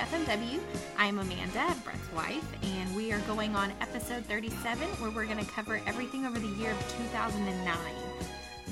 FMW. I'm Amanda, Brett's wife, and we are going on episode 37 where we're going to cover everything over the year of 2009.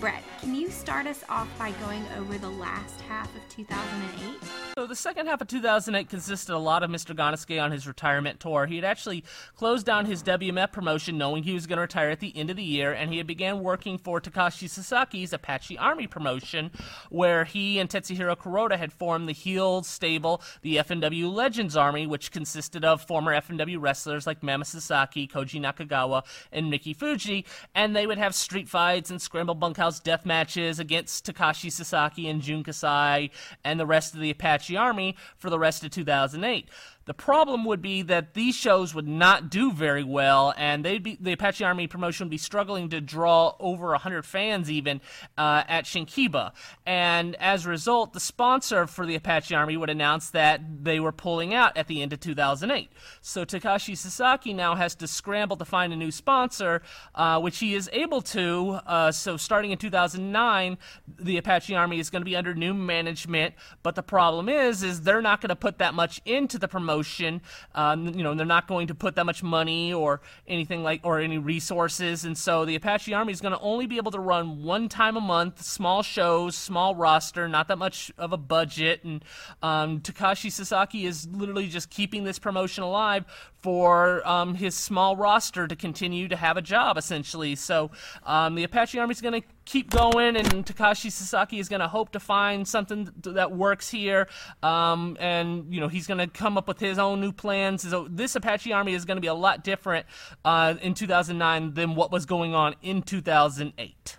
Brett, can you start us off by going over the last half of 2008? So the second half of 2008 consisted a lot of Mr. Gannosuke on his retirement tour. He had actually closed down his WMF promotion knowing he was going to retire at the end of the year, and he had began working for Takashi Sasaki's Apache Army promotion, where he and Tetsuhiro Kuroda had formed the heel stable, the FMW Legends Army, which consisted of former FMW wrestlers like Mammoth Sasaki, Koji Nakagawa, and Miki Fuji, and they would have street fights and scramble bunkhouse death matches against Takashi Sasaki and Jun Kasai and the rest of the Apache Army for the rest of 2008. The problem would be that these shows would not do very well, and they'd be, the Apache Army promotion would be struggling to draw over 100 fans even uh, at Shinkiba. And as a result, the sponsor for the Apache Army would announce that they were pulling out at the end of 2008. So Takashi Sasaki now has to scramble to find a new sponsor, uh, which he is able to. Uh, so starting in 2009, the Apache Army is going to be under new management, but the problem is, is they're not going to put that much into the promotion promotion. Um, you know, they're not going to put that much money or anything like or any resources, and so the Apache Army is going to only be able to run one time a month, small shows, small roster, not that much of a budget, and um, Takashi Sasaki is literally just keeping this promotion alive for um, his small roster to continue to have a job, essentially. So um, the Apache Army is going to keep going, and Takashi Sasaki is going to hope to find something that works here. Um, and you know he's going to come up with his own new plans. So this Apache Army is going to be a lot different uh, in 2009 than what was going on in 2008.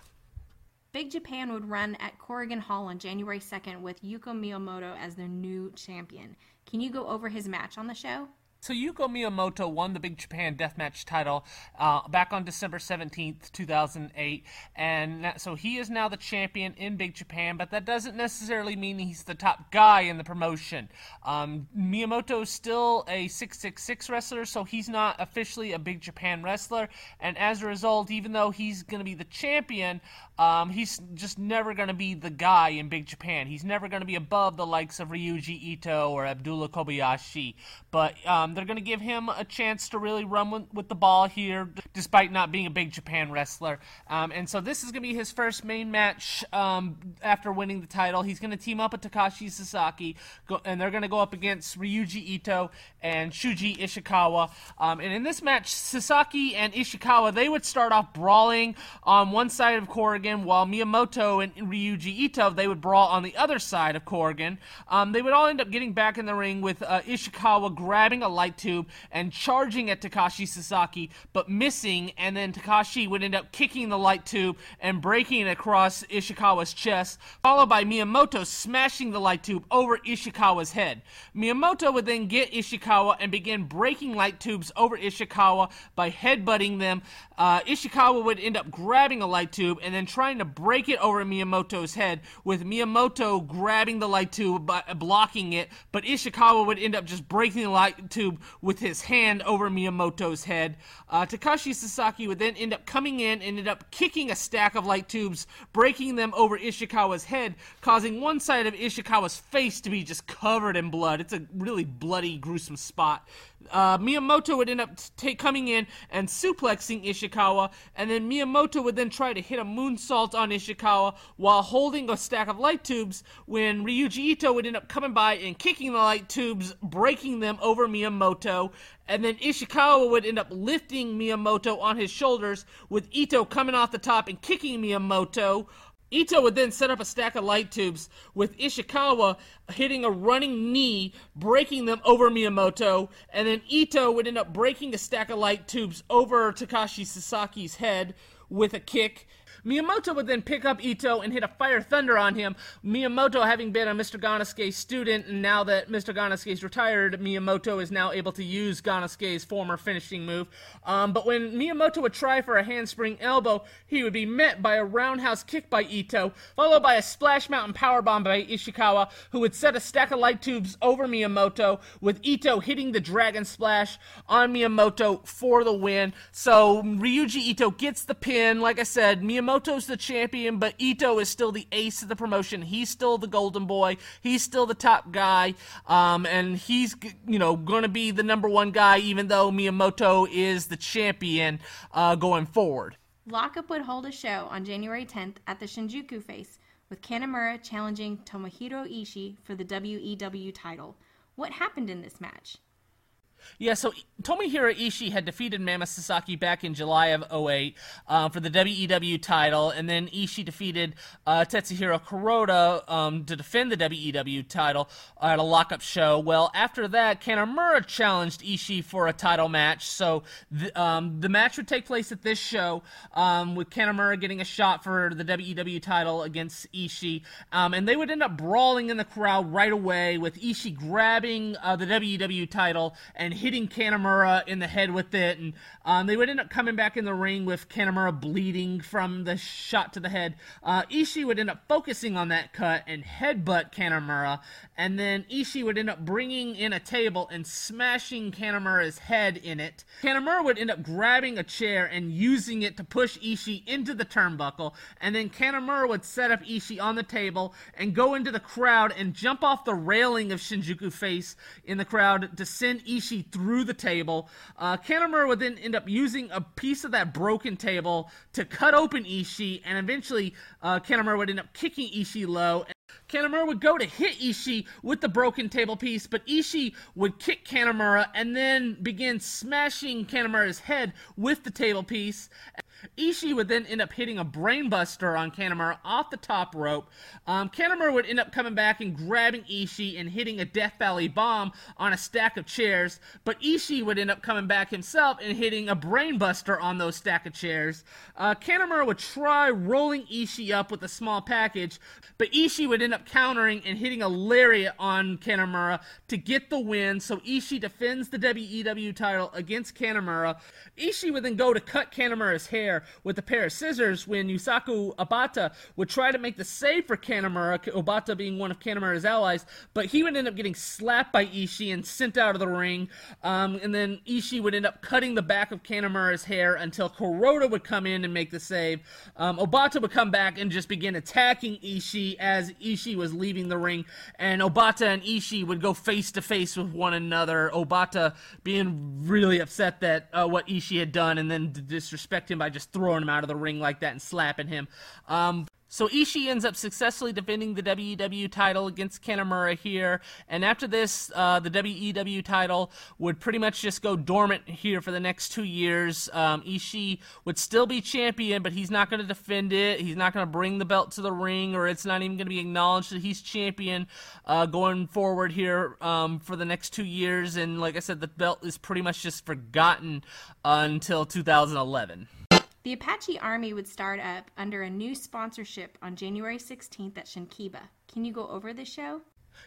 Big Japan would run at Korakuen Hall on January 2nd with Yuko Miyamoto as their new champion. Can you go over his match on the show? So Yuko Miyamoto won the Big Japan Deathmatch title uh, back on December 17th, 2008, and so he is now the champion in Big Japan, but that doesn't necessarily mean he's the top guy in the promotion. Um, Miyamoto is still a 666 wrestler, so he's not officially a Big Japan wrestler, and as a result, even though he's going to be the champion, um, he's just never going to be the guy in Big Japan. He's never going to be above the likes of Ryuji Ito or Abdullah Kobayashi, but um, um, they're going to give him a chance to really run with, with, the ball here, despite not being a big Japan wrestler. Um, and so this is going to be his first main match um, after winning the title. He's going to team up with Takashi Sasaki, go, and they're going to go up against Ryuji Ito and Shuji Ishikawa. Um, and in this match, Sasaki and Ishikawa they would start off brawling on one side of Korakuen, while Miyamoto and Ryuji Ito they would brawl on the other side of Korakuen. Um, they would all end up getting back in the ring with uh, Ishikawa grabbing a light tube and charging at Takashi Sasaki, but missing, and then Takashi would end up kicking the light tube and breaking it across Ishikawa's chest, followed by Miyamoto smashing the light tube over Ishikawa's head. Miyamoto would then get Ishikawa and begin breaking light tubes over Ishikawa by headbutting them. Uh, Ishikawa would end up grabbing a light tube and then trying to break it over Miyamoto's head, with Miyamoto grabbing the light tube, by blocking it, but Ishikawa would end up just breaking the light tube with his hand over Miyamoto's head. Uh, Takashi Sasaki would then end up coming in and ended up kicking a stack of light tubes, breaking them over Ishikawa's head, causing one side of Ishikawa's face to be just covered in blood. It's a really bloody, gruesome spot. Uh, Miyamoto would end up t- coming in and suplexing Ishikawa, and then Miyamoto would then try to hit a moonsault on Ishikawa while holding a stack of light tubes. When Ryuji Ito would end up coming by and kicking the light tubes, breaking them over Miyamoto, and then Ishikawa would end up lifting Miyamoto on his shoulders, with Ito coming off the top and kicking Miyamoto. Ito would then set up a stack of light tubes, with Ishikawa hitting a running knee, breaking them over Miyamoto, and then Ito would end up breaking a stack of light tubes over Takashi Sasaki's head with a kick. Miyamoto would then pick up Ito and hit a Fire Thunder on him. Miyamoto, having been a Mr. Gannosuke student, and now that Mr. Gannosuke's retired, Miyamoto is now able to use Gannosuke's former finishing move. Um, but when Miyamoto would try for a handspring elbow, he would be met by a roundhouse kick by Ito, followed by a Splash Mountain powerbomb by Ishikawa, who would set a stack of light tubes over Miyamoto, with Ito hitting the Dragon Splash on Miyamoto for the win. So Ryuji Ito gets the pin. Like I said, Miyamoto Miyamoto's the champion, but Ito is still the ace of the promotion. He's still the golden boy. He's still the top guy, um, and he's you know going to be the number one guy, even though Miyamoto is the champion uh, going forward. Lockup would hold a show on January 10th at the Shinjuku Face with Kanemura challenging Tomohiro Ishii for the WEW title. What happened in this match? Yeah, so Tomohiro Ishii had defeated Mammoth Sasaki back in July of 08 uh, for the WEW title, and then Ishii defeated uh, Tetsuhiro Kuroda um, to defend the WEW title at a lockup show. Well, after that, Kanemura challenged Ishii for a title match, so the, um, the match would take place at this show um, with Kanemura getting a shot for the WEW title against Ishii, um, and they would end up brawling in the crowd right away with Ishii grabbing uh, the WEW title and hitting Kanemura in the head with it, and um, they would end up coming back in the ring with Kanemura bleeding from the shot to the head. Uh, Ishii would end up focusing on that cut and headbutt Kanemura, and then Ishii would end up bringing in a table and smashing Kanemura's head in it. Kanemura would end up grabbing a chair and using it to push Ishii into the turnbuckle, and then Kanemura would set up Ishii on the table and go into the crowd and jump off the railing of Shinjuku Face in the crowd to send Ishii through the table. Uh, Kanemura would then end up using a piece of that broken table to cut open Ishii, and eventually uh, Kanemura would end up kicking Ishii low. Kanemura would go to hit Ishii with the broken table piece, but Ishii would kick Kanemura and then begin smashing Kanemura's head with the table piece. Ishii would then end up hitting a brainbuster on Kanemura off the top rope. Um, would end up coming back and grabbing Ishii and hitting a Death Valley bomb on a stack of chairs, but Ishii would end up coming back himself and hitting a brainbuster on those stack of chairs. Uh, would try rolling Ishii up with a small package, but Ishii would end up countering and hitting a lariat on Kanemura to get the win, so Ishii defends the WEW title against Kanemura. Ishii would then go to cut Kanemura's hair with a pair of scissors when Yusaku Obata would try to make the save for Kanemura, Obata being one of Kanemura's allies, but he would end up getting slapped by Ishii and sent out of the ring. Um, and then Ishii would end up cutting the back of Kanemura's hair until Kuroda would come in and make the save. Um, Obata would come back and just begin attacking Ishii as Ishii was leaving the ring, and Obata and Ishii would go face to face with one another. Obata being really upset that uh, what Ishii had done, and then disrespect him by just just throwing him out of the ring like that and slapping him. Um, so Ishii ends up successfully defending the WEW title against Kanemura here, and after this, uh, the WEW title would pretty much just go dormant here for the next two years. Um, Ishii would still be champion, but he's not going to defend it. He's not going to bring the belt to the ring, or it's not even going to be acknowledged that he's champion uh, going forward here um, for the next two years. And like I said, the belt is pretty much just forgotten uh, until 2011. The Apache Army would start up under a new sponsorship on January 16th at Shinkiba. Can you go over the show?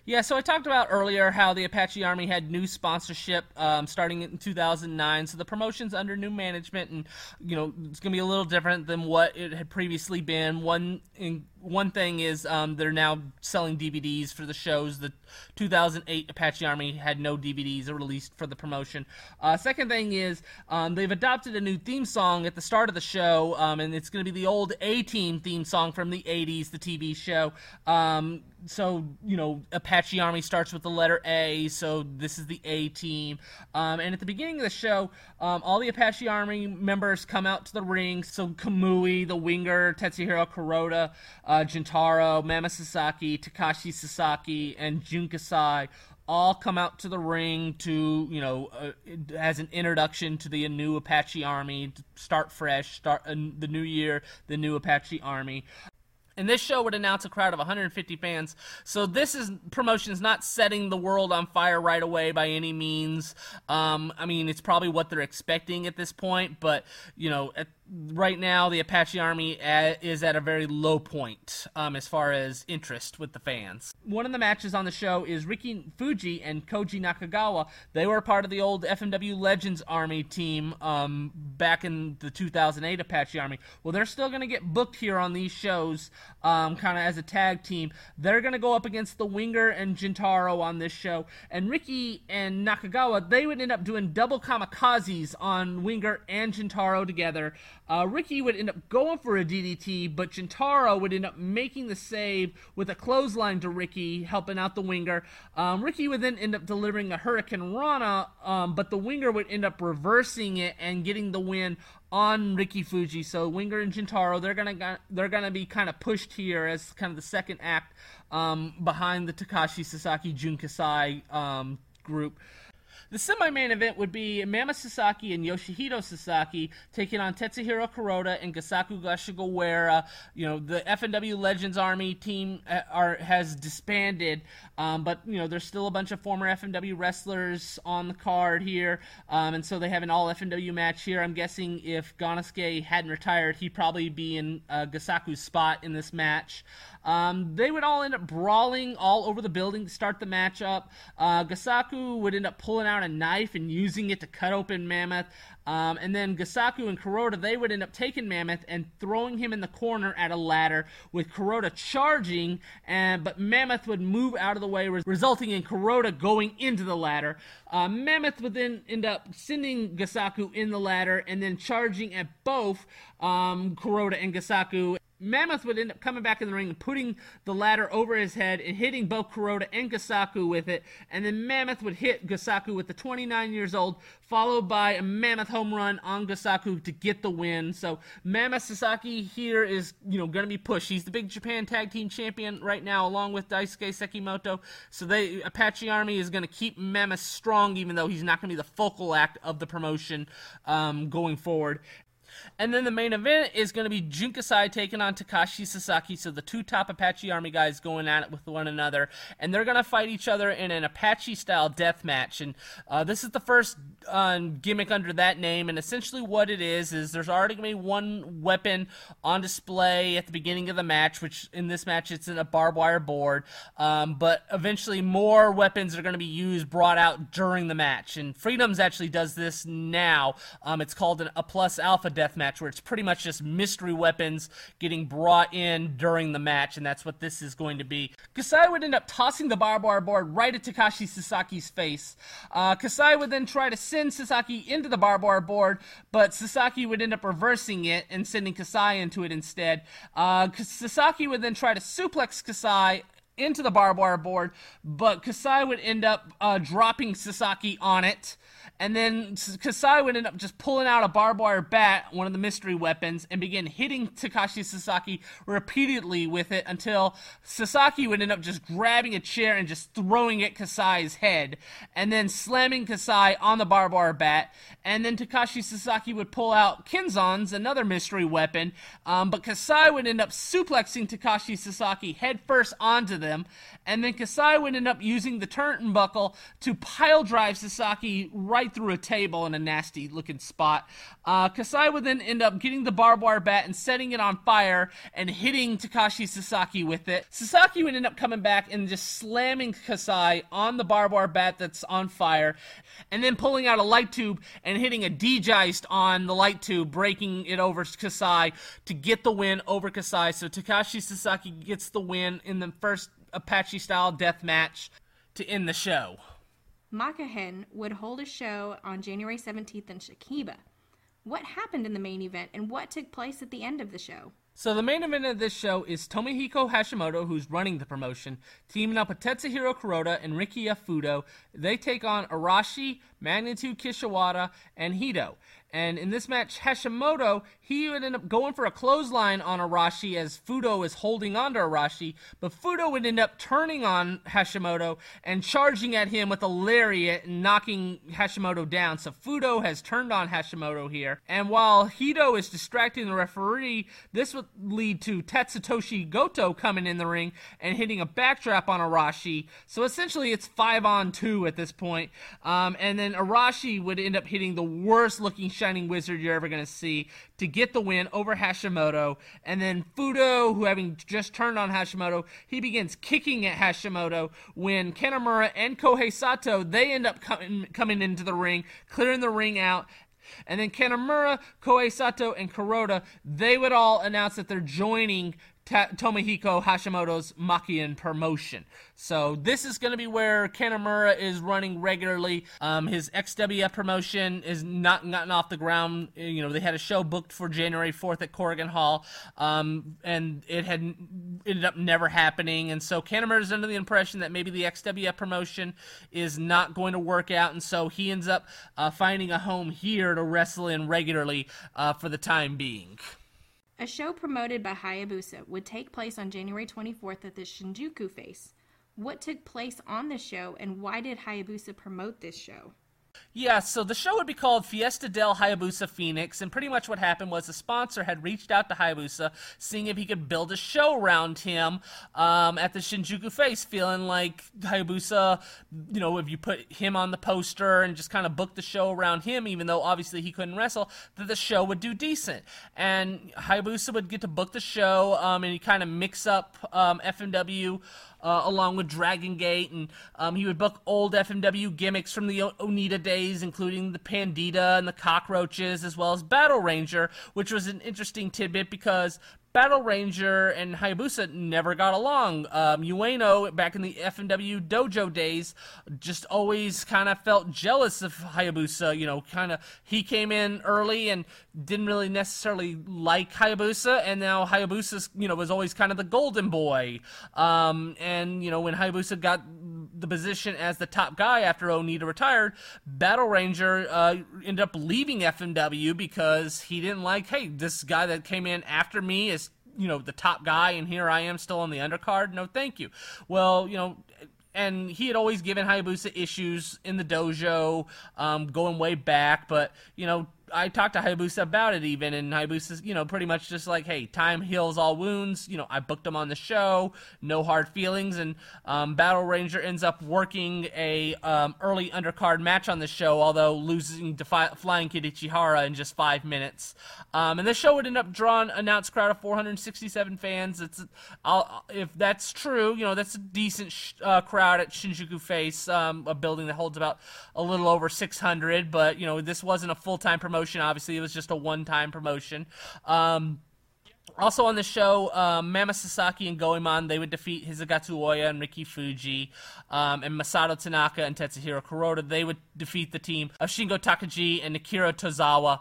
Yeah, so I talked about earlier how the Apache Army had new sponsorship um, starting in 2009. So the promotion's under new management, and you know it's going to be a little different than what it had previously been. One in, one thing is um, they're now selling DVDs for the shows. The 2008 Apache Army had no DVDs released for the promotion. Uh, second thing is um, they've adopted a new theme song at the start of the show, um, and it's going to be the old A Team theme song from the 80s, the TV show. Um, so you know apache army starts with the letter a so this is the a team um, and at the beginning of the show um, all the apache army members come out to the ring so kamui the winger tetsuhiro kuroda jintaro mammoth sasaki takashi sasaki and jun kasai all come out to the ring to you know uh, as an introduction to the new apache army start fresh start uh, the new year the new apache army and this show would announce a crowd of 150 fans. So this is promotion is not setting the world on fire right away by any means. Um, I mean, it's probably what they're expecting at this point, but you know, at, right now the Apache Army is at a very low point um, as far as interest with the fans. One of the matches on the show is Ricky Fuji and Koji Nakagawa. They were part of the old FMW Legends Army team um, back in the 2008 Apache Army. Well, they're still going to get booked here on these shows, um, kind of as a tag team. They're going to go up against the Winger and Jintaro on this show, and Ricky and Nakagawa they would end up doing double kamikazes on Winger and Jintaro together. Uh, Ricky would end up going for a DDT, but Shintaro would end up making the save with a clothesline to Ricky, helping out the winger. Um, Ricky would then end up delivering a Hurricane Rana, um, but the winger would end up reversing it and getting the win on Ricky Fuji. So Winger and Shintaro, they're gonna they're gonna be kind of pushed here as kind of the second act um, behind the Takashi Sasaki Jun Kasai um, group. The semi-main event would be Mammoth Sasaki and Yoshihito Sasaki taking on Tetsuhiro Kuroda and Gosaku Goshogawara. You know, the FMW Legends Army team uh, are has disbanded, um, but you know there's still a bunch of former FMW wrestlers on the card here, um, and so they have an all FMW match here. I'm guessing if Gannosuke hadn't retired, he'd probably be in uh, Gosaku's spot in this match. Um, they would all end up brawling all over the building to start the matchup. Uh, Gosaku would end up pulling out a knife and using it to cut open Mammoth. Um, and then Gosaku and Kuroda, they would end up taking Mammoth and throwing him in the corner at a ladder, with Kuroda charging, and but Mammoth would move out of the way, resulting in Kuroda going into the ladder. Uh, Mammoth would then end up sending Gosaku in the ladder and then charging at both um, Kuroda and Gosaku. Mammoth would end up coming back in the ring and putting the ladder over his head and hitting both Kuroda and Gosaku with it. And then Mammoth would hit Gosaku with the 29 years old, followed by a Mammoth home run on Gosaku to get the win. So Mammoth Sasaki here is, you know, going to be pushed. He's the big Japan Tag Team Champion right now, along with Daisuke Sekimoto. So they Apache Army is going to keep Mammoth strong, even though he's not going to be the focal act of the promotion um, going forward. And then the main event is going to be Jun Kasai taking on Takashi Sasaki. So the two top Apache Army guys going at it with one another. And they're going to fight each other in an Apache style death match. And uh, this is the first uh, gimmick under that name. And essentially what it is, is there's already going to be one weapon on display at the beginning of the match, which in this match it's in a barbed wire board. Um, but eventually more weapons are going to be used, brought out during the match. And Freedoms actually does this now. Um, it's called an, a plus alpha death death match where it's pretty much just mystery weapons getting brought in during the match, and that's what this is going to be. Kasai would end up tossing the barbed wire board right at Takashi Sasaki's face. Uh, Kasai would then try to send Sasaki into the barbed wire board, but Sasaki would end up reversing it and sending Kasai into it instead. Uh, Sasaki would then try to suplex Kasai into the barbed wire board, but Kasai would end up uh, dropping Sasaki on it. And then Kasai would end up just pulling out a barbed wire bat, one of the mystery weapons, and begin hitting Takashi Sasaki repeatedly with it until Sasaki would end up just grabbing a chair and just throwing it at Kasai's head, and then slamming Kasai on the barbed wire bat. And then Takashi Sasaki would pull out Kenzans, another mystery weapon, um, but Kasai would end up suplexing Takashi Sasaki headfirst onto them, and then Kasai would end up using the turnbuckle to pile drive Sasaki right through a table in a nasty looking spot. Uh, Kasai would then end up getting the barbed wire bat and setting it on fire and hitting Takashi Sasaki with it. Sasaki would end up coming back and just slamming Kasai on the barbed wire bat that's on fire, and then pulling out a light tube and hitting a D-Geist on the light tube, breaking it over Kasai to get the win over Kasai. So Takashi Sasaki gets the win in the first Apache style death match to end the show. Makahen would hold a show on January 17th in Shinkiba. What happened in the main event and what took place at the end of the show? So the main event of this show is Tomohiko Hashimoto, who's running the promotion, teaming up with Tetsuhiro Kuroda and Rikiya Fudo. They take on Arashi, Magnitude Kishiwada, and Hito. And in this match, Hashimoto, he would end up going for a clothesline on Arashi as Fudo is holding on to Arashi, but Fudo would end up turning on Hashimoto and charging at him with a lariat and knocking Hashimoto down. So Fudo has turned on Hashimoto here. And while Hito is distracting the referee, this would lead to Tatsutoshi Goto coming in the ring and hitting a backdrop on Arashi. So essentially, it's five on two at this point. Um, and then Arashi would end up hitting the worst looking Shining Wizard you're ever going to see to get the win over Hashimoto. And then Fudo, who having just turned on Hashimoto, he begins kicking at Hashimoto when Kanemura and Kohei Sato, they end up coming, coming into the ring, clearing the ring out, and then Kanemura, Kohei Sato, and Kuroda, they would all announce that they're joining Ta- Tomohiko Hashimoto's Makian promotion. So this is going to be where Kanemura is running regularly. Um, his XWF promotion is not gotten off the ground. You know, they had a show booked for January 4th at Korakuen Hall, um, and it had ended up never happening. And so Kanemura is under the impression that maybe the XWF promotion is not going to work out, and so he ends up uh, finding a home here to wrestle in regularly uh, for the time being. A show promoted by Hayabusa would take place on January 24th at the Shinjuku Face. What took place on the show and why did Hayabusa promote this show? Yeah, so the show would be called Fiesta del Hayabusa Phoenix, and pretty much what happened was the sponsor had reached out to Hayabusa, seeing if he could build a show around him um, at the Shinjuku Face, feeling like Hayabusa, you know, if you put him on the poster and just kind of book the show around him, even though obviously he couldn't wrestle, that the show would do decent. And Hayabusa would get to book the show, um, and he kind of mix up um, FMW uh, along with Dragon Gate, and um, he would book old FMW gimmicks from the o- Onita days, including the Pandita and the Cockroaches, as well as Battle Ranger, which was an interesting tidbit because Battle Ranger and Hayabusa never got along. Um, Ueno, back in the FMW dojo days, just always kind of felt jealous of Hayabusa. You know, kind of he came in early and didn't really necessarily like Hayabusa, and now Hayabusa, you know, was always kind of the golden boy. Um, and you know, when Hayabusa got the position as the top guy after Onita retired, Battle Ranger uh, ended up leaving FMW because he didn't like, hey, this guy that came in after me is you know the top guy and here I am still on the undercard? No thank you. Well you know and he had always given Hayabusa issues in the dojo um, going way back but you know I talked to Hayabusa about it even, and Hayabusa's, you know, pretty much just like, hey, time heals all wounds. You know, I booked him on the show, no hard feelings, and um, Battle Ranger ends up working a um, early undercard match on the show, although losing to Fi- Flying Kid Ichihara in just five minutes. Um, and the show would end up drawing an announced crowd of 467 fans. It's, I'll, if that's true, you know, that's a decent sh- uh, crowd at Shinjuku Face, um, a building that holds about a little over 600. But you know, this wasn't a full time promotion promotion. Obviously, it was just a one-time promotion. Um, also on the show, um, Mammoth Sasaki and Goemon, they would defeat Hisakatsu Oya and Ricky Fuji, um, and Masato Tanaka and Tetsuhiro Kuroda. They would defeat the team of Shingo Takagi and Akira Tozawa.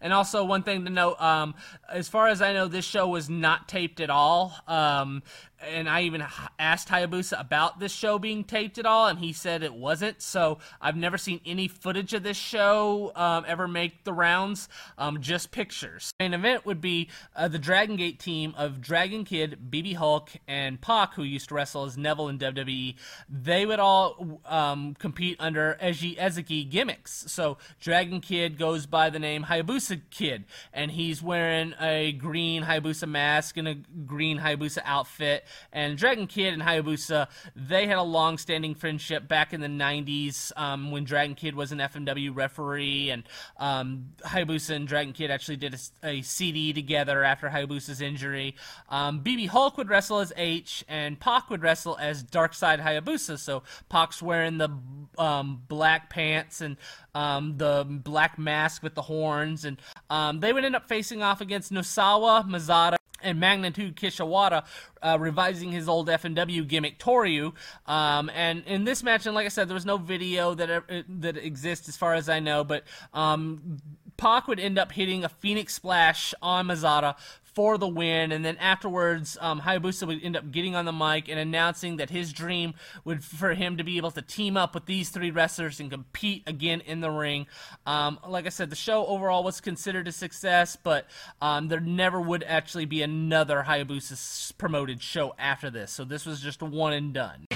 And also, one thing to note, um, as far as I know, this show was not taped at all. Um, and I even asked Hayabusa about this show being taped at all, and he said it wasn't. So I've never seen any footage of this show um, ever make the rounds, um, just pictures. Main event would be uh, the Dragon Gate team of Dragon Kid, BB Hulk, and Pac, who used to wrestle as Neville in WWE. They would all um, compete under Eiji Ezaki gimmicks. So Dragon Kid goes by the name Hayabusa Kid, and he's wearing a green Hayabusa mask and a green Hayabusa outfit and Dragon Kid and Hayabusa, they had a long-standing friendship back in the 90s um, when Dragon Kid was an FMW referee, and um, Hayabusa and Dragon Kid actually did a, a CD together after Hayabusa's injury. Um, BB Hulk would wrestle as H, and Pac would wrestle as Darkside Hayabusa. So Pac's wearing the um, black pants and um, the black mask with the horns, and um, they would end up facing off against Nosawa, Mazada, and Magnitude Kishiwada uh, revising his old FMW gimmick Toryu. Um, and in this match, and like I said, there was no video that uh, that exists as far as I know, but um, Pac would end up hitting a Phoenix Splash on Mazada for the win, and then afterwards, um, Hayabusa would end up getting on the mic and announcing that his dream would for him to be able to team up with these three wrestlers and compete again in the ring. Um, like I said, the show overall was considered a success, but um, there never would actually be another Hayabusa promoted show after this, so this was just one and done.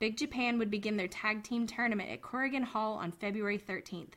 Big Japan would begin their tag team tournament at Korakuen Hall on February 13th.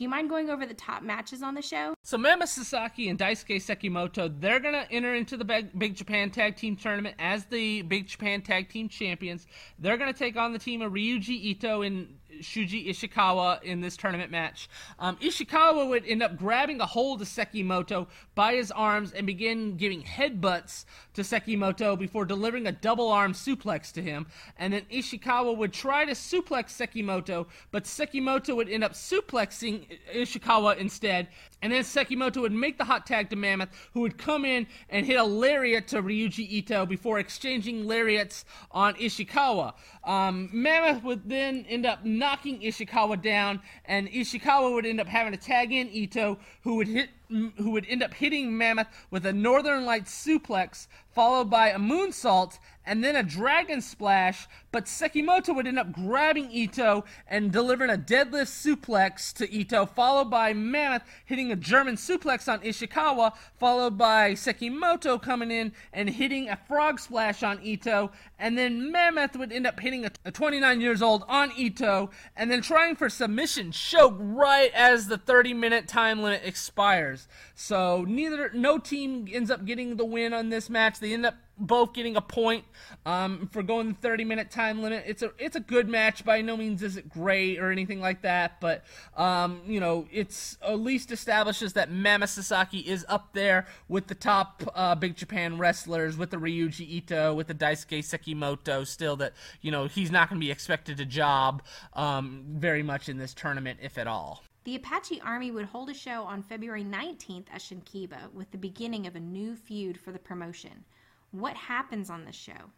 Do you mind going over the top matches on the show? So Mama Sasaki and Daisuke Sekimoto, they're going to enter into the Big Japan Tag Team Tournament as the Big Japan Tag Team Champions. They're going to take on the team of Ryuji Ito and Shuji Ishikawa in this tournament match. Um, Ishikawa would end up grabbing a hold of Sekimoto by his arms and begin giving headbutts to Sekimoto before delivering a double arm suplex to him. And then Ishikawa would try to suplex Sekimoto, but Sekimoto would end up suplexing Ishikawa instead. And then Sekimoto would make the hot tag to Mammoth, who would come in and hit a lariat to Ryuji Ito before exchanging lariats on Ishikawa. Um, Mammoth would then end up knocking Ishikawa down, and Ishikawa would end up having to tag in Ito, who would hit who would end up hitting Mammoth with a Northern Lights suplex, followed by a moonsault, and then a dragon splash. But Sekimoto would end up grabbing Ito and delivering a deadlift suplex to Ito, followed by Mammoth hitting a German suplex on Ishikawa, followed by Sekimoto coming in and hitting a frog splash on Ito, and then Mammoth would end up hitting a, a 29 years old on Ito, and then trying for submission choke right as the 30 minute time limit expires. So neither no team ends up getting the win on this match. They end up both getting a point um, for going the 30 minute time limit. It's a it's a good match. By no means is it great or anything like that, but um, you know it's at least establishes that Mammoth Sasaki is up there with the top uh, Big Japan wrestlers, with the Ryuji Ito, with the Daisuke Sekimoto. Still, that you know he's not going to be expected to job um, very much in this tournament, if at all. The Apache Army would hold a show on February 19th at Shinkiba with the beginning of a new feud for the promotion. What happens on this show?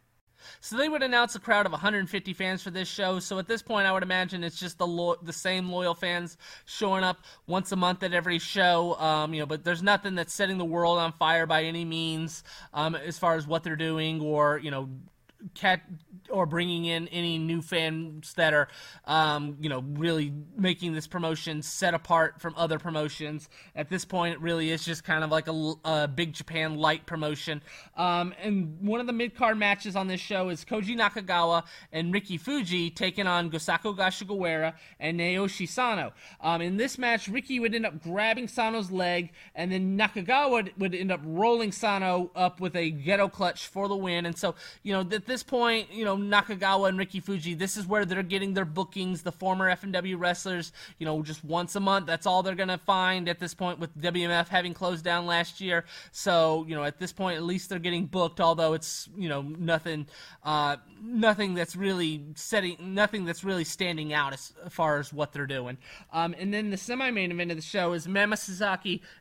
So they would announce a crowd of 150 fans for this show. So at this point, I would imagine it's just the lo- the same loyal fans showing up once a month at every show. Um, you know, but there's nothing that's setting the world on fire by any means um, as far as what they're doing or you know cat or bringing in any new fans that are, um, you know, really making this promotion set apart from other promotions. At this point, it really is just kind of like a, a big Japan light promotion. Um, and one of the mid card matches on this show is Koji Nakagawa and Ricky Fuji taking on Gosaku Goshogawara and Naoshi Sano. Um, in this match, Ricky would end up grabbing Sano's leg, and then Nakagawa would, would end up rolling Sano up with a ghetto clutch for the win. And so, you know, at this point, you know, Nakagawa and Ricky Fuji, this is where they're getting their bookings. The former FMW wrestlers, you know, just once a month. That's all they're gonna find at this point with WMF having closed down last year. So you know, at this point, at least they're getting booked. Although it's you know nothing, uh, nothing that's really setting, nothing that's really standing out as far as what they're doing. Um, and then the semi-main event of the show is Mammoth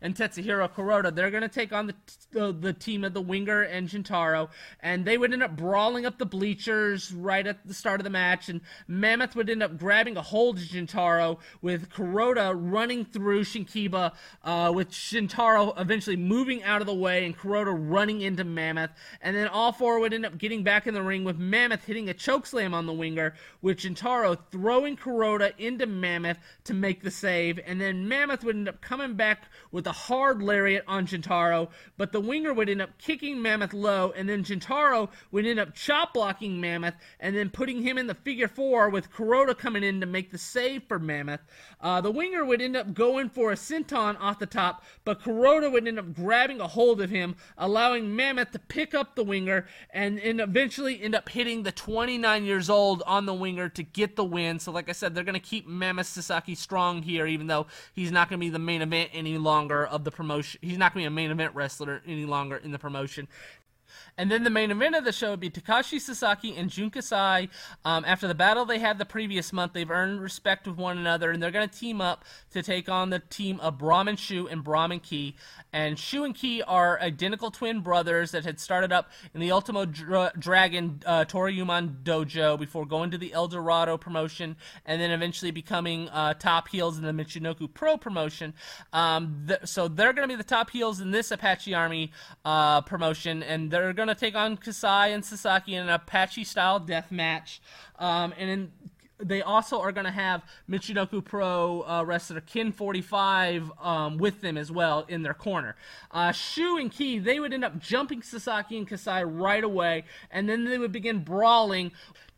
and Tetsuhiro Kuroda. They're gonna take on the the, the team of the Winger and Jintaro, and they would end up brawling up the bleachers right at the start of the match, and Mammoth would end up grabbing a hold of Shintaro with Kuroda running through Shinkiba, uh, with Shintaro eventually moving out of the way and Kuroda running into Mammoth, and then all four would end up getting back in the ring with Mammoth hitting a chokeslam on the winger, with Shintaro throwing Kuroda into Mammoth to make the save, and then Mammoth would end up coming back with a hard lariat on Shintaro, but the winger would end up kicking Mammoth low, and then Shintaro would end up chop blocking Mammoth, and then putting him in the figure four with Kuroda coming in to make the save for Mammoth. Uh, the winger would end up going for a senton off the top, but Kuroda would end up grabbing a hold of him, allowing Mammoth to pick up the winger, and, and eventually end up hitting the 29 years old on the winger to get the win. So, like I said, they're going to keep Mammoth Sasaki strong here, even though he's not going to be the main event any longer of the promotion. He's not going to be a main event wrestler any longer in the promotion. And then the main event of the show would be Takashi Sasaki and Jun Kasai. Um, after the battle they had the previous month, they've earned respect with one another, and they're going to team up to take on the team of Brahman Shu and Brahman Ki. And Shu and Ki are identical twin brothers that had started up in the Ultimo Dra- Dragon uh, Toryumon dojo before going to the El Dorado promotion and then eventually becoming uh, top heels in the Michinoku Pro promotion. Um, th- so they're going to be the top heels in this Apache Army uh, promotion, and they're going to take on Kasai and Sasaki in an Apache style death match. Um, and in they also are going to have Michinoku Pro uh, wrestler Ken 45 um, with them as well in their corner. Uh, Shu and Ki, they would end up jumping Sasaki and Kasai right away, and then they would begin brawling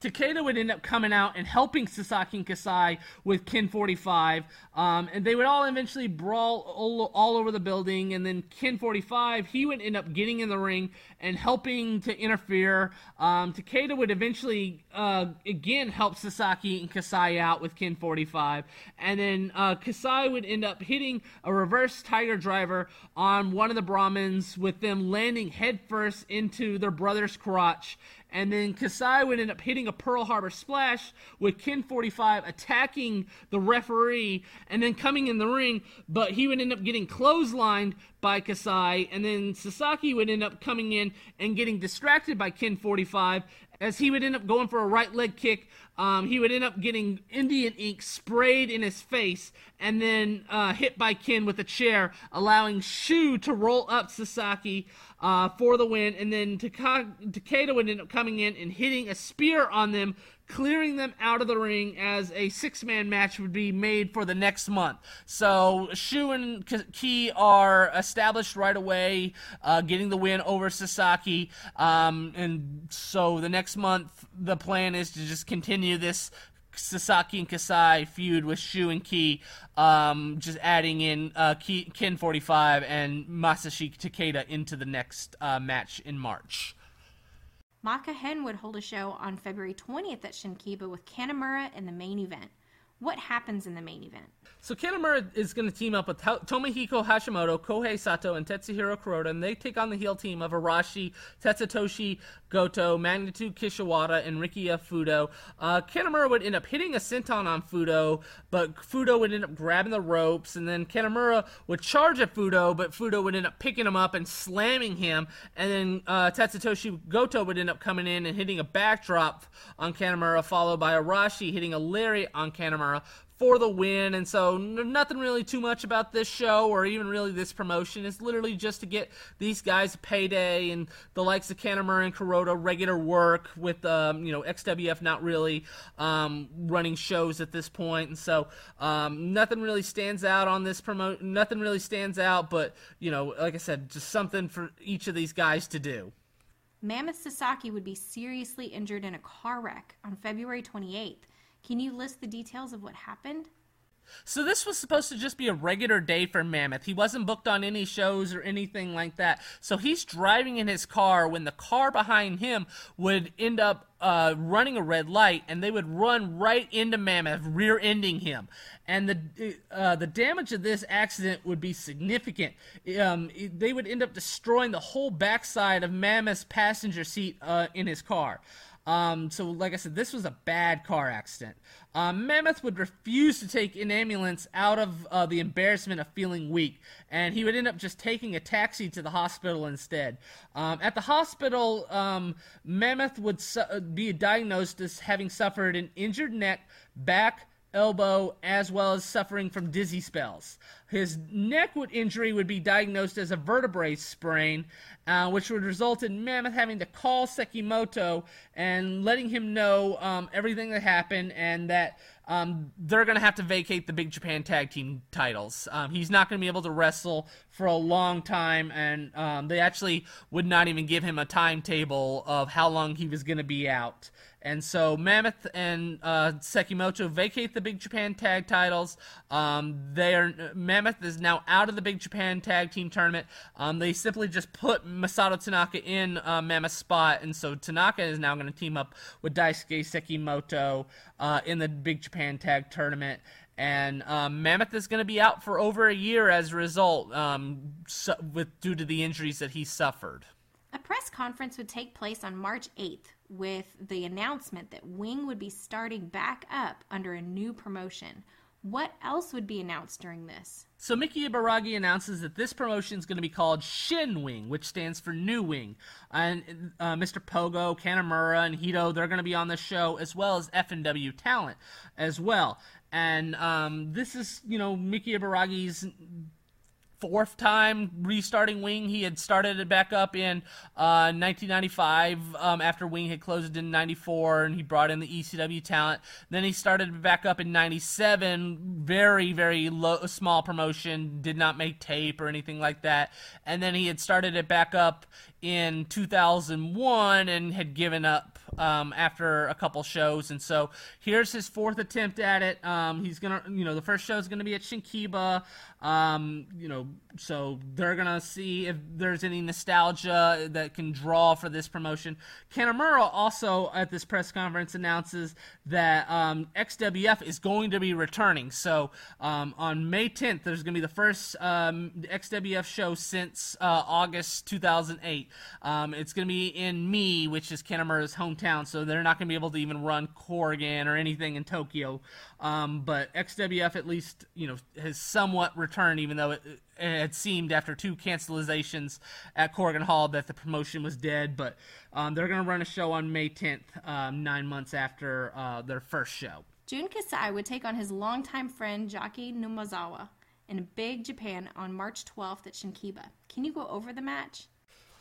Takeda would end up coming out and helping Sasaki and Kasai with Ken 45, um, and they would all eventually brawl all, all, over the building. And then Ken 45, he would end up getting in the ring and helping to interfere. Um, Takeda would eventually uh, again help Sasaki and Kasai out with Ken 45, and then uh, Kasai would end up hitting a reverse Tiger Driver on one of the Brahmins, with them landing headfirst into their brother's crotch and then Kasai would end up hitting a Pearl Harbor splash with Ken 45 attacking the referee and then coming in the ring, but he would end up getting clotheslined by Kasai, and then Sasaki would end up coming in and getting distracted by Ken 45 as he would end up going for a right leg kick. Um, he would end up getting Indian ink sprayed in his face and then uh, hit by Ken with a chair, allowing Shu to roll up Sasaki uh, for the win. And then Takeda would end up coming in and hitting a spear on them, clearing them out of the ring as a six man match would be made for the next month. So Shu and Ki are established right away, uh, getting the win over Sasaki. Um, and so the next month, the plan is to just continue this Sasaki and Kasai feud with Shu and Ki, um, just adding in uh, Ken 45 and Masashi Takeda into the next uh, match in March. Maka Hen would hold a show on February 20th at Shinkiba with Kanemura in the main event. What happens in the main event? So Kanemura is going to team up with Tomohiko Hashimoto, Kohei Sato, and Tetsuhiro Kuroda, and they take on the heel team of Arashi, Tetsutoshi Goto, Magnitude Kishiwada, and Rikiya Fudo. Uh, would end up hitting a senton on Fudo, but Fudo would end up grabbing the ropes, and then Kanemura would charge at Fudo, but Fudo would end up picking him up and slamming him, and then uh, Tetsutoshi Goto would end up coming in and hitting a backdrop on Kanemura, followed by Arashi hitting a lariat on Kanemura for the win. And so, nothing really too much about this show or even really this promotion. It's literally just to get these guys a payday and the likes of Kanemura and Kuroda regular work with, um, you know, XWF not really um, running shows at this point. And so, um, nothing really stands out on this promote. Nothing really stands out, but, you know, like I said, just something for each of these guys to do. Mammoth Sasaki would be seriously injured in a car wreck on February 28th. Can you list the details of what happened? So this was supposed to just be a regular day for Mammoth. He wasn't booked on any shows or anything like that. So he's driving in his car when the car behind him would end up uh, running a red light, and they would run right into Mammoth, rear-ending him. And the uh, the damage of this accident would be significant. Um, they would end up destroying the whole backside of Mammoth's passenger seat uh, in his car. Um, so, like I said, this was a bad car accident. Um, Mammoth would refuse to take an ambulance out of uh, the embarrassment of feeling weak, and he would end up just taking a taxi to the hospital instead. Um, at the hospital, um, Mammoth would su- uh, be diagnosed as having suffered an injured neck, back, elbow, as well as suffering from dizzy spells. His neck injury would be diagnosed as a vertebrae sprain, uh, which would result in Mammoth having to call Sekimoto and letting him know um, everything that happened and that um, they're going to have to vacate the Big Japan Tag Team titles. Um, he's not going to be able to wrestle for a long time, and um, they actually would not even give him a timetable of how long he was going to be out. And so Mammoth and uh, Sekimoto vacate the Big Japan Tag titles. Um, they are Mammoth is now out of the Big Japan Tag Team tournament. Um, they simply just put Masato Tanaka in uh, Mammoth's spot, and so Tanaka is now going to team up with Daisuke Sekimoto uh, in the Big Japan Tag tournament. And um, Mammoth is going to be out for over a year as a result, um, su- with due to the injuries that he suffered. A press conference would take place on March 8th with the announcement that Wing would be starting back up under a new promotion. What else would be announced during this? So Miki Ibaragi announces that this promotion is going to be called Shin Wing, which stands for New Wing. And uh, Mr. Pogo, Kanemura, and Hito, they're going to be on the show, as well as FMW talent as well. And um, this is, you know, Miki Ibaragi's fourth time restarting Wing. He had started it back up in uh, 1995 um, after Wing had closed in 94, and he brought in the ECW talent. Then he started back up in 97, very, very low, small promotion, did not make tape or anything like that. And then he had started it back up in 2001 and had given up um, after a couple shows, and so here's his fourth attempt at it. Um, he's gonna, you know, the first show is gonna be at Shinkiba. Um, you know, so they're gonna see if there's any nostalgia that can draw for this promotion. Kanemura also at this press conference announces that um, XWF is going to be returning. So um, on May 10th, there's to be the first um, XWF show since uh, August 2008. Um, it's to be in Mie, which is Kanemura's hometown. So they're not going to be able to even run Korakuen or anything in Tokyo. Um, but XWF at least you know has somewhat returned, even though it, it had seemed after two cancelizations at Korakuen Hall that the promotion was dead. But um, they're going to run a show on May 10th, um, nine months after uh, their first show. Jun Kasai would take on his longtime friend Jaki Numazawa in Big Japan on March 12th at Shinkiba. Can you go over the match?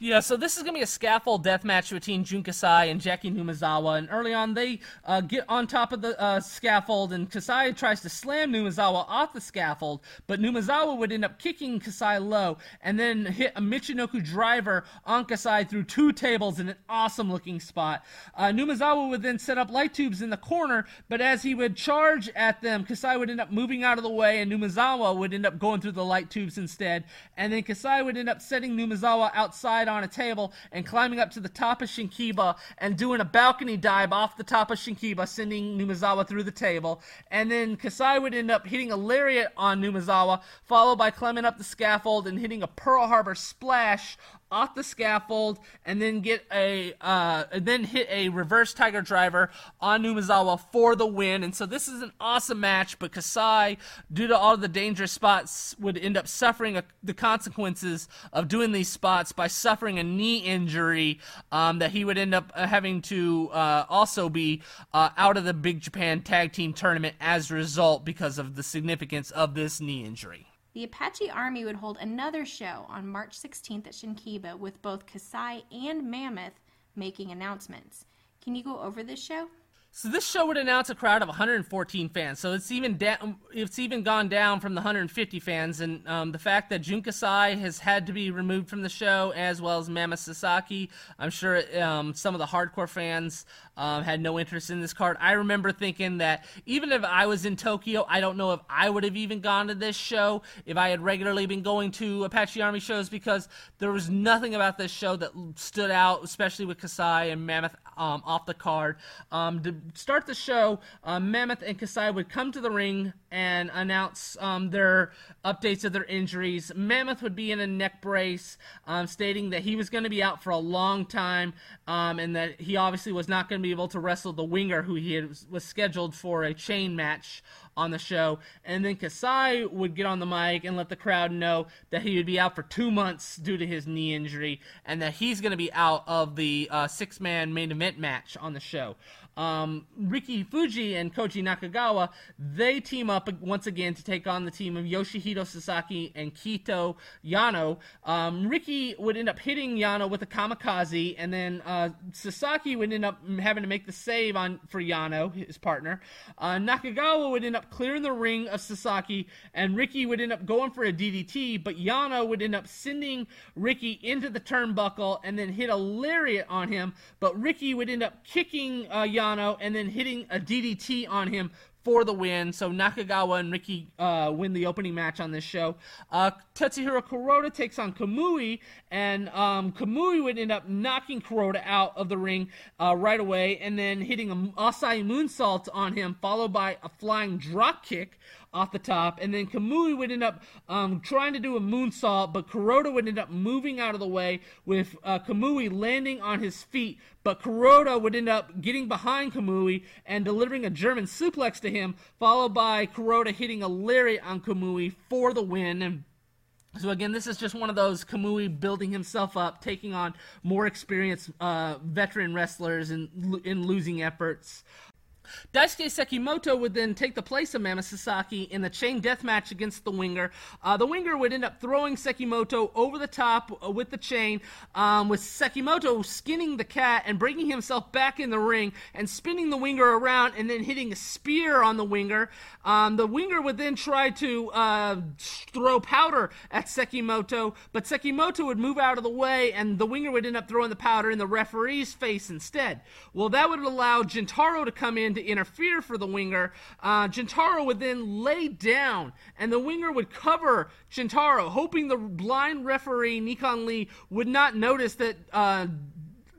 Yeah, so this is going to be a scaffold death match between Jun Kasai and Jaki Numazawa. And early on, they uh, get on top of the uh, scaffold, and Kasai tries to slam Numazawa off the scaffold, but Numazawa would end up kicking Kasai low and then hit a Michinoku driver on Kasai through two tables in an awesome looking spot. Uh, Numazawa would then set up light tubes in the corner, but as he would charge at them, Kasai would end up moving out of the way, and Numazawa would end up going through the light tubes instead. And then Kasai would end up setting Numazawa outside on a table and climbing up to the top of Shinkiba and doing a balcony dive off the top of Shinkiba, sending Numazawa through the table. And then Kasai would end up hitting a lariat on Numazawa, followed by climbing up the scaffold and hitting a Pearl Harbor splash off the scaffold and then get a uh, and then hit a reverse tiger driver on Numazawa for the win. And so this is an awesome match, but Kasai, due to all the dangerous spots, would end up suffering a, the consequences of doing these spots by suffering a knee injury um, that he would end up uh, having to uh, also be uh, out of the Big Japan Tag Team Tournament as a result because of the significance of this knee injury. The Apache Army would hold another show on March 16th at Shinkiba with both Kasai and Mammoth making announcements. Can you go over this show? So this show would announce a crowd of 114 fans. So it's even. It's even gone down from the 150 fans, and um, the fact that Jun Kasai has had to be removed from the show, as well as Mammoth Sasaki. I'm sure um, some of the hardcore fans um, had no interest in this card. I remember thinking that even if I was in Tokyo, I don't know if I would have even gone to this show if I had regularly been going to Apache Army shows because there was nothing about this show that stood out, especially with Kasai and Mammoth um, off the card. Um, start the show, uh, Mammoth and Kasai would come to the ring and announce um, their updates of their injuries. Mammoth would be in a neck brace, um, stating that he was going to be out for a long time um, and that he obviously was not going to be able to wrestle the winger who he had, was scheduled for a chain match on the show. And then Kasai would get on the mic and let the crowd know that he would be out for two months due to his knee injury and that he's going to be out of the uh, six man main event match on the show. Um, Ricky Fuji and Koji Nakagawa, they team up once again to take on the team of Yoshihito Sasaki and Kito Yano. Um, Ricky would end up hitting Yano with a kamikaze, and then uh, Sasaki would end up having to make the save on for Yano, his partner. Uh, Nakagawa would end up clearing the ring of Sasaki, and Ricky would end up going for a DDT, but Yano would end up sending Ricky into the turnbuckle and then hit a lariat on him, but Ricky would end up kicking uh, Yano and then hitting a DDT on him for the win. So Nakagawa and Ricky uh, win the opening match on this show. Uh, Tetsuhiro Kuroda takes on Kamui, and um, Kamui would end up knocking Kuroda out of the ring uh, right away, and then hitting a Asai moonsault on him, followed by a flying drop kick off the top, and then Kamui would end up um, trying to do a moonsault, but Kuroda would end up moving out of the way with uh, Kamui landing on his feet, but Kuroda would end up getting behind Kamui and delivering a German suplex to him, followed by Kuroda hitting a lariat on Kamui for the win. And so again, this is just one of those Kamui building himself up, taking on more experienced uh, veteran wrestlers in in losing efforts. Daisuke Sekimoto would then take the place of Mammoth Sasaki in the chain death match against the Winger. Uh, the Winger would end up throwing Sekimoto over the top uh, with the chain, um, with Sekimoto skinning the cat and bringing himself back in the ring and spinning the Winger around and then hitting a spear on the Winger. Um, the Winger would then try to uh, throw powder at Sekimoto, but Sekimoto would move out of the way and the Winger would end up throwing the powder in the referee's face instead. Well, that would allow Gentaro to come in to interfere for the winger. Uh, Gentaro would then lay down, and the winger would cover Gentaro, hoping the blind referee Nikon Lee would not notice that. Uh,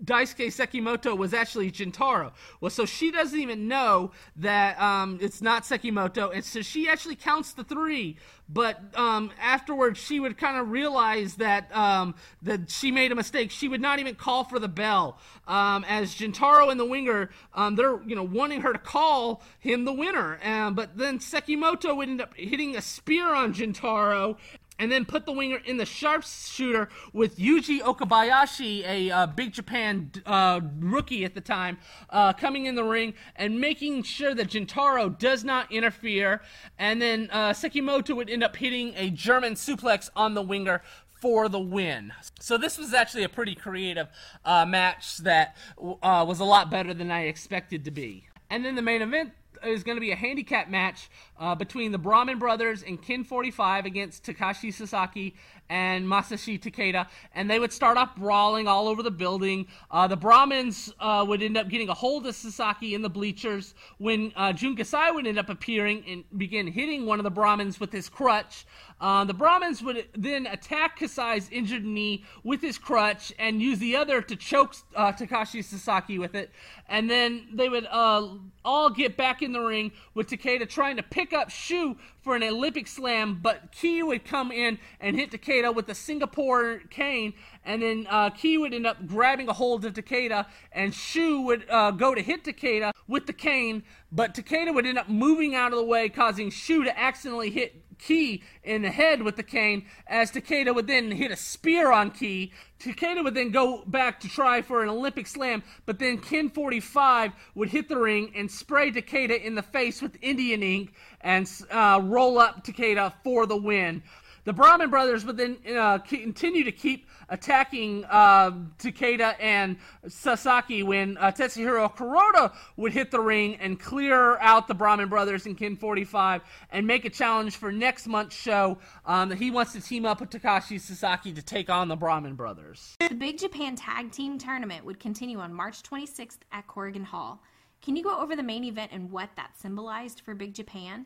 Daisuke Sekimoto was actually Gentaro. Well, so she doesn't even know that um, it's not Sekimoto, and so she actually counts the three. But um, afterwards, she would kind of realize that um, that she made a mistake. She would not even call for the bell, um, as Gentaro and the winger um, they're you know wanting her to call him the winner. But then Sekimoto would end up hitting a spear on Gentaro, and then put the winger in the sharpshooter with Yuji Okabayashi, a uh, Big Japan uh, rookie at the time, uh, coming in the ring and making sure that Gentaro does not interfere. And then uh, Sekimoto would end up hitting a German suplex on the winger for the win. So this was actually a pretty creative uh, match that uh, was a lot better than I expected to be. And then the main event is going to be a handicap match uh, between the Brahman brothers and Ken 45 against Takashi Sasaki and Masashi Takeda, and they would start off brawling all over the building. Uh, the Brahmans uh, would end up getting a hold of Sasaki in the bleachers when uh, Jun Kasai would end up appearing and begin hitting one of the Brahmans with his crutch. Uh, the Brahmans would then attack Kasai's injured knee with his crutch and use the other to choke uh, Takashi Sasaki with it. And then they would uh, all get back in the ring with Takeda trying to pick up Shu for an Olympic slam, but Kei would come in and hit Takeda with the Singapore cane, and then uh, Kei would end up grabbing a hold of Takeda, and Shu would uh, go to hit Takeda with the cane, but Takeda would end up moving out of the way, causing Shu to accidentally hit Kei in the head with the cane, as Takeda would then hit a spear on Kei. Takeda would then go back to try for an Olympic slam, but then Ken 45 would hit the ring and spray Takeda in the face with Indian ink and uh, roll up Takeda for the win. The Brahman brothers would then uh, continue to keep attacking uh, Takeda and Sasaki when uh, Tetsuhiro Kuroda would hit the ring and clear out the Brahman brothers in Ken 45 and make a challenge for next month's show um, that he wants to team up with Takashi Sasaki to take on the Brahman brothers. The Big Japan Tag Team Tournament would continue on March 26th at Korakuen Hall. Can you go over the main event and what that symbolized for Big Japan?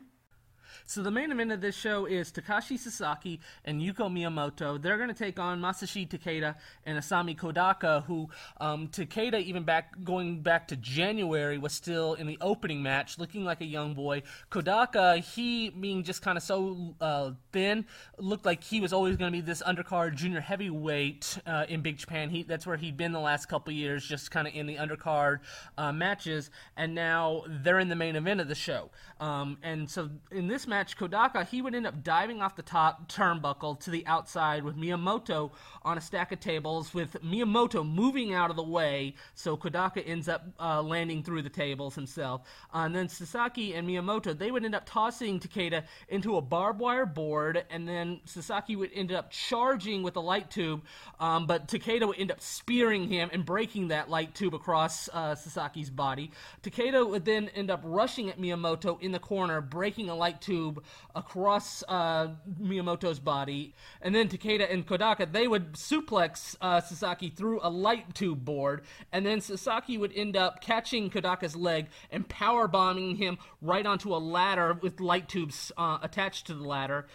So the main event of this show is Takashi Sasaki and Yuko Miyamoto. They're going to take on Masashi Takeda and Isami Kodaka, who um, Takeda, even back going back to January, was still in the opening match, looking like a young boy. Kodaka, he being just kind of so uh, thin, looked like he was always going to be this undercard junior heavyweight uh, in Big Japan. He that's where he'd been the last couple years, just kind of in the undercard uh, matches, and now they're in the main event of the show. Um, and so in this match, Kodaka, he would end up diving off the top turnbuckle to the outside with Miyamoto on a stack of tables, with Miyamoto moving out of the way, so Kodaka ends up uh, landing through the tables himself. Uh, and then Sasaki and Miyamoto, they would end up tossing Takeda into a barbed wire board, and then Sasaki would end up charging with a light tube, um, but Takeda would end up spearing him and breaking that light tube across uh, Sasaki's body. Takeda would then end up rushing at Miyamoto in the corner, breaking a light tube across uh, Miyamoto's body, and then Takeda and Kodaka they would suplex uh, Sasaki through a light tube board, and then Sasaki would end up catching Kodaka's leg and power bombing him right onto a ladder with light tubes uh, attached to the ladder.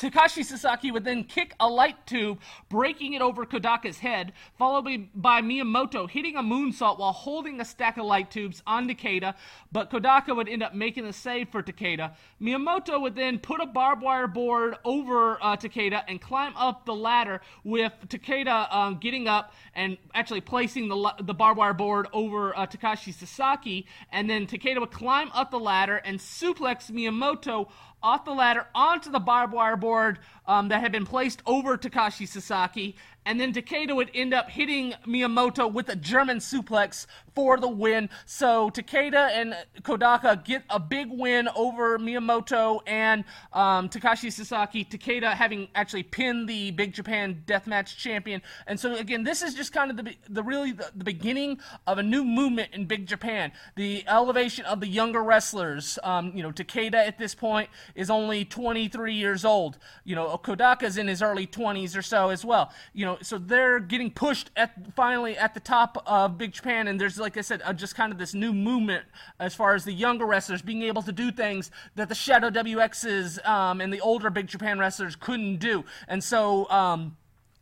Takashi Sasaki would then kick a light tube, breaking it over Kodaka's head, followed by Miyamoto hitting a moonsault while holding a stack of light tubes on Takeda, but Kodaka would end up making the save for Takeda. Miyamoto would then put a barbed wire board over uh, Takeda and climb up the ladder with Takeda um, getting up and actually placing the, the barbed wire board over uh, Takashi Sasaki, and then Takeda would climb up the ladder and suplex Miyamoto off the ladder onto the barbed wire board um, that had been placed over Takashi Sasaki. and then Takeda would end up hitting Miyamoto with a German suplex for the win. So Takeda and Kodaka get a big win over Miyamoto and um, Takashi Sasaki. Takeda having actually pinned the Big Japan Deathmatch champion, and so again, this is just kind of the the really the, the beginning of a new movement in Big Japan. The elevation of the younger wrestlers. Um, you know, Takeda at this point is only 23 years old. You know, Kodaka's in his early 20s or so as well. You know, so they're getting pushed at finally at the top of Big Japan, and there's like I said, uh, just kind of this new movement as far as the younger wrestlers being able to do things that the Shadow WXs um, and the older Big Japan wrestlers couldn't do, and so. Um,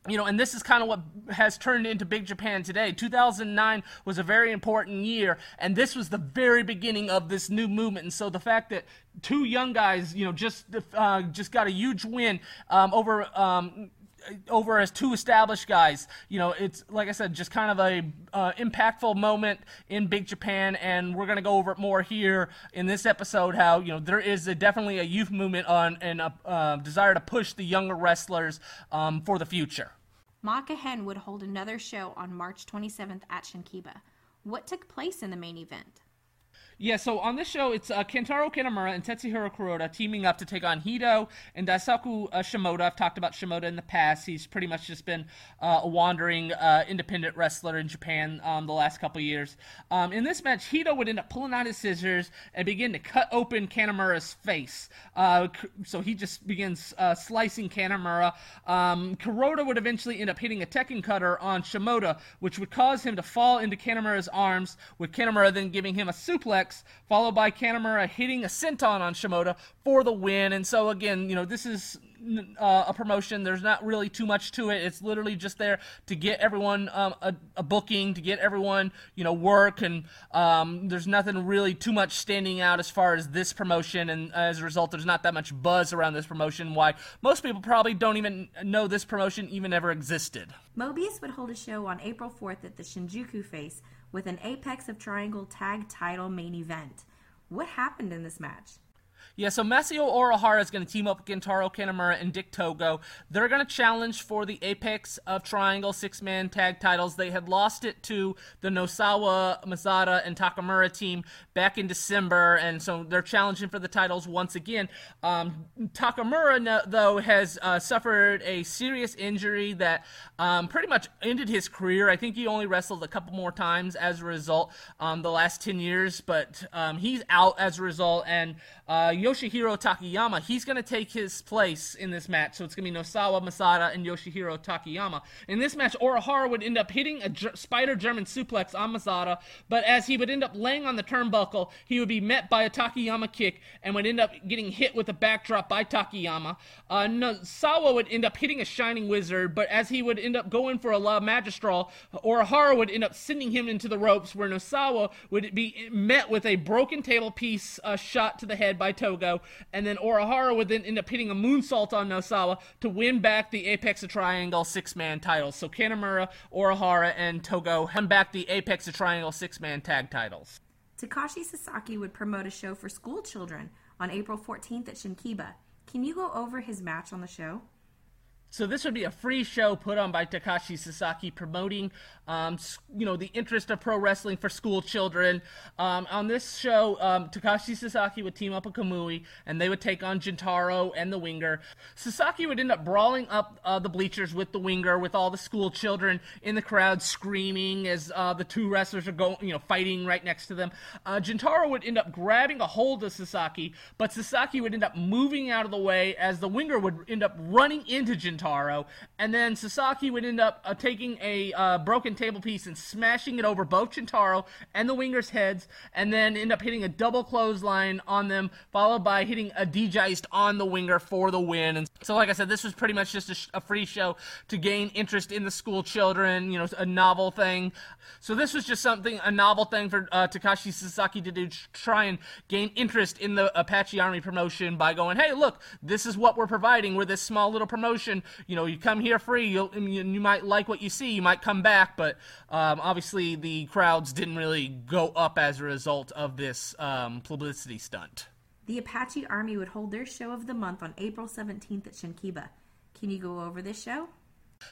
you know, and this is kind of what has turned into Big Japan today. 2009 was a very important year, and this was the very beginning of this new movement. And so the fact that two young guys, you know, just uh, just got a huge win um, over um, over as two established guys. You know, it's like I said, just kind of a uh, impactful moment in Big Japan, and we're gonna go over it more here in this episode. How you know there is a, definitely a youth movement on and a uh, desire to push the younger wrestlers um, for the future. Makahen would hold another show on March 27th at Shinkiba. What took place in the main event? Yeah, so on this show, it's uh, Gentaro and Tetsuhiro Kuroda teaming up to take on Hito and Daisaku uh, Shimoda. I've talked about Shimoda in the past. He's pretty much just been uh, a wandering uh, independent wrestler in Japan um, the last couple years. Um, in this match, Hito would end up pulling out his scissors and begin to cut open Kitamura's face. Uh, so he just begins uh, slicing Kitamura. Um, Kuroda would eventually end up hitting a Tekken cutter on Shimoda, which would cause him to fall into Kitamura's arms, with Kitamura then giving him a suplex followed by Kitamura hitting a senton on Shimoda for the win. And so again, you know, this is uh, a promotion. There's not really too much to it. It's literally just there to get everyone um, a, a, booking, to get everyone you know work, and um, there's nothing really too much standing out as far as this promotion. And as a result, there's not that much buzz around this promotion. Why most people probably don't even know this promotion even ever existed. Mobius would hold a show on April 4th at the Shinjuku Face with an Apex of Triangle tag title main event. What happened in this match? Yeah, so Masao Orihara is going to team up with Gentaro Kitamura and Dick Togo. They're going to challenge for the Apex of Triangle six man tag titles. They had lost it to the Nosawa, Masada, and Takemura team back in December, and so they're challenging for the titles once again. Um, Takemura, though, has uh, suffered a serious injury that um, pretty much ended his career. I think he only wrestled a couple more times as a result um, the last 10 years, but um, he's out as a result, and uh, Yoshihiro Takayama, he's going to take his place in this match. So it's going to be Nosawa Masada and Yoshihiro Takayama. In this match, Orihara would end up hitting a spider German suplex on Masada, but as he would end up laying on the turnbuckle, he would be met by a Takayama kick and would end up getting hit with a backdrop by Takayama. Uh, Nosawa would end up hitting a Shining Wizard, but as he would end up going for a La Magistral, Orihara would end up sending him into the ropes, where Nosawa would be met with a broken table piece uh, shot to the head by Togo and then Orihara would then end up hitting a moonsault on Nosawa to win back the Apex of Triangle six man titles. So Kitamura, Orihara, and Togo won back the Apex of Triangle six man tag titles. Takashi Sasaki would promote a show for school children on April 14th at Shinkiba. Can you go over his match on the show? So this would be a free show put on by Takashi Sasaki promoting, um, you know, the interest of pro wrestling for school children. Um, on this show, um, Takashi Sasaki would team up with Kamui, and they would take on Gentaro and the Winger. Sasaki would end up brawling up uh, the bleachers with the Winger, with all the school children in the crowd screaming as uh, the two wrestlers are going, you know, fighting right next to them. Uh, Gentaro would end up grabbing a hold of Sasaki, but Sasaki would end up moving out of the way as the Winger would end up running into Gentaro. Taro, and then Sasaki would end up uh, taking a uh, broken table piece and smashing it over both Gentaro and the Wingers' heads, and then end up hitting a double clothesline on them, followed by hitting a D-Geist on the Winger for the win. And so, like I said, this was pretty much just a, sh- a free show to gain interest in the school children, you know, a novel thing. So this was just something, a novel thing for uh, Takashi Sasaki to do, to try and gain interest in the Apache Army promotion by going, hey, look, this is what we're providing. We're this small little promotion you know, you come here free, you'll, you might like what you see, you might come back, but um, obviously the crowds didn't really go up as a result of this um, publicity stunt. The Apache Army would hold their show of the month on April 17th at Shinkiba. Can you go over this show?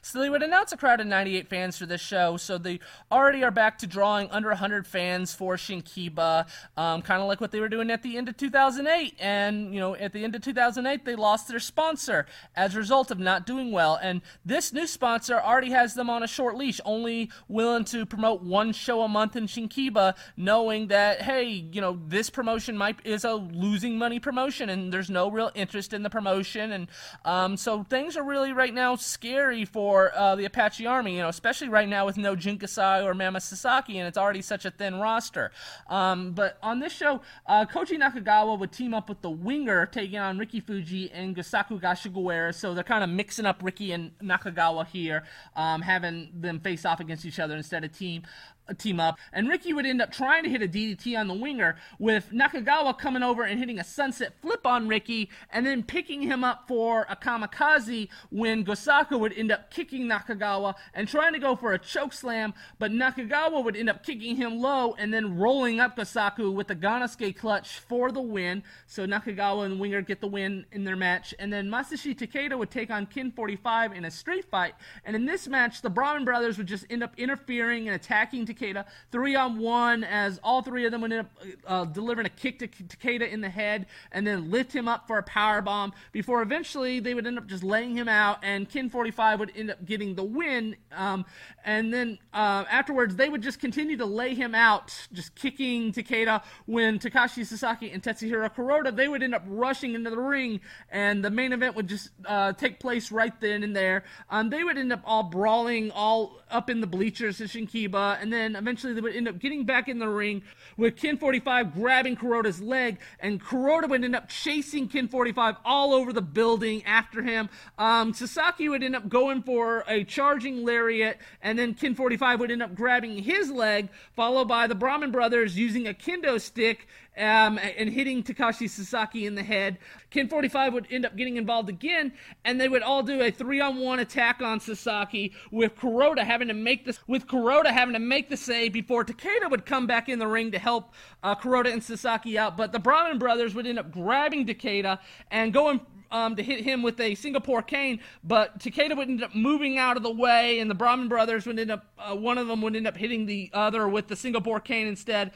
So they would announce a crowd of 98 fans for this show. So they already are back to drawing under 100 fans for Shinkiba, um, kind of like what they were doing at the end of 2008. And you know, at the end of 2008, they lost their sponsor as a result of not doing well. And this new sponsor already has them on a short leash, only willing to promote one show a month in Shinkiba, knowing that hey, you know, this promotion might is a losing money promotion, and there's no real interest in the promotion. And um, so things are really right now scary for uh, the Apache Army, you know, especially right now with no Jun Kasai or Mammoth Sasaki, and it's already such a thin roster. Um, but on this show, uh, Koji Nakagawa would team up with the Winger, taking on Ricky Fuji and Gosaku Goshogawara, so they're kind of mixing up Ricky and Nakagawa here, um, having them face off against each other instead of team team up, and Ricky would end up trying to hit a DDT on the winger, with Nakagawa coming over and hitting a sunset flip on Ricky, and then picking him up for a kamikaze when Gosaku would end up kicking Nakagawa and trying to go for a choke slam, but Nakagawa would end up kicking him low and then rolling up Gosaku with the Gannosuke clutch for the win. So Nakagawa and Winger get the win in their match, and then Masashi Takeda would take on Ken 45 in a street fight, and in this match, the Brahman brothers would just end up interfering and attacking Takeda three on one as all three of them would end up uh, delivering a kick to Takeda in the head and then lift him up for a power bomb before eventually they would end up just laying him out and Ken 45 would end up getting the win. Um, and then uh, afterwards they would just continue to lay him out, just kicking Takeda when Takashi Sasaki and Tetsuhiro Kuroda they would end up rushing into the ring and the main event would just uh, take place right then and there. Um, they would end up all brawling all up in the bleachers at Shinkiba and then then eventually they would end up getting back in the ring with Ken 45 grabbing Kuroda's leg, and Kuroda would end up chasing Ken 45 all over the building after him. Um, Sasaki would end up going for a charging lariat, and then Ken 45 would end up grabbing his leg, followed by the Brahman brothers using a kendo stick um, and hitting Takashi Sasaki in the head. Ken 45 would end up getting involved again, and they would all do a three-on-one attack on Sasaki with Kuroda having to make this with Kuroda having to make the save before Takeda would come back in the ring to help uh, Kuroda and Sasaki out. But the Brahman brothers would end up grabbing Takeda and going um, to hit him with a Singapore cane, but Takeda would end up moving out of the way, and the Brahman brothers would end up, uh, one of them would end up hitting the other with the Singapore cane instead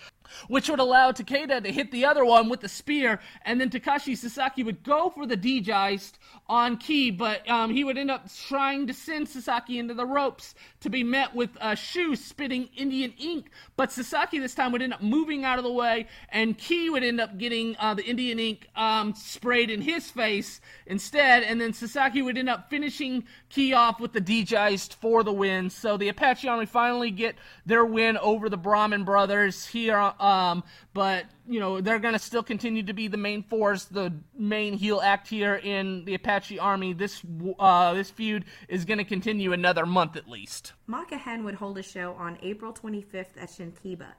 which would allow Takeda to hit the other one with the spear, and then Takashi Sasaki would go for the D-Geist on Kei, but um, he would end up trying to send Sasaki into the ropes to be met with a shoe spitting Indian ink, but Sasaki this time would end up moving out of the way, and Kei would end up getting uh, the Indian ink um, sprayed in his face instead, and then Sasaki would end up finishing Kei off with the D-Geist for the win. So the Apache Army finally get their win over the Brahman brothers here um, but you know they're going to still continue to be the main force, the main heel act here in the Apache Army. This uh, this feud is going to continue another month at least. Makahen would hold a show on April 25th at Shinkiba.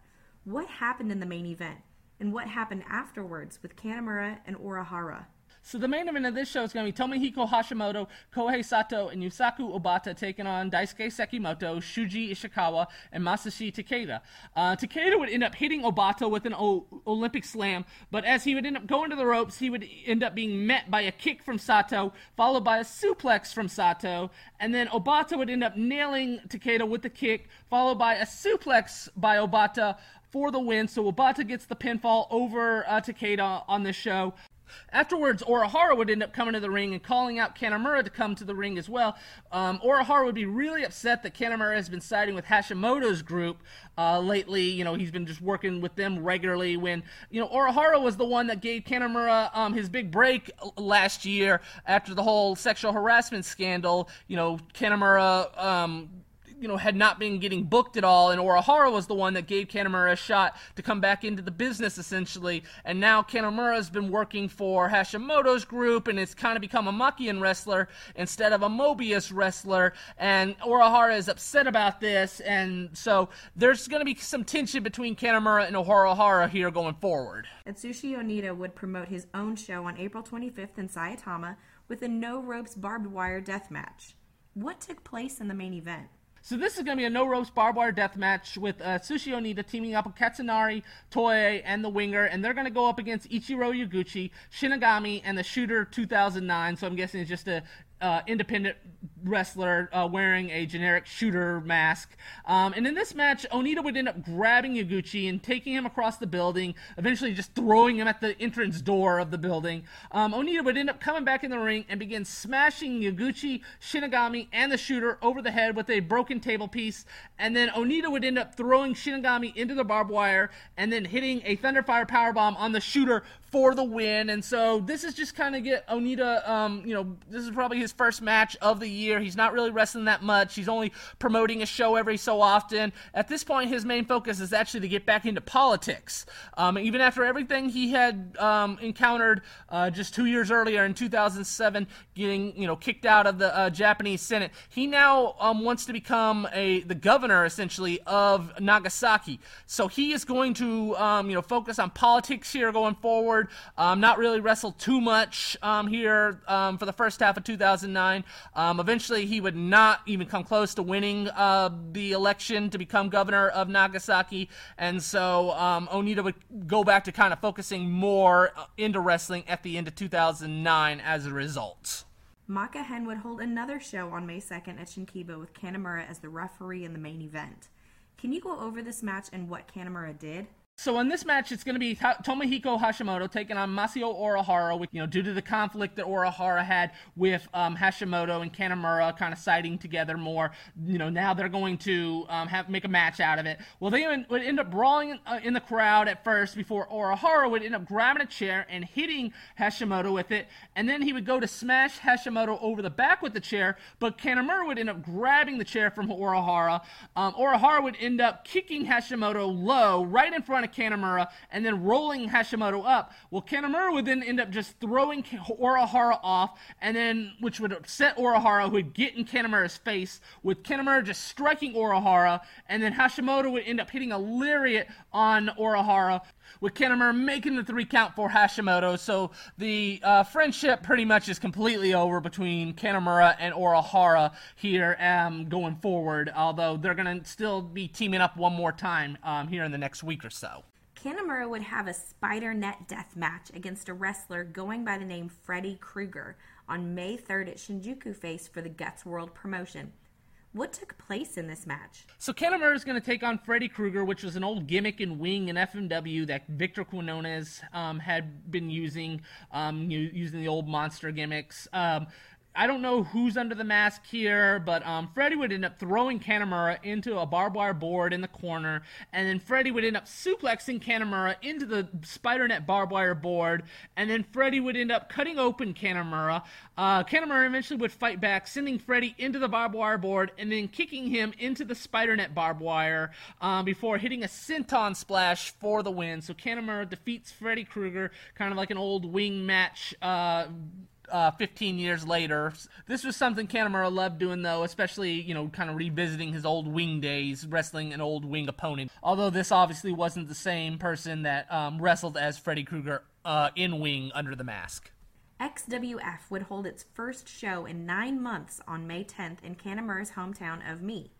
What happened in the main event, and what happened afterwards with Kanemaru and Orihara? So the main event of this show is going to be Tomohiko Hashimoto, Kohei Sato, and Yusaku Obata taking on Daisuke Sekimoto, Shuji Ishikawa, and Masashi Takeda. Uh, Takeda would end up hitting Obata with an o- Olympic slam, but as he would end up going to the ropes, he would end up being met by a kick from Sato, followed by a suplex from Sato, and then Obata would end up nailing Takeda with the kick, followed by a suplex by Obata for the win. So Obata gets the pinfall over uh, Takeda on this show. Afterwards, Orihara would end up coming to the ring and calling out Kanemaru to come to the ring as well. Um, Orihara would be really upset that Kanemaru has been siding with Hashimoto's group uh, lately. You know, he's been just working with them regularly. When you know Orihara was the one that gave Kanemaru um, his big break last year after the whole sexual harassment scandal. You know, Kanemaru um, you know, had not been getting booked at all, and Orihara was the one that gave Kanemaru a shot to come back into the business, essentially. And now Kanemaru has been working for Hashimoto's group, and it's kind of become a Makian wrestler instead of a Mobius wrestler. And Orihara is upset about this, and so there's going to be some tension between Kanemaru and Orihara here going forward. Atsushi Onita would promote his own show on April 25th in Saitama with a no ropes barbed wire death match. What took place in the main event? So this is going to be a no ropes barbed wire death match with uh, Sushi Onita teaming up with Katsunari, Toei, and the Winger, and they're going to go up against Ichiro Yaguchi, Shinigami, and the Shooter 2009. So I'm guessing it's just a uh, independent wrestler uh, wearing a generic shooter mask. Um, and in this match, Onita would end up grabbing Yaguchi and taking him across the building, eventually just throwing him at the entrance door of the building. Um, Onita would end up coming back in the ring and begin smashing Yaguchi, Shinigami, and the shooter over the head with a broken table piece. And then Onita would end up throwing Shinigami into the barbed wire and then hitting a Thunderfire powerbomb on the shooter for the win. And so this is just kind of get Onita, um, you know, this is probably his first match of the year. He's not really wrestling that much. He's only promoting a show every so often. At this point, his main focus is actually to get back into politics. Um, even after everything he had um, encountered uh, just two years earlier in 2007, getting you know kicked out of the uh, Japanese Senate, he now um, wants to become a the governor essentially of Nagasaki. So he is going to um, you know focus on politics here going forward forward. Um, not really wrestled too much um, here um, for the first half of 2009. Um, eventually, he would not even come close to winning uh, the election to become governor of Nagasaki, and so um, Onita would go back to kind of focusing more uh, into wrestling at the end of 2009 as a result. Maka Hen would hold another show on May 2nd at Shinkiba with Kanemaru as the referee in the main event. Can you go over this match and what Kanemaru did? So in this match, it's going to be Tomohiko Hashimoto taking on Masao Orihara, with, you know, due to the conflict that Orihara had with um, Hashimoto and Kanemaru kind of siding together more. You know, now they're going to um, have make a match out of it. Well, they would end up brawling uh, in the crowd at first before Orihara would end up grabbing a chair and hitting Hashimoto with it, and then he would go to smash Hashimoto over the back with the chair, but Kanemaru would end up grabbing the chair from Orihara. Um, Orihara would end up kicking Hashimoto low right in front of Kanemaru and then rolling Hashimoto up. Well, Kanemaru would then end up just throwing Orihara off, and then which would upset Orihara, who would get in Kanemaru's face, with Kanemaru just striking Orihara, and then Hashimoto would end up hitting a lariat on Orihara, with Kanemaru making the three count for Hashimoto. So the uh, friendship pretty much is completely over between Kanemaru and Orihara here um, going forward, although they're going to still be teaming up one more time um, here in the next week or so. Kanemaru would have a spider net death match against a wrestler going by the name Freddy Krueger on May 3rd at Shinjuku Face for the Guts World promotion. What took place in this match? So Kanemaru is going to take on Freddy Krueger, which was an old gimmick in Wing and FMW that Victor Quinones um, had been using, um, using the old monster gimmicks. Um, I don't know who's under the mask here, but um, Freddy would end up throwing Kanemaru into a barbed wire board in the corner, and then Freddy would end up suplexing Kanemaru into the spider net barbed wire board, and then Freddy would end up cutting open Kanemaru. Uh, eventually would fight back, sending Freddy into the barbed wire board, and then kicking him into the spider net barbed wire um, before hitting a senton splash for the win. So Kanemaru defeats Freddy Krueger, kind of like an old wing match. Uh, uh, 15 years later. This was something Kanemaru loved doing, though, especially, you know, kind of revisiting his old wing days, wrestling an old wing opponent. Although this obviously wasn't the same person that um, wrestled as Freddy Krueger uh, in Wing under the mask. XWF would hold its first show in nine months on May 10th in Kanemaru's hometown of Mie.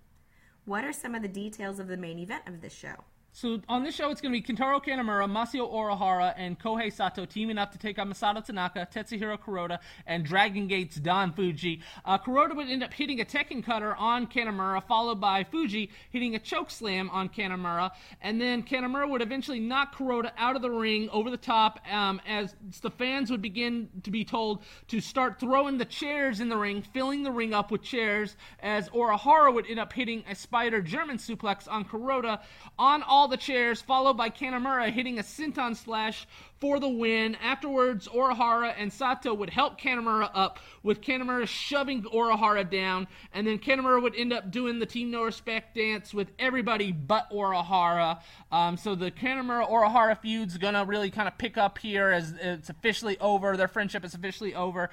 What are some of the details of the main event of this show? So on this show, it's going to be Kintaro Kanemaru, Masao Orihara, and Kohei Sato teaming up to take on Masato Tanaka, Tetsuhiro Kuroda, and Dragon Gate's Don Fuji. Uh, Kuroda would end up hitting a Tekken Cutter on Kanemaru, followed by Fuji hitting a choke slam on Kanemaru, and then Kanemaru would eventually knock Kuroda out of the ring over the top um, as the fans would begin to be told to start throwing the chairs in the ring, filling the ring up with chairs, as Orihara would end up hitting a spider German suplex on Kuroda on all all the chairs, followed by Kanemaru hitting a senton slash for the win. Afterwards, Orihara and Sato would help Kanemaru up, with Kanemaru shoving Orihara down, and then Kanemaru would end up doing the Team No Respect dance with everybody but Orihara. Um, so the Kanemaru Orihara feud's gonna really kind of pick up here as it's officially over. Their friendship is officially over.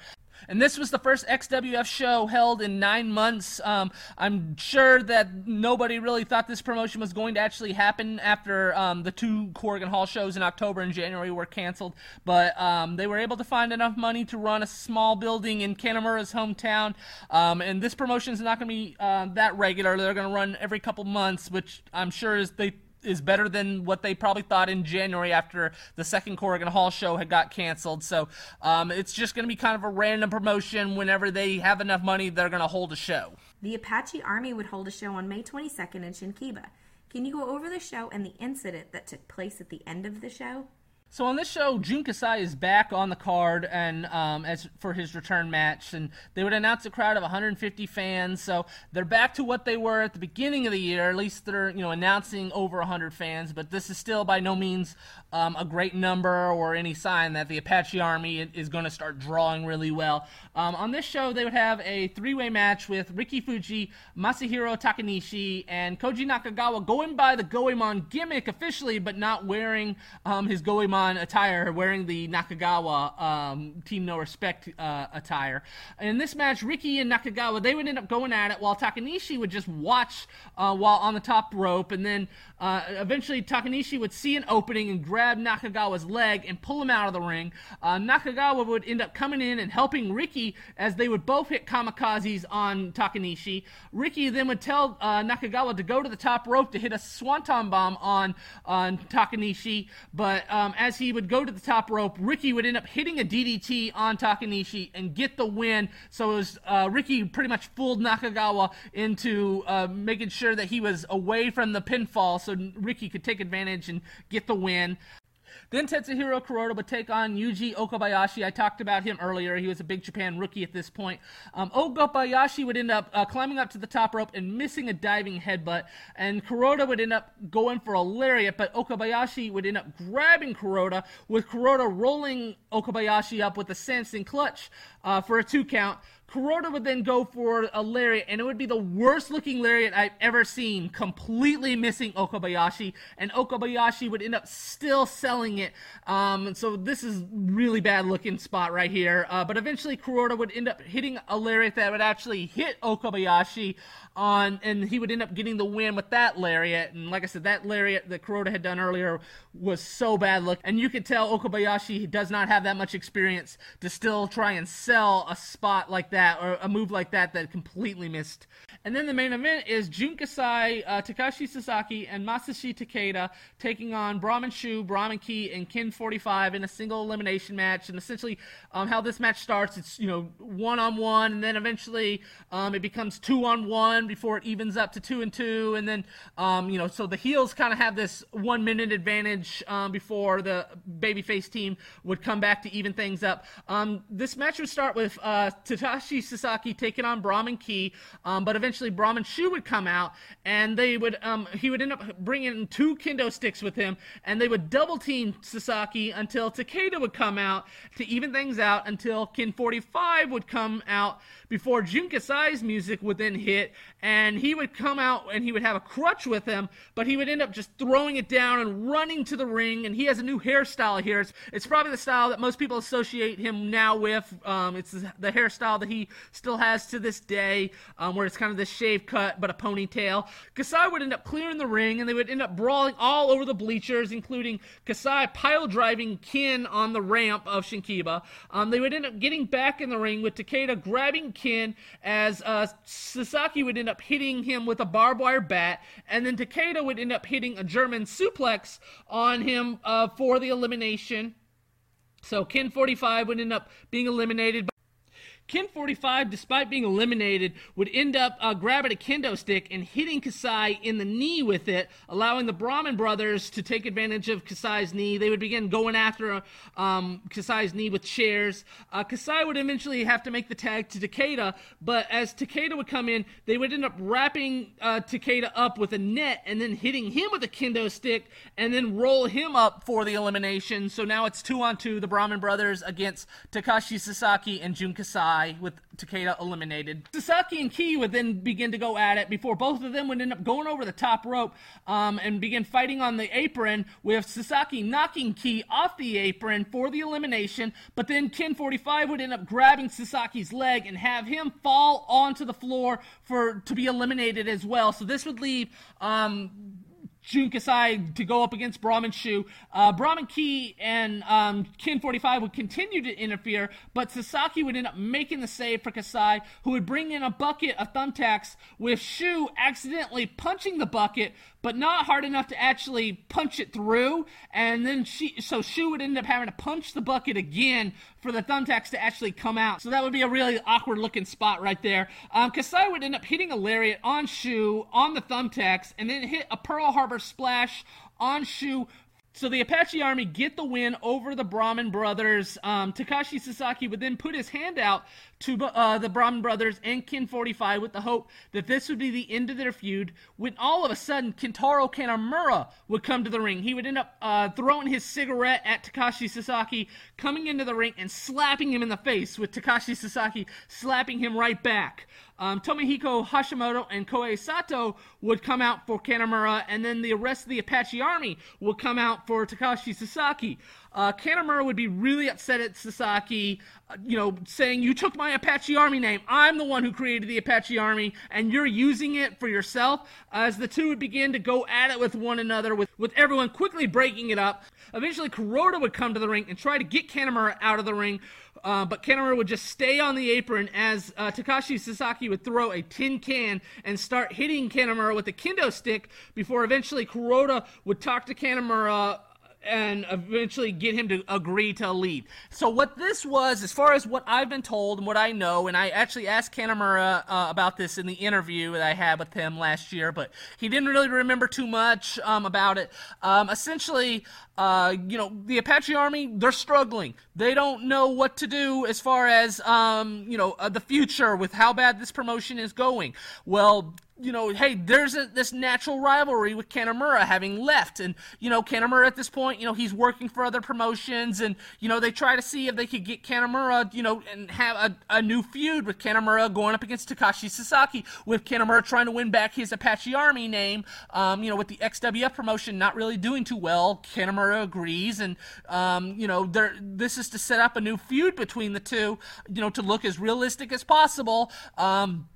And this was the first XWF show held in nine months. Um, I'm sure that nobody really thought this promotion was going to actually happen after um, the two Korakuen Hall shows in October and January were canceled. But um, they were able to find enough money to run a small building in Kanemaru's hometown. Um, and this promotion is not going to be uh, that regular. They're going to run every couple months, which I'm sure is they is better than what they probably thought in January after the second Korakuen Hall show had got canceled. So um, it's just going to be kind of a random promotion. Whenever they have enough money, they're going to hold a show. The Apache Army would hold a show on May 22nd in Shinkiba. Can you go over the show and the incident that took place at the end of the show? So on this show, Jun Kasai is back on the card and um, as for his return match, and they would announce a crowd of 150 fans. So they're back to what they were at the beginning of the year. At least they're you know announcing over 100 fans, but this is still by no means um, a great number or any sign that the Apache Army is going to start drawing really well. Um, on this show, they would have a three-way match with Ricky Fuji, Masahiro Takanishi, and Koji Nakagawa going by the Goemon gimmick officially, but not wearing um, his Goemon attire, wearing the Nakagawa um, Team No Respect uh, attire. In this match, Ricky and Nakagawa they would end up going at it, while Takanishi would just watch uh, while on the top rope, and then uh, eventually Takanishi would see an opening and grab Nakagawa's leg and pull him out of the ring. Uh, Nakagawa would end up coming in and helping Ricky as they would both hit kamikazes on Takanishi. Ricky then would tell uh, Nakagawa to go to the top rope to hit a swanton bomb on on Takanishi, but um, as he would go to the top rope, Ricky would end up hitting a DDT on Takanishi and get the win. So it was uh, Ricky pretty much fooled Nakagawa into uh, making sure that he was away from the pinfall so Ricky could take advantage and get the win. Then Tetsuhiro Kuroda would take on Yuji Okabayashi. I talked about him earlier. He was a Big Japan rookie at this point. Um, Okabayashi would end up uh, climbing up to the top rope and missing a diving headbutt, and Kuroda would end up going for a lariat, but Okabayashi would end up grabbing Kuroda, with Kuroda rolling Okabayashi up with a sensing clutch uh, for a two count. Kuroda would then go for a lariat, and it would be the worst looking lariat I've ever seen, completely missing Okabayashi, and Okabayashi would end up still selling it. Um, so this is really bad looking spot right here. Uh, but eventually, Kuroda would end up hitting a lariat that would actually hit Okabayashi on, and he would end up getting the win with that lariat. And like I said, that lariat that Kuroda had done earlier was so bad look, and you could tell Okabayashi does not have that much experience to still try and sell a spot like that or a move like that that completely missed. And then the main event is Jun Kasai, uh, Takashi Sasaki, and Masashi Takeda taking on Brahman Shu, Brahman Kei, and Ken 45 in a single elimination match. And essentially, um, how this match starts, it's you know one on one, and then eventually um, it becomes two on one before it evens up to two and two, and then um, you know so the heels kind of have this one minute advantage um, before the babyface team would come back to even things up. Um, this match would start with uh, Takashi Sasaki taking on Brahman Kei, um, but eventually Brahman Shu would come out, and they would um, he would end up bringing two kendo sticks with him, and they would double team Sasaki until Takeda would come out to even things out until Ken 45 would come out before Jun Kasai's music would then hit, and he would come out and he would have a crutch with him, but he would end up just throwing it down and running to the ring, and he has a new hairstyle here. It's, it's probably the style that most people associate him now with. Um, it's the hairstyle that he still has to this day, um, where it's kind of this shave cut but a ponytail. Kasai would end up clearing the ring, and they would end up brawling all over the bleachers, including Kasai pile driving Ken on the ramp of Shinkiba. Um, they would end up getting back in the ring with Takeda grabbing Ken as uh, Sasaki would end up hitting him with a barbed wire bat, and then Takeda would end up hitting a German suplex on him uh, for the elimination. So Ken 45 would end up being eliminated. Ken 45, despite being eliminated, would end up uh, grabbing a kendo stick and hitting Kasai in the knee with it, allowing the Brahman brothers to take advantage of Kasai's knee. They would begin going after um, Kasai's knee with chairs. Uh, Kasai would eventually have to make the tag to Takeda, but as Takeda would come in, they would end up wrapping uh, Takeda up with a net and then hitting him with a kendo stick and then roll him up for the elimination. So now it's two on two, the Brahman brothers against Takashi Sasaki and Jun Kasai with Takeda eliminated. Sasaki and Kei would then begin to go at it before both of them would end up going over the top rope um, and begin fighting on the apron with Sasaki knocking Kei off the apron for the elimination. But then Ken 45 would end up grabbing Sasaki's leg and have him fall onto the floor for to be eliminated as well. So this would leave um, Jun Kasai to go up against Brahman Shu. Uh, Brahman Kei and um, Ken 45 would continue to interfere, but Sasaki would end up making the save for Kasai, who would bring in a bucket of thumbtacks with Shu accidentally punching the bucket, but not hard enough to actually punch it through. And then she, so Shu would end up having to punch the bucket again for the thumbtacks to actually come out. So that would be a really awkward looking spot right there. Um, Kasai would end up hitting a lariat on Shu on the thumbtacks and then hit a Pearl Harbor splash on Shu so the Apache army get the win over the Brahman brothers. Um, Takashi Sasaki would then put his hand out to uh, the Brahman brothers and Ken 45 with the hope that this would be the end of their feud. When all of a sudden Kintaro Kanemaru would come to the ring, he would end up uh, throwing his cigarette at Takashi Sasaki, coming into the ring and slapping him in the face, with Takashi Sasaki slapping him right back. Um, Tomohiko Hashimoto and Kohei Sato would come out for Kanemaru, and then the rest of the Apache army would come out for Takashi Sasaki. Uh, would be really upset at Sasaki, uh, you know, saying, You took my Apache Army name. I'm the one who created the Apache Army, and you're using it for yourself. As the two would begin to go at it with one another, with, with everyone quickly breaking it up. Eventually, Kuroda would come to the ring and try to get Kanemaru out of the ring, uh, but Kanemaru would just stay on the apron as uh, Takashi Sasaki would throw a tin can and start hitting Kanemaru with a kendo stick before eventually Kuroda would talk to Kanemaru and eventually get him to agree to leave. So what this was, as far as what I've been told and what I know, and I actually asked Kanemaru uh, about this in the interview that I had with him last year, but he didn't really remember too much um, about it. Um, essentially, uh, you know, the Apache Army, they're struggling. They don't know what to do as far as, um, you know, uh, the future with how bad this promotion is going. Well, you know, hey, there's a, this natural rivalry with Kanemaru having left. And, you know, Kanemaru at this point, you know, he's working for other promotions. And, you know, they try to see if they could get Kanemaru, you know, and have a, a new feud with Kanemaru going up against Takashi Sasaki, with Kanemaru trying to win back his Apache Army name. Um, you know, with the XWF promotion not really doing too well, Agrees. And, um, you know, this is to set up a new feud between the two, you know, to look as realistic as possible. Um,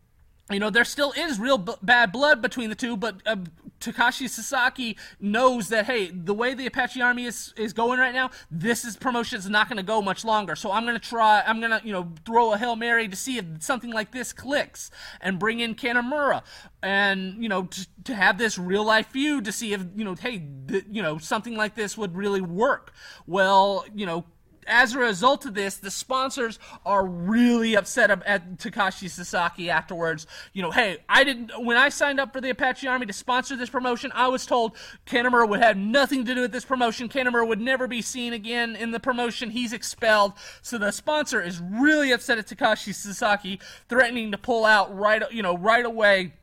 you know, there still is real b- bad blood between the two, but uh, Takashi Sasaki knows that hey, the way the Apache Army is is going right now, this is promotion is not going to go much longer. So I'm going to try. I'm going to you know throw a hail mary to see if something like this clicks and bring in Kanemaru and you know to, to have this real life feud to see if you know hey th- you know something like this would really work. Well, you know as a result of this, the sponsors are really upset at Takashi Sasaki afterwards. You know, hey, I didn't when I signed up for the Apache Army to sponsor this promotion, I was told Kanemaru would have nothing to do with this promotion. Kanemaru would never be seen again in the promotion. He's expelled. So the sponsor is really upset at Takashi Sasaki, threatening to pull out right, you know, right away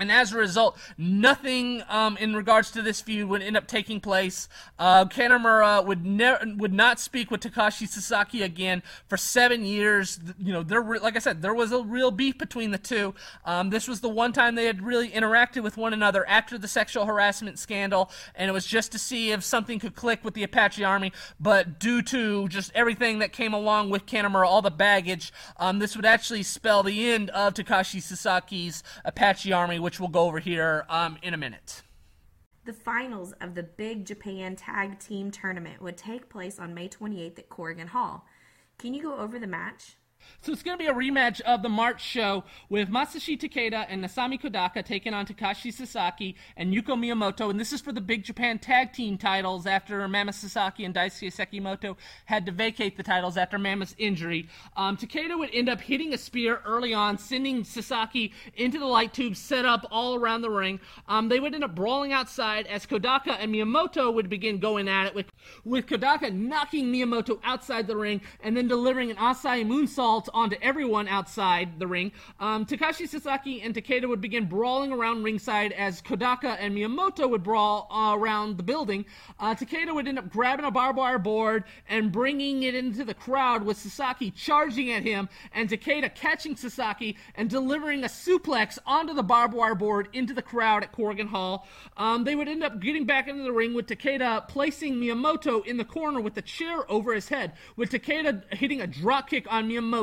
and as a result, nothing um, in regards to this feud would end up taking place. Uh, would never would not speak with Takashi Sasaki again for seven years. You know, there like I said, there was a real beef between the two. Um, this was the one time they had really interacted with one another after the sexual harassment scandal, and it was just to see if something could click with the Apache Army. But due to just everything that came along with Kanemaru, all the baggage, um, this would actually spell the end of Takashi Sasaki's Apache Army which we'll go over here um, in a minute. The finals of the Big Japan Tag Team Tournament would take place on May 28th at Korakuen Hall. Can you go over the match? So it's going to be a rematch of the March show with Masashi Takeda and Isami Kodaka taking on Takashi Sasaki and Yuko Miyamoto. And this is for the Big Japan Tag Team titles after Mammoth Sasaki and Daisuke Sekimoto had to vacate the titles after Mammoth's injury. Um, Takeda would end up hitting a spear early on, sending Sasaki into the light tube set up all around the ring. Um, they would end up brawling outside as Kodaka and Miyamoto would begin going at it, with, with Kodaka knocking Miyamoto outside the ring and then delivering an Asai moonsault assault onto everyone outside the ring. Um, Takashi Sasaki and Takeda would begin brawling around ringside as Kodaka and Miyamoto would brawl uh, around the building. Uh, Takeda would end up grabbing a barbed wire board and bringing it into the crowd with Sasaki charging at him and Takeda catching Sasaki and delivering a suplex onto the barbed wire board into the crowd at Korakuen Hall. Um, they would end up getting back into the ring with Takeda placing Miyamoto Miyamoto in the corner with the chair over his head, with Takeda hitting a drop kick on Miyamoto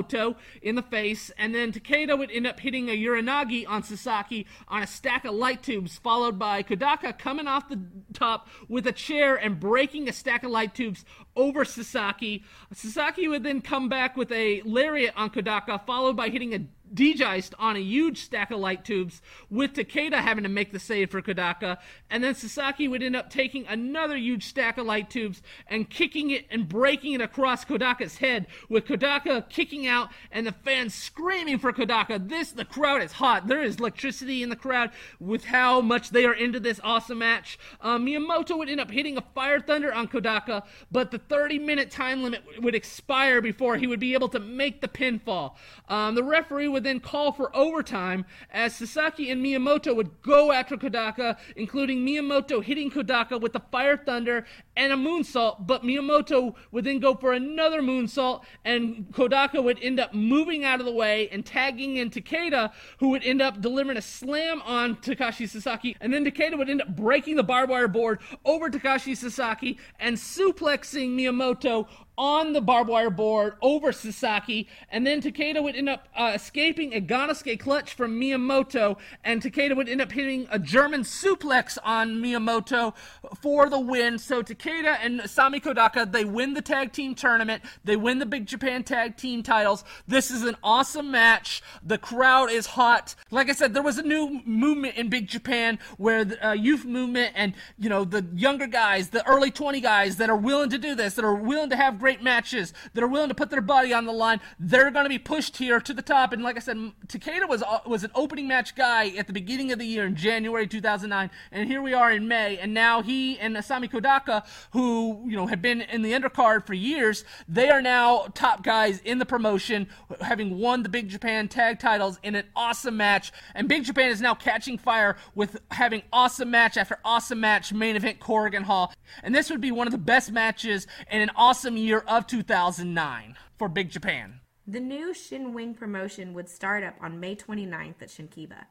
in the face, and then Takeda would end up hitting a Uranage on Sasaki on a stack of light tubes, followed by Kodaka coming off the top with a chair and breaking a stack of light tubes over Sasaki. Sasaki would then come back with a lariat on Kodaka, followed by hitting a D-Geist on a huge stack of light tubes, with Takeda having to make the save for Kodaka, and then Sasaki would end up taking another huge stack of light tubes and kicking it and breaking it across Kodaka's head, with Kodaka kicking out and the fans screaming for Kodaka. This, the crowd is hot. There is electricity in the crowd with how much they are into this awesome match. Uh, Miyamoto would end up hitting a Fire Thunder on Kodaka, but the 30 minute time limit would expire before he would be able to make the pinfall. Um, the referee would then call for overtime as Sasaki and Miyamoto would go after Kodaka, including Miyamoto hitting Kodaka with the Fire Thunder and a moonsault, but Miyamoto would then go for another moonsault, and Kodaka would end up moving out of the way and tagging in Takeda, who would end up delivering a slam on Takashi Sasaki, and then Takeda would end up breaking the barbed wire board over Takashi Sasaki and suplexing Miyamoto on the barbed wire board over Sasaki, and then Takeda would end up uh, escaping a Gannosuke clutch from Miyamoto, and Takeda would end up hitting a German suplex on Miyamoto for the win. So Takeda and Sami Kodaka, they win the tag team tournament, they win the Big Japan tag team titles. This is an awesome match. The crowd is hot. Like I said, there was a new movement in Big Japan where the uh, youth movement and you know the younger guys, the early 20 guys that are willing to do this, that are willing to have great matches, that are willing to put their body on the line, they're going to be pushed here to the top. And like I said, Takeda was uh, was an opening match guy at the beginning of the year in January 2009, and here we are in May, and now he and Isami Kodaka, who you know have been in the undercard for years, they are now top guys in the promotion, having won the Big Japan tag titles in an awesome match. And Big Japan is now catching fire with having awesome match after awesome match main event Korakuen Hall, and this would be one of the best matches in an awesome year of 2009 for Big Japan. The new Shin Wing promotion would start up on May 29th at Shinkiba.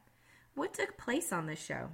What took place on this show?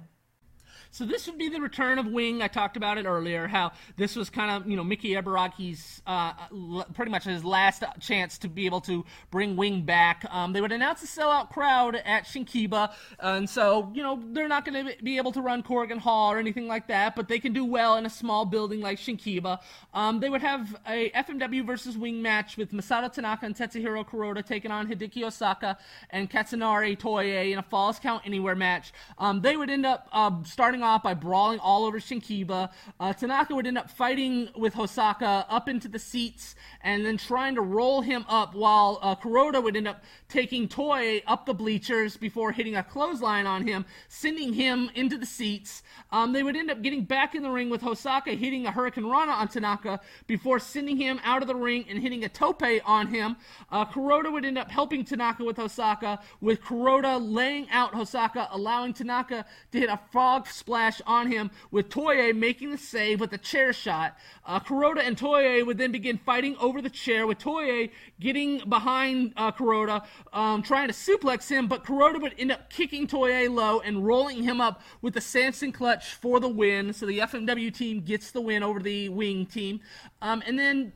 So this would be the return of Wing. I talked about it earlier. How this was kind of you know Miki Ibaraki's uh, l- pretty much his last chance to be able to bring Wing back. Um, they would announce a sellout crowd at Shinkiba, and so you know they're not going to be able to run Korakuen Hall or anything like that, but they can do well in a small building like Shinkiba. Um, they would have a FMW versus Wing match with Masato Tanaka and Tetsuhiro Kuroda taking on Hideki Hosaka and Katsunari Toye in a Falls Count Anywhere match. Um, they would end up uh, starting off by brawling all over Shinkiba. Uh, Tanaka would end up fighting with Hosaka up into the seats and then trying to roll him up while uh, Kuroda would end up taking Toye up the bleachers before hitting a clothesline on him, sending him into the seats. Um, they would end up getting back in the ring with Hosaka hitting a Hurricane Rana on Tanaka before sending him out of the ring and hitting a tope on him. Uh, Kuroda would end up helping Tanaka with Hosaka, with Kuroda laying out Hosaka, allowing Tanaka to hit a frog splash on him, with Toye making the save with a chair shot. Uh, Kuroda and Toye would then begin fighting over the chair, with Toye getting behind uh, Kuroda, um, trying to suplex him, but Kuroda would end up kicking Toye low and rolling him up with the Samson clutch for the win. So the FMW team gets the win over the Wing team. Um, and then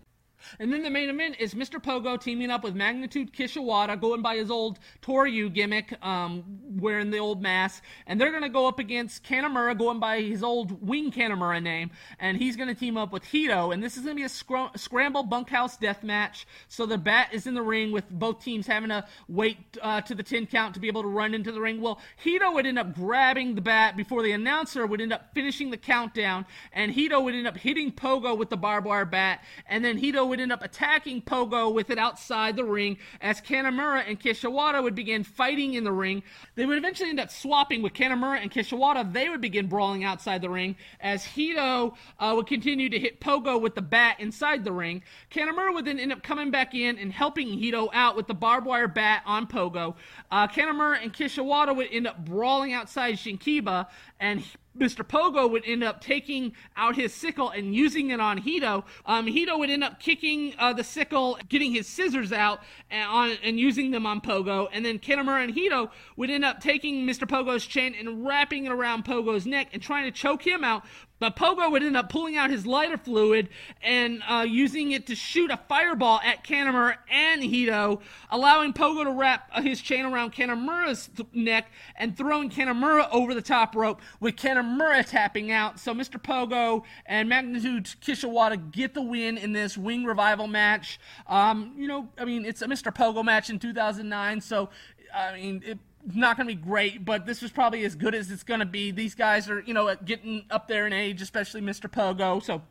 and then the main event is Mr. Pogo teaming up with Magnitude Kishiwada, going by his old Toryu gimmick, um, wearing the old mask. And they're going to go up against Kanemaru, going by his old Wing Kanemaru name. And he's going to team up with Hito. And this is going to be a scr- scramble bunkhouse death match. So the bat is in the ring with both teams having to wait uh, to the 10 count to be able to run into the ring. Well, Hito would end up grabbing the bat before the announcer would end up finishing the countdown. And Hito would end up hitting Pogo with the barbed wire bat. And then Hito would end up attacking Pogo with it outside the ring as Kanemaru and Kishiwada would begin fighting in the ring. They would eventually end up swapping with Kanemaru and Kishiwada. They would begin brawling outside the ring as Hito uh, would continue to hit Pogo with the bat inside the ring. Kanemaru would then end up coming back in and helping Hito out with the barbed wire bat on Pogo. Uh, and Kishiwada would end up brawling outside Shinkiba and Mr. Pogo would end up taking out his sickle and using it on Hito. Um, Hito would end up kicking uh, the sickle, getting his scissors out and, on, and using them on Pogo. And then Kanemaru and Hito would end up taking Mr. Pogo's chain and wrapping it around Pogo's neck and trying to choke him out. But Pogo would end up pulling out his lighter fluid and uh, using it to shoot a fireball at Kanemaru and Hito, allowing Pogo to wrap uh, his chain around Kanemaru's th- neck and throwing Kanemaru over the top rope, with Kanemaru tapping out. So Mr. Pogo and Magnitude Kishiwada get the win in this Wing Revival match. Um, you know, I mean, it's a Mr. Pogo match in 2009, so I mean, it not going to be great, but this was probably as good as it's going to be. These guys are, you know, getting up there in age, especially Mr. Pogo. So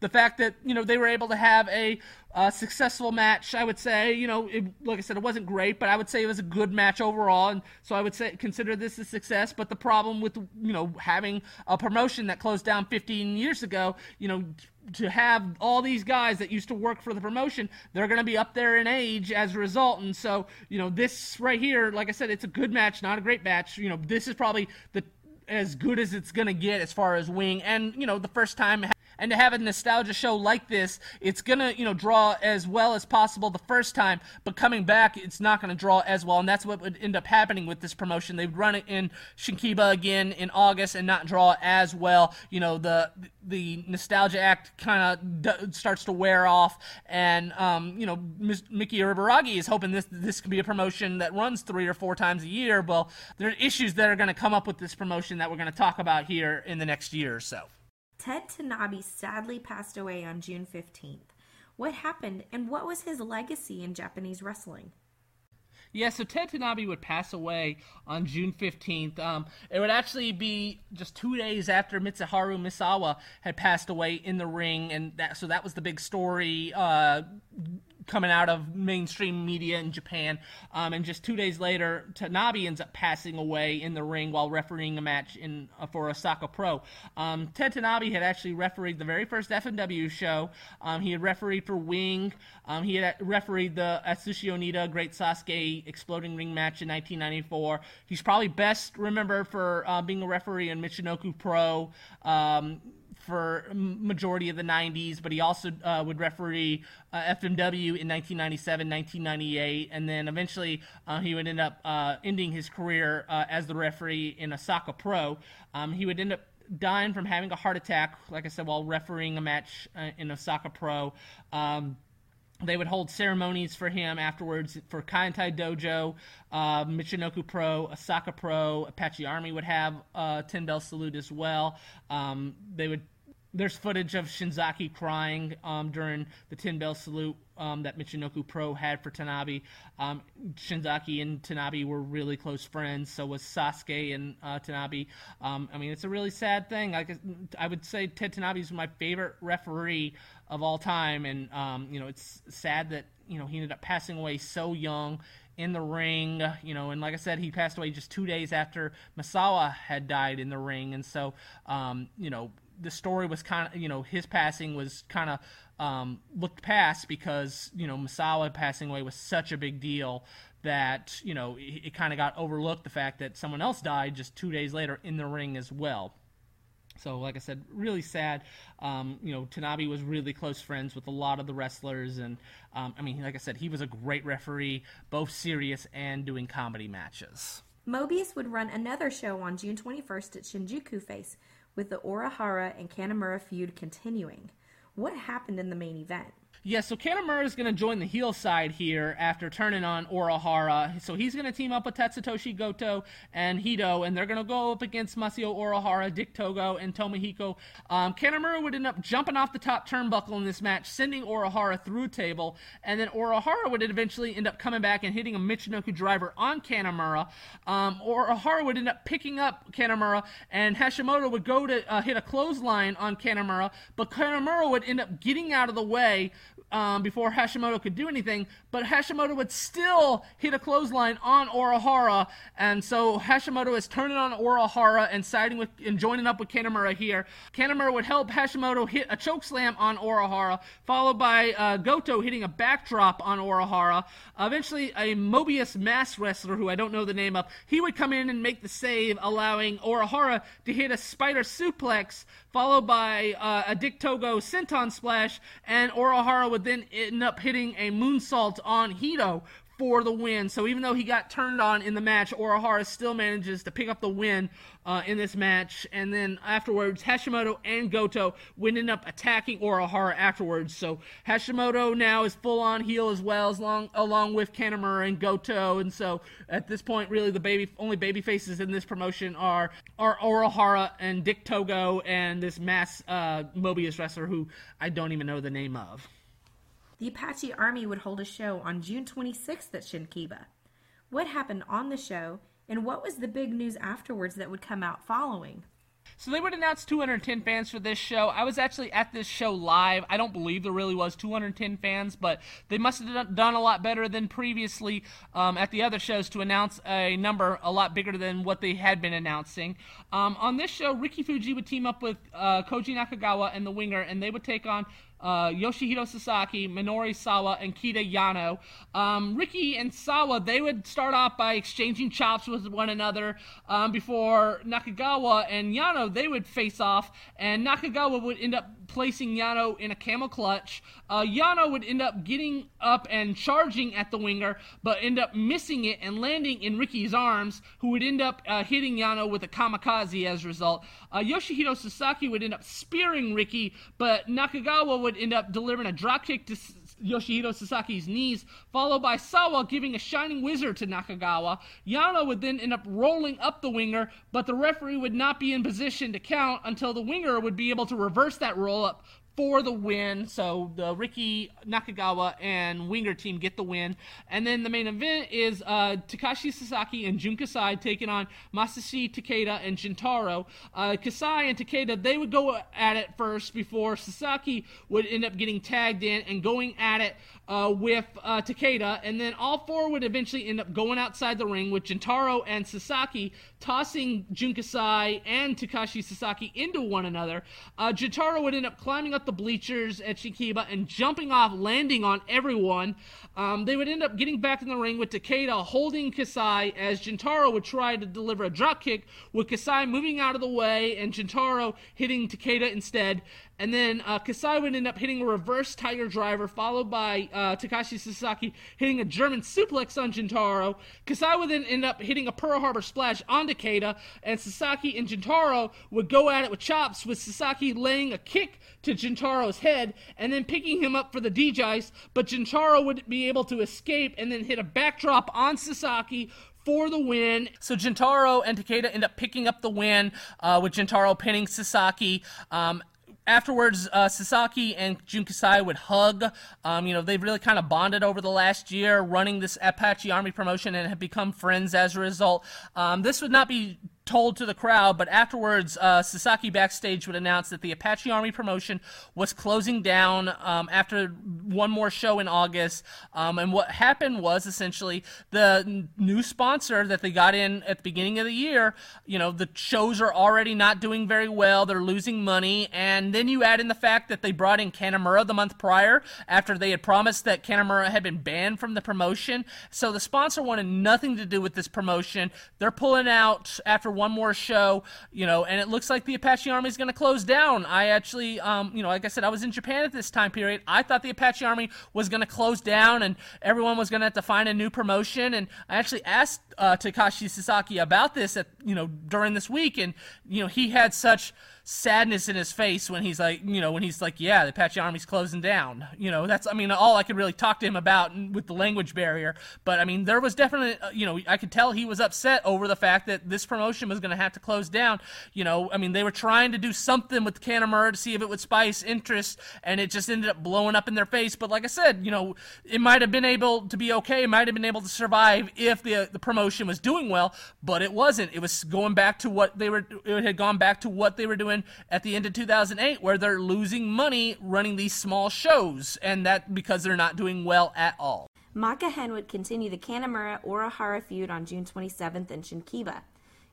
the fact that you know they were able to have a uh, successful match, I would say, you know, it, like I said, it wasn't great, but I would say it was a good match overall, and so I would say consider this a success. But the problem with you know having a promotion that closed down 15 years ago, you know, to have all these guys that used to work for the promotion, they're going to be up there in age as a result. And so, you know, this right here, like I said, it's a good match, not a great match. You know, this is probably the as good as it's going to get as far as wing. And, you know, the first time and to have a nostalgia show like this, it's gonna you know draw as well as possible the first time, but coming back, it's not gonna draw as well, and that's what would end up happening with this promotion. They would run it in Shinkiba again in August and not draw as well. You know the the nostalgia act kind of d- starts to wear off, and um, you know Miki Ibaragi is hoping this this could be a promotion that runs three or four times a year. Well, there are issues that are to come up with this promotion that we're to talk about here in the next year or so. Ted Tanabe sadly passed away on June 15th. What happened and what was his legacy in Japanese wrestling? Yeah, so Ted Tanabe would pass away on June 15th. Um, it would actually be just two days after Mitsuharu Misawa had passed away in the ring, and that so that was the big story uh, coming out of mainstream media in Japan. Um, and just two days later, Tanabe ends up passing away in the ring while refereeing a match in uh, for Osaka Pro. Um, Ted Tanabe had actually refereed the very first FMW show. Um, he had refereed for Wing. Um, he had refereed the Atsushi Onita Great Sasuke Exploding Ring match in 1994. He's probably best remembered for uh, being a referee in Michinoku Pro. For majority of the 90s, but he also uh, would referee uh, FMW in 1997, 1998, and then eventually uh, he would end up uh, ending his career uh, as the referee in Osaka Pro. Um, he would end up dying from having a heart attack, like I said, while refereeing a match uh, in Osaka Pro. Um, they would hold ceremonies for him afterwards for Kaientai Dojo, uh, Michinoku Pro, Osaka Pro, Apache Army would have a 10 bell salute as well. Um, they would there's footage of Shinzaki crying um, during the Ten Bell salute um, that Michinoku Pro had for Tanabe. Um, Shinzaki and Tanabe were really close friends. So was Sasuke and uh, Tanabe. Um, I mean, it's a really sad thing. I, I would say Ted Tanabe is my favorite referee of all time, and um, you know, it's sad that you know he ended up passing away so young in the ring, you know, and like I said, he passed away just two days after Misawa had died in the ring, and so, um, you know, the story was kind of you know his passing was kind of um, looked past because you know Misawa passing away was such a big deal that you know it, it kind of got overlooked the fact that someone else died just two days later in the ring as well. So, like I said, really sad. Um, you know, Tanabe was really close friends with a lot of the wrestlers, and um, I mean, like I said, he was a great referee, both serious and doing comedy matches. Mobius would run another show on June 21st at Shinjuku Face, with the Orihara and Kanemaru feud continuing. What happened in the main event? Yeah, so Kanemaru is going to join the heel side here after turning on Orihara. So he's going to team up with Tatsutoshi Goto and Hito, and they're going to go up against Masao Orihara, Dick Togo, and Tomohiko. Um, Kanemaru would end up jumping off the top turnbuckle in this match, sending Orihara through table, and then Orihara would eventually end up coming back and hitting a Michinoku driver on Kanemaru. Um, Orihara would end up picking up Kanemaru, and Hashimoto would go to uh, hit a clothesline on Kanemaru, but Kanemaru would end up getting out of the way um, before Hashimoto could do anything, but Hashimoto would still hit a clothesline on Orihara, and so Hashimoto is turning on Orihara and siding with and joining up with Kanemaru here. Kanemaru would help Hashimoto hit a choke slam on Orihara, followed by uh, Goto hitting a backdrop on Orihara. eventually, a Mobius mass wrestler, who I don't know the name of, he would come in and make the save, allowing Orihara to hit a spider suplex, followed by uh, a Dick Togo senton splash, and Orihara would then end up hitting a moonsault on Hito for the win. So even though he got turned on in the match, Orihara still manages to pick up the win uh, in this match. And then afterwards, Hashimoto and Goto would end up attacking Orihara afterwards. So Hashimoto now is full on heel as well, as long along with Kanemaru and Goto. And so at this point, really the baby only baby faces in this promotion are are Orihara and Dick Togo and this mass uh, Mobius wrestler who I don't even know the name of. The Apache Army would hold a show on June 26th at Shinkiba. What happened on the show, and what was the big news afterwards that would come out following? So they would announce 210 fans for this show. I was actually at this show live. I don't believe there really was 210 fans, but they must have done a lot better than previously um, at the other shows to announce a number a lot bigger than what they had been announcing. Um, on this show, Ricky Fuji would team up with uh, Koji Nakagawa and the Winger, and they would take on uh, Yoshihiro Sasaki, Minori Sawa, and Kita Yano. Um, Ricky and Sawa, they would start off by exchanging chops with one another um, before Nakagawa and Yano, they would face off, and Nakagawa would end up placing Yano in a camel clutch. Uh, Yano would end up getting up and charging at the winger, but end up missing it and landing in Ricky's arms, who would end up uh, hitting Yano with a kamikaze as a result. Uh, Yoshihiro Sasaki would end up spearing Ricky, but Nakagawa would end up delivering a dropkick to Yoshihiro Sasaki's knees, followed by Sawa giving a shining wizard to Nakagawa. Yano would then end up rolling up the winger, but the referee would not be in position to count until the winger would be able to reverse that roll up for the win. So the Ricky Nakagawa and Winger team get the win. And then the main event is uh, Takashi Sasaki and Jun Kasai taking on Masashi Takeda and Gentaro. Uh, Kasai and Takeda, they would go at it first before Sasaki would end up getting tagged in and going at it uh, with uh, Takeda. And then all four would eventually end up going outside the ring with Gentaro and Sasaki tossing Jun Kasai and Takashi Sasaki into one another. Uh, Gentaro would end up climbing up the bleachers at Shinkiba and jumping off, landing on everyone. Um, they would end up getting back in the ring with Takeda holding Kasai as Gentaro would try to deliver a dropkick, with Kasai moving out of the way and Gentaro hitting Takeda instead. And then uh, Kasai would end up hitting a reverse Tiger Driver, followed by uh, Takashi Sasaki hitting a German suplex on Gentaro. Kasai would then end up hitting a Pearl Harbor splash on Takeda, and Sasaki and Gentaro would go at it with chops, with Sasaki laying a kick to Gentaro's head and then picking him up for the D-Geist, but Gentaro would be able to escape and then hit a backdrop on Sasaki for the win. So Gentaro and Takeda end up picking up the win, uh, with Gentaro pinning Sasaki. Um, afterwards, uh, Sasaki and Jun Kasai would hug. Um, you know, they've really kind of bonded over the last year running this Apache Army promotion and have become friends as a result. Um, this would not be told to the crowd, but afterwards, uh, Sasaki backstage would announce that the Apache Army promotion was closing down um, after one more show in August. Um, and what happened was essentially the n- new sponsor that they got in at the beginning of the year, you know, the shows are already not doing very well, they're losing money, and then you add in the fact that they brought in Kanemaru the month prior after they had promised that Kanemaru had been banned from the promotion. So the sponsor wanted nothing to do with this promotion. They're pulling out after one more show, you know, and it looks like the Apache Army is going to close down. I actually, um, you know, like I said, I was in Japan at this time period. I thought the Apache Army was going to close down and everyone was going to have to find a new promotion. And I actually asked uh, Takashi Sasaki about this at, you know, during this week, and you know, he had such sadness in his face when he's like, you know, when he's like, yeah, the Apache Army's closing down. You know, that's, I mean, all I could really talk to him about with the language barrier. But I mean, there was definitely, uh, you know, I could tell he was upset over the fact that this promotion was going to have to close down. You know, I mean, they were trying to do something with Kanemaru to see if it would spice interest, and it just ended up blowing up in their face. But like I said, you know, it might have been able to be okay, it might have been able to survive if the the promotion was doing well, but it wasn't. It was going back to what they were. It had gone back to what they were doing at the end of 2008 where they're losing money running these small shows, and that because they're not doing well at all. Maka would continue the Kanemaru Orihara feud on June 27th in Shinkiba.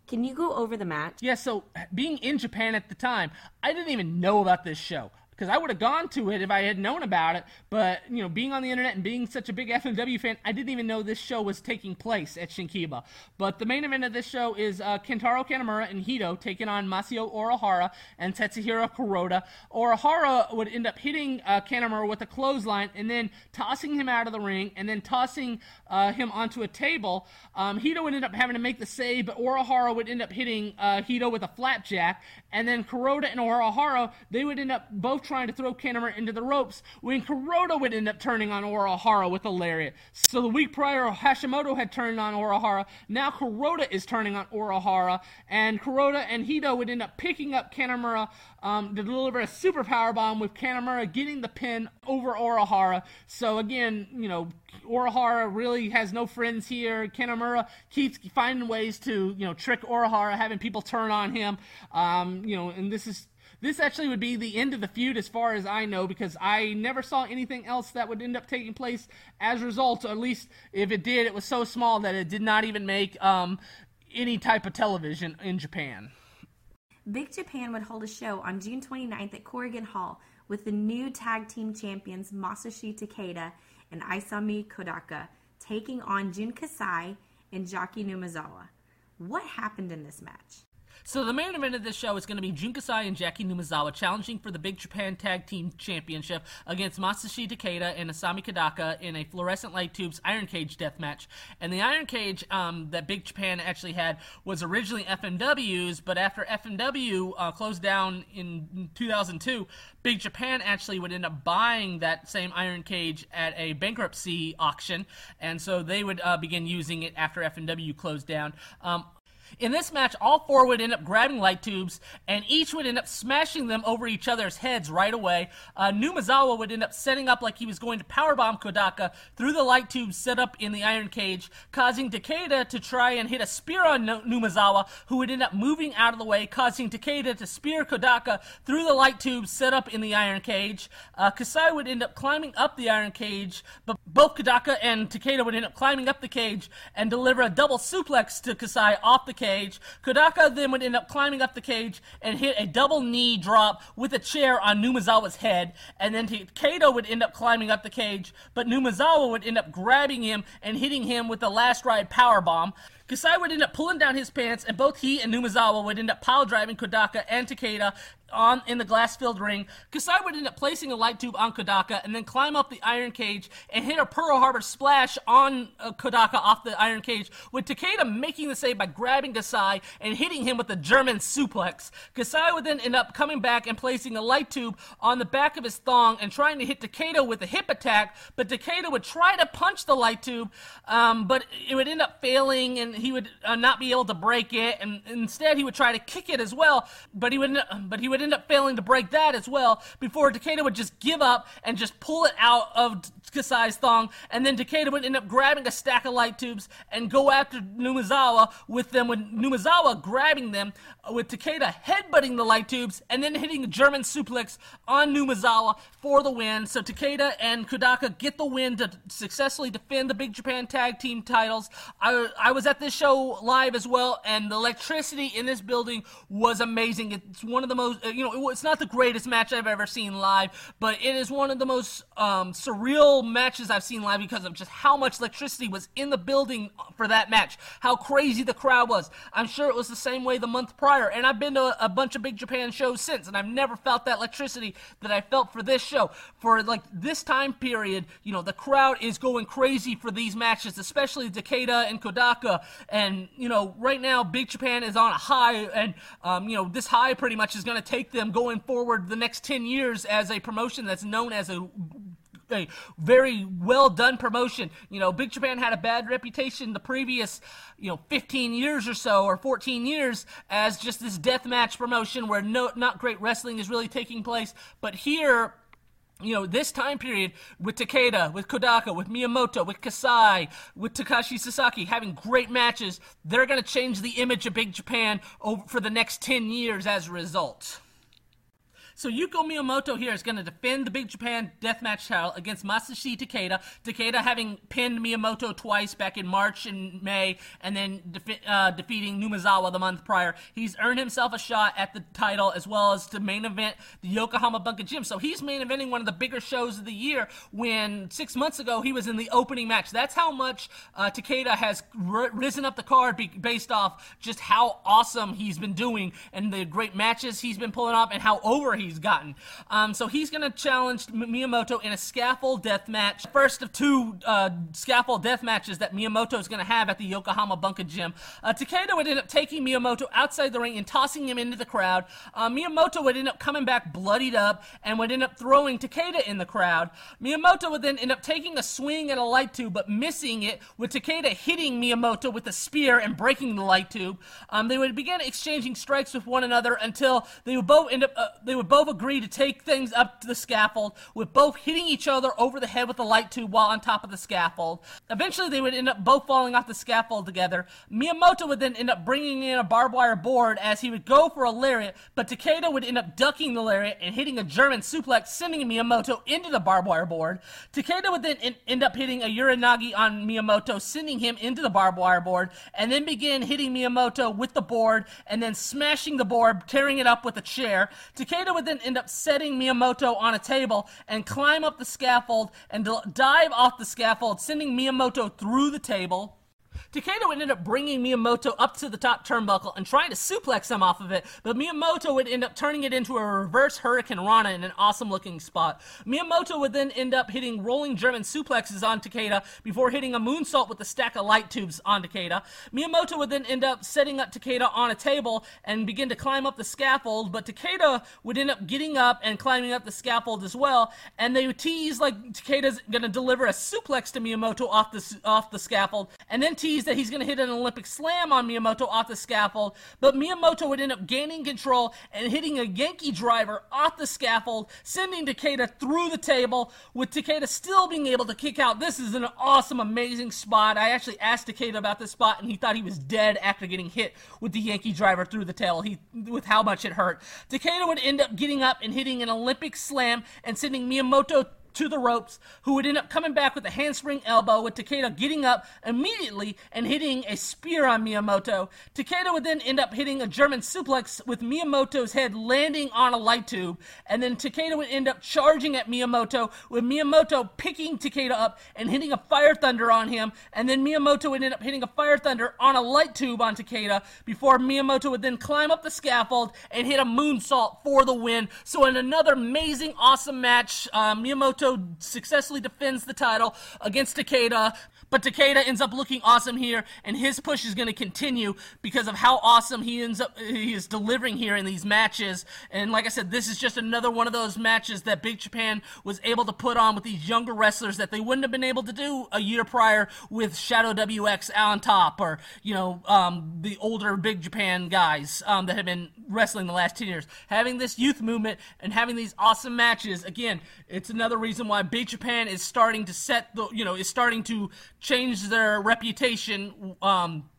Can you go over the match? Yeah, so being in Japan at the time, I didn't even know about this show. Because I would have gone to it if I had known about it. But you know, being on the internet and being such a big FMW fan, I didn't even know this show was taking place at Shinkiba. But the main event of this show is uh, Kintaro Kanemaru and Hito taking on Masao Orihara and Tetsuhiro Kuroda. Orihara would end up hitting uh, with a clothesline and then tossing him out of the ring and then tossing uh, him onto a table. Um, Hito would end up having to make the save, but Orihara would end up hitting uh, Hito with a flapjack. And then Kuroda and Orihara, they would end up both trying to throw Kanemaru into the ropes when Kuroda would end up turning on Orihara with a lariat. So the week prior, Hashimoto had turned on Orihara. Now Kuroda is turning on Orihara. And Kuroda and Hito would end up picking up Kanemaru um, to deliver a super power bomb with Kanemaru getting the pin over Orihara. So again, you know, Orihara really has no friends here. Kanemaru keeps finding ways to, you know, trick Orihara, having people turn on him. Um, you know, and this is this actually would be the end of the feud as far as I know because I never saw anything else that would end up taking place as a result. Or At least if it did, it was so small that it did not even make um, any type of television in Japan. Big Japan would hold a show on June 29th at Korakuen Hall with the new tag team champions Masashi Takeda and Isami Kodaka taking on Jun Kasai and Jaki Numazawa. What happened in this match? So the main event of this show is going to be Jun Kasai and Jaki Numazawa challenging for the Big Japan Tag Team Championship against Masashi Takeda and Isami Kodaka in a fluorescent light tubes Iron Cage death match. And the Iron Cage um, that Big Japan actually had was originally FMW's, but after FMW uh, closed down in 2002, Big Japan actually would end up buying that same Iron Cage at a bankruptcy auction, and so they would uh, begin using it after FMW closed down. Um, in this match, all four would end up grabbing light tubes, and each would end up smashing them over each other's heads right away. Uh, Numazawa would end up setting up like he was going to powerbomb Kodaka through the light tubes set up in the iron cage, causing Takeda to try and hit a spear on Numazawa, who would end up moving out of the way, causing Takeda to spear Kodaka through the light tubes set up in the iron cage. Uh, Kasai would end up climbing up the iron cage, but both Kodaka and Takeda would end up climbing up the cage and deliver a double suplex to Kasai off the cage. Kodaka then would end up climbing up the cage and hit a double knee drop with a chair on Numazawa's head. And then Kato would end up climbing up the cage, but Numazawa would end up grabbing him and hitting him with the last ride power bomb. Kasai would end up pulling down his pants, and both he and Numazawa would end up pile driving Kodaka and Takeda on in the glass-filled ring. Kasai would end up placing a light tube on Kodaka and then climb up the iron cage and hit a Pearl Harbor splash on uh, Kodaka off the iron cage, with Takeda making the save by grabbing Kasai and hitting him with a German suplex. Kasai would then end up coming back and placing a light tube on the back of his thong and trying to hit Takeda with a hip attack, but Takeda would try to punch the light tube, um, but it would end up failing and he would uh, not be able to break it, and instead he would try to kick it as well, but he would, but he would end up failing to break that as well before Takeda would just give up and just pull it out of Kasai's thong, and then Takeda would end up grabbing a stack of light tubes and go after Numazawa with them, with Numazawa grabbing them, uh, with Takeda headbutting the light tubes and then hitting a German suplex on Numazawa for the win. So Takeda and Kodaka get the win to successfully defend the Big Japan Tag Team titles. I, I was at this show live as well, and the electricity in this building was amazing. It's one of the most, you know, it's not the greatest match I've ever seen live, but it is one of the most um, surreal matches I've seen live because of just how much electricity was in the building for that match, how crazy the crowd was. I'm sure it was the same way the month prior, and I've been to a bunch of Big Japan shows since, and I've never felt that electricity that I felt for this show. For like this time period, you know, the crowd is going crazy for these matches, especially Takeda and Kodaka, and you know, right now Big Japan is on a high, and um, you know, this high pretty much is going to take them going forward the next 10 years as a promotion that's known as a a very well done promotion. You know, Big Japan had a bad reputation the previous, you know, 15 years or so or 14 years as just this death match promotion where no not great wrestling is really taking place. But here you know, this time period with Takeda, with Kodaka, with Miyamoto, with Kasai, with Takashi Sasaki having great matches, they're going to change the image of Big Japan over, for the next 10 years as a result. So Yuko Miyamoto here is going to defend the Big Japan Deathmatch title against Masashi Takeda. Takeda having pinned Miyamoto twice back in March and May, and then uh, defeating Numazawa the month prior. He's earned himself a shot at the title as well as to main event the Yokohama Bunka Gym. So he's main eventing one of the bigger shows of the year when six months ago he was in the opening match. That's how much uh, Takeda has r- risen up the card be- based off just how awesome he's been doing and the great matches he's been pulling off and how over he's gotten. Um, so he's going to challenge Miyamoto in a scaffold death match. First of two uh, scaffold death matches that Miyamoto is going to have at the Yokohama Bunka Gym. Uh, Takeda would end up taking Miyamoto outside the ring and tossing him into the crowd. Uh, Miyamoto would end up coming back bloodied up and would end up throwing Takeda in the crowd. Miyamoto would then end up taking a swing at a light tube but missing it, with Takeda hitting Miyamoto with a spear and breaking the light tube. Um, they would begin exchanging strikes with one another until they would both end up. Uh, they would both agree to take things up to the scaffold, with both hitting each other over the head with a light tube while on top of the scaffold. Eventually, they would end up both falling off the scaffold together. Miyamoto would then end up bringing in a barbed wire board as he would go for a lariat, but Takeda would end up ducking the lariat and hitting a German suplex, sending Miyamoto into the barbed wire board. Takeda would then end up hitting a Uranage on Miyamoto, sending him into the barbed wire board, and then begin hitting Miyamoto with the board and then smashing the board, tearing it up with a chair. Takeda would then end up setting Miyamoto on a table and climb up the scaffold and dive off the scaffold, sending Miyamoto through the table. Takeda would end up bringing Miyamoto up to the top turnbuckle and trying to suplex him off of it, but Miyamoto would end up turning it into a reverse Hurricane Rana in an awesome looking spot. Miyamoto would then end up hitting rolling German suplexes on Takeda before hitting a moonsault with a stack of light tubes on Takeda. Miyamoto would then end up setting up Takeda on a table and begin to climb up the scaffold, but Takeda would end up getting up and climbing up the scaffold as well, and they would tease like Takeda's gonna deliver a suplex to Miyamoto off the, off the scaffold, and then tease that he's going to hit an Olympic slam on Miyamoto off the scaffold, but Miyamoto would end up gaining control and hitting a Yankee driver off the scaffold, sending Takeda through the table, with Takeda still being able to kick out. This is an awesome, amazing spot. I actually asked Takeda about this spot, and he thought he was dead after getting hit with the Yankee driver through the tail. He with how much it hurt. Takeda would end up getting up and hitting an Olympic slam and sending Miyamoto to the ropes, who would end up coming back with a handspring elbow, with Takeda getting up immediately and hitting a spear on Miyamoto. Takeda would then end up hitting a German suplex with Miyamoto's head landing on a light tube, and then Takeda would end up charging at Miyamoto, with Miyamoto picking Takeda up and hitting a fire thunder on him, and then Miyamoto would end up hitting a fire thunder on a light tube on Takeda before Miyamoto would then climb up the scaffold and hit a moonsault for the win. So in another amazing, awesome match, uh, Miyamoto successfully defends the title against Takeda, but Takeda ends up looking awesome here, and his push is going to continue because of how awesome he ends up he is delivering here in these matches. And like I said, this is just another one of those matches that Big Japan was able to put on with these younger wrestlers that they wouldn't have been able to do a year prior with Shadow WX on top, or you know um, the older Big Japan guys um, that have been wrestling the last ten years. Having this youth movement and having these awesome matches again, it's another reason why Big Japan is starting to set the you know is starting to change their reputation um,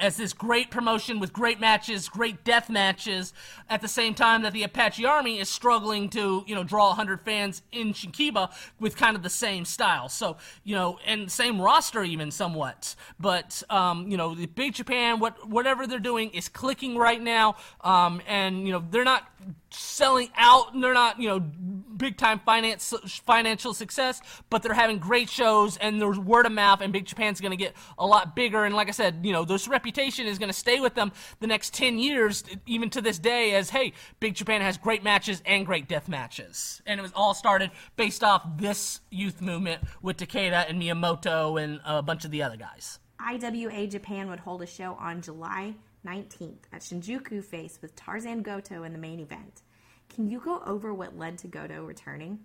as this great promotion with great matches, great death matches, at the same time that the Apache Army is struggling to, you know, draw 100 fans in Shinkiba with kind of the same style. So, you know, and same roster even somewhat. But, um, you know, the Big Japan, what whatever they're doing is clicking right now. Um, and, you know, they're not selling out and they're not, you know, big time finance financial success, but they're having great shows and there's word of mouth and Big Japan's going to get a lot bigger and like I said, you know, this reputation is going to stay with them the next 10 years even to this day as hey, Big Japan has great matches and great death matches. And it was all started based off this youth movement with Takeda and Miyamoto and a bunch of the other guys. IWA Japan would hold a show on July 19th at Shinjuku Face with Tarzan Goto in the main event. Can you go over what led to Goto returning?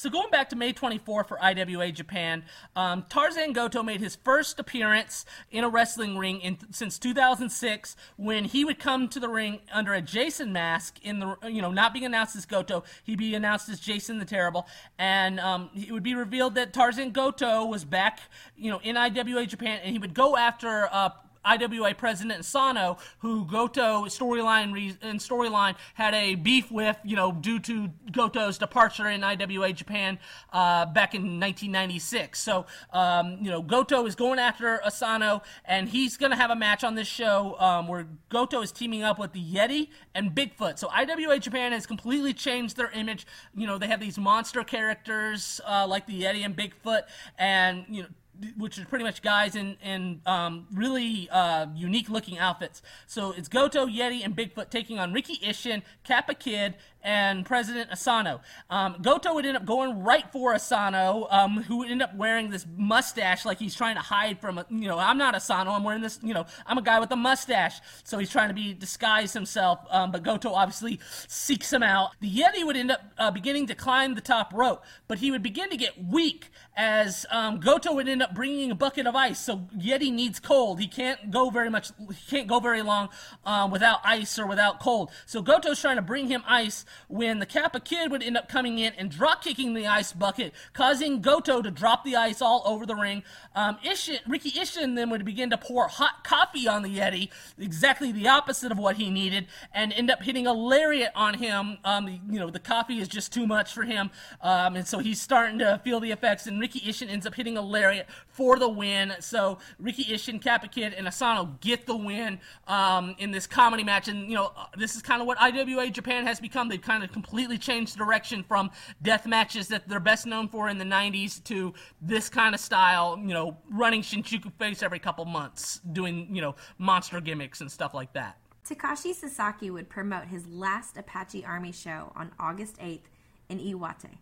So going back to May 24 for IWA Japan, um, Tarzan Goto made his first appearance in a wrestling ring in, since 2006 when he would come to the ring under a Jason mask in the you know not being announced as Goto, he'd be announced as Jason the Terrible, and um, it would be revealed that Tarzan Goto was back you know in IWA Japan and he would go after. Uh, IWA president Asano, who Goto storyline re- and storyline had a beef with, you know, due to Goto's departure in IWA Japan uh, back in 1996. So, um, you know, Goto is going after Asano, and he's going to have a match on this show um, where Goto is teaming up with the Yeti and Bigfoot. So, IWA Japan has completely changed their image. You know, they have these monster characters uh, like the Yeti and Bigfoot, and you know which is pretty much guys in in um, really uh, unique looking outfits. So it's Goto, Yeti, and Bigfoot taking on Ricky Ishin, Kappa Kid, and President Asano. Um, Goto would end up going right for Asano, um, who would end up wearing this mustache like he's trying to hide from, you know, I'm not Asano, I'm wearing this, you know, I'm a guy with a mustache. So he's trying to be disguise himself, um, but Goto obviously seeks him out. The Yeti would end up uh, beginning to climb the top rope, but he would begin to get weak as um, Goto would end up bringing a bucket of ice. So Yeti needs cold. He can't go very much, he can't go very long um, without ice or without cold. So Goto's trying to bring him ice when the Kappa Kid would end up coming in and drop kicking the ice bucket, causing Goto to drop the ice all over the ring. Um, Ishin, Ricky Ishin then would begin to pour hot coffee on the Yeti, exactly the opposite of what he needed, and end up hitting a lariat on him. Um, you know, the coffee is just too much for him, um, and so he's starting to feel the effects. And Ricky Ishin ends up hitting a lariat for the win. So Ricky Ishin, Kappa Kid, and Asano get the win um, in this comedy match. And you know, this is kind of what IWA Japan has become. They've kind of completely changed direction from death matches that they're best known for in the 90s to this kind of style, you know, running Shinjuku face every couple months, doing, you know, monster gimmicks and stuff like that. Takashi Sasaki would promote his last Apache Army show on August 8th in Iwate.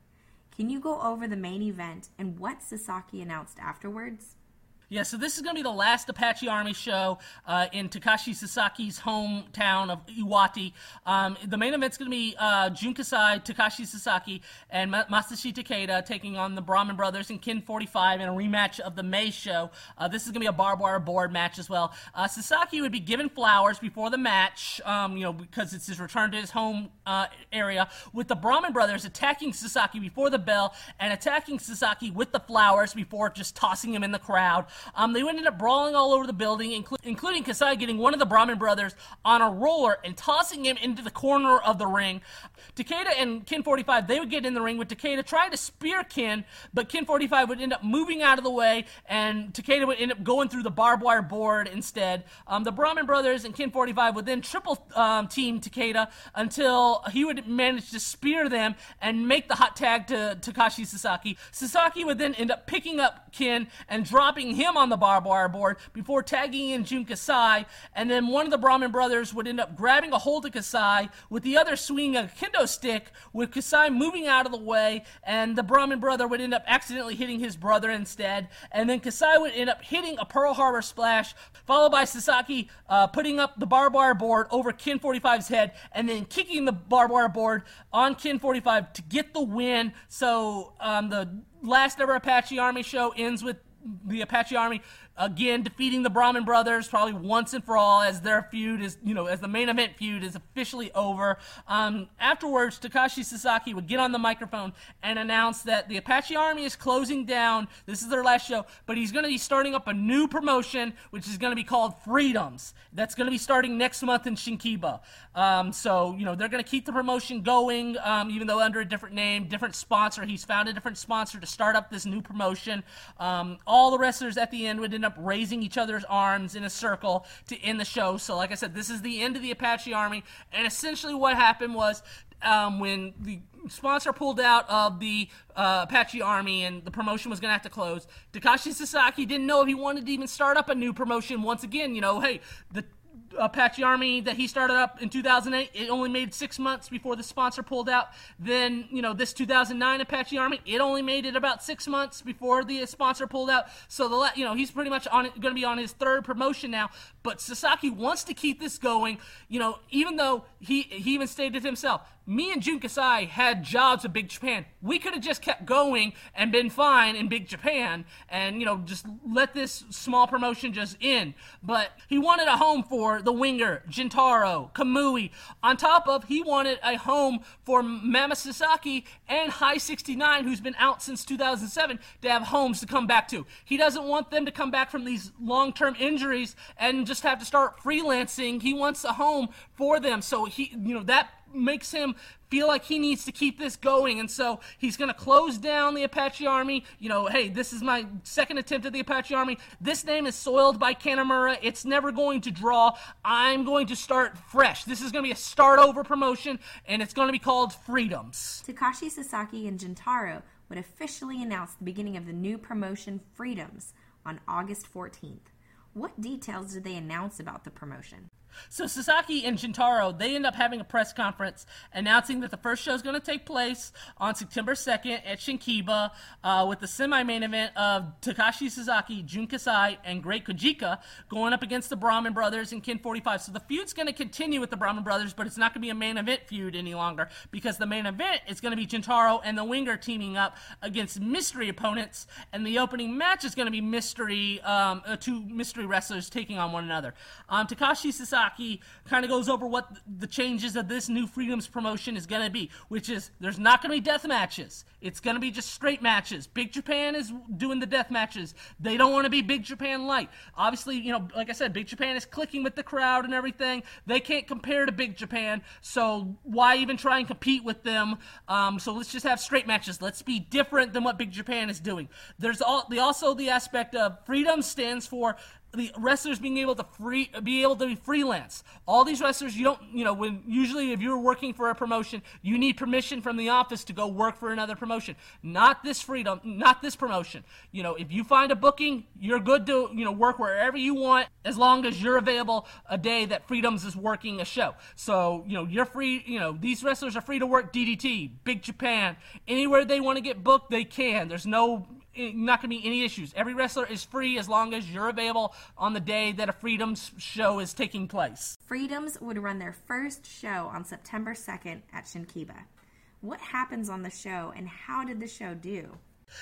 Can you go over the main event and what Sasaki announced afterwards? Yeah, so this is going to be the last Apache Army show uh, in Takashi Sasaki's hometown of Iwate. Um, the main event's going to be uh, Jun Kasai, Takashi Sasaki, and Masashi Takeda taking on the Brahman Brothers and Ken 45 in a rematch of the May show. Uh, this is going to be a barbed wire board match as well. Uh, Sasaki would be given flowers before the match, um, you know, because it's his return to his home uh, area, with the Brahman Brothers attacking Sasaki before the bell and attacking Sasaki with the flowers before just tossing him in the crowd. Um, they ended up brawling all over the building, inclu- including Kasai getting one of the Brahman brothers on a roller and tossing him into the corner of the ring. Takeda and Ken 45, they would get in the ring with Takeda trying to spear Ken, but Ken 45 would end up moving out of the way, and Takeda would end up going through the barbed wire board instead. Um, the Brahman brothers and Ken 45 would then triple um, team Takeda until he would manage to spear them and make the hot tag to Takashi Sasaki. Sasaki would then end up picking up Ken and dropping him on the barbed wire board before tagging in Jun Kasai, and then one of the Brahman brothers would end up grabbing a hold of Kasai with the other swinging a kendo stick, with Kasai moving out of the way, and the Brahman brother would end up accidentally hitting his brother instead, and then Kasai would end up hitting a Pearl Harbor splash, followed by Sasaki uh, putting up the barbed wire board over Ken 45's head, and then kicking the barbed wire board on Ken 45 to get the win. So um, the last ever Apache Army show ends with the Apache Army again defeating the Brahman brothers probably once and for all as their feud is you know as the main event feud is officially over. Um, afterwards takashi sasaki would get on the microphone and announce that the apache army is closing down. This is their last show but he's going to be starting up a new promotion which is going to be called freedoms. That's going to be starting next month in shinkiba. Um, so you know they're going to keep the promotion going um, even though under a different name different sponsor. He's found a different sponsor to start up this new promotion. Um, all the wrestlers at the end would end up raising each other's arms in a circle to end the show. So, like I said, this is the end of the Apache Army. And essentially, what happened was um, when the sponsor pulled out of the uh, Apache Army and the promotion was going to have to close, Takashi Sasaki didn't know if he wanted to even start up a new promotion once again. You know, hey, the Apache Army that he started up in 2008, it only made six months before the sponsor pulled out. Then, you know, this 2009 Apache Army, it only made it about six months before the sponsor pulled out. So the, you know, he's pretty much on going to be on his third promotion now. But Sasaki wants to keep this going. You know, even though he he even stated himself, me and Jun Kasai had jobs at Big Japan. We could have just kept going and been fine in Big Japan and, you know, just let this small promotion just end. But he wanted a home for for the winger, Gentaro, Kamui. On top of, he wanted a home for Mammoth Sasaki and High 69, who's been out since 2007, to have homes to come back to. He doesn't want them to come back from these long term injuries and just have to start freelancing. He wants a home for them. So he, you know, that makes him feel like he needs to keep this going. And so he's going to close down the apache army. You know hey this is my second attempt at the apache army. This name is soiled by kanemaru it's never going to draw. I'm going to start fresh. This is going to be a start over promotion and it's going to be called freedoms. Takashi sasaki and gentaro would officially announce the beginning of the new promotion freedoms on august 14th what details did they announce about the promotion so Sasaki and Gentaro, they end up having a press conference announcing that the first show is going to take place on September 2nd at Shinkiba uh, with the semi-main event of Takashi Sasaki, Jun Kasai, and Great Kojika going up against the Brahman Brothers and Ken 45. So the feud's going to continue with the Brahman Brothers, but it's not going to be a main event feud any longer because the main event is going to be Gentaro and the Winger teaming up against mystery opponents, and the opening match is going to be mystery um, uh, two mystery wrestlers taking on one another. Um, Takashi Sasaki Kind of goes over what the changes of this new Freedoms promotion is going to be, which is there's not going to be death matches. It's going to be just straight matches. Big Japan is doing the death matches. They don't want to be Big Japan light. Obviously, you know, like I said, Big Japan is clicking with the crowd and everything. They can't compare to Big Japan, so why even try and compete with them? Um, so let's just have straight matches. Let's be different than what Big Japan is doing. There's all, the, also the aspect of freedom stands for the wrestlers being able to free be able to be freelance. All these wrestlers, you don't, you know, when usually if you're working for a promotion, you need permission from the office to go work for another promotion. Not this freedom, not this promotion. You know, if you find a booking, you're good to, you know, work wherever you want as long as you're available a day that Freedoms is working a show. So, you know, you're free, you know, these wrestlers are free to work DDT, Big Japan, anywhere they want to get booked, they can. There's no Eh, not going to be any issues. Every wrestler is free as long as you're available on the day that a Freedoms show is taking place. Freedoms would run their first show on September 2nd at Shinkiba. What happens on the show and how did the show do?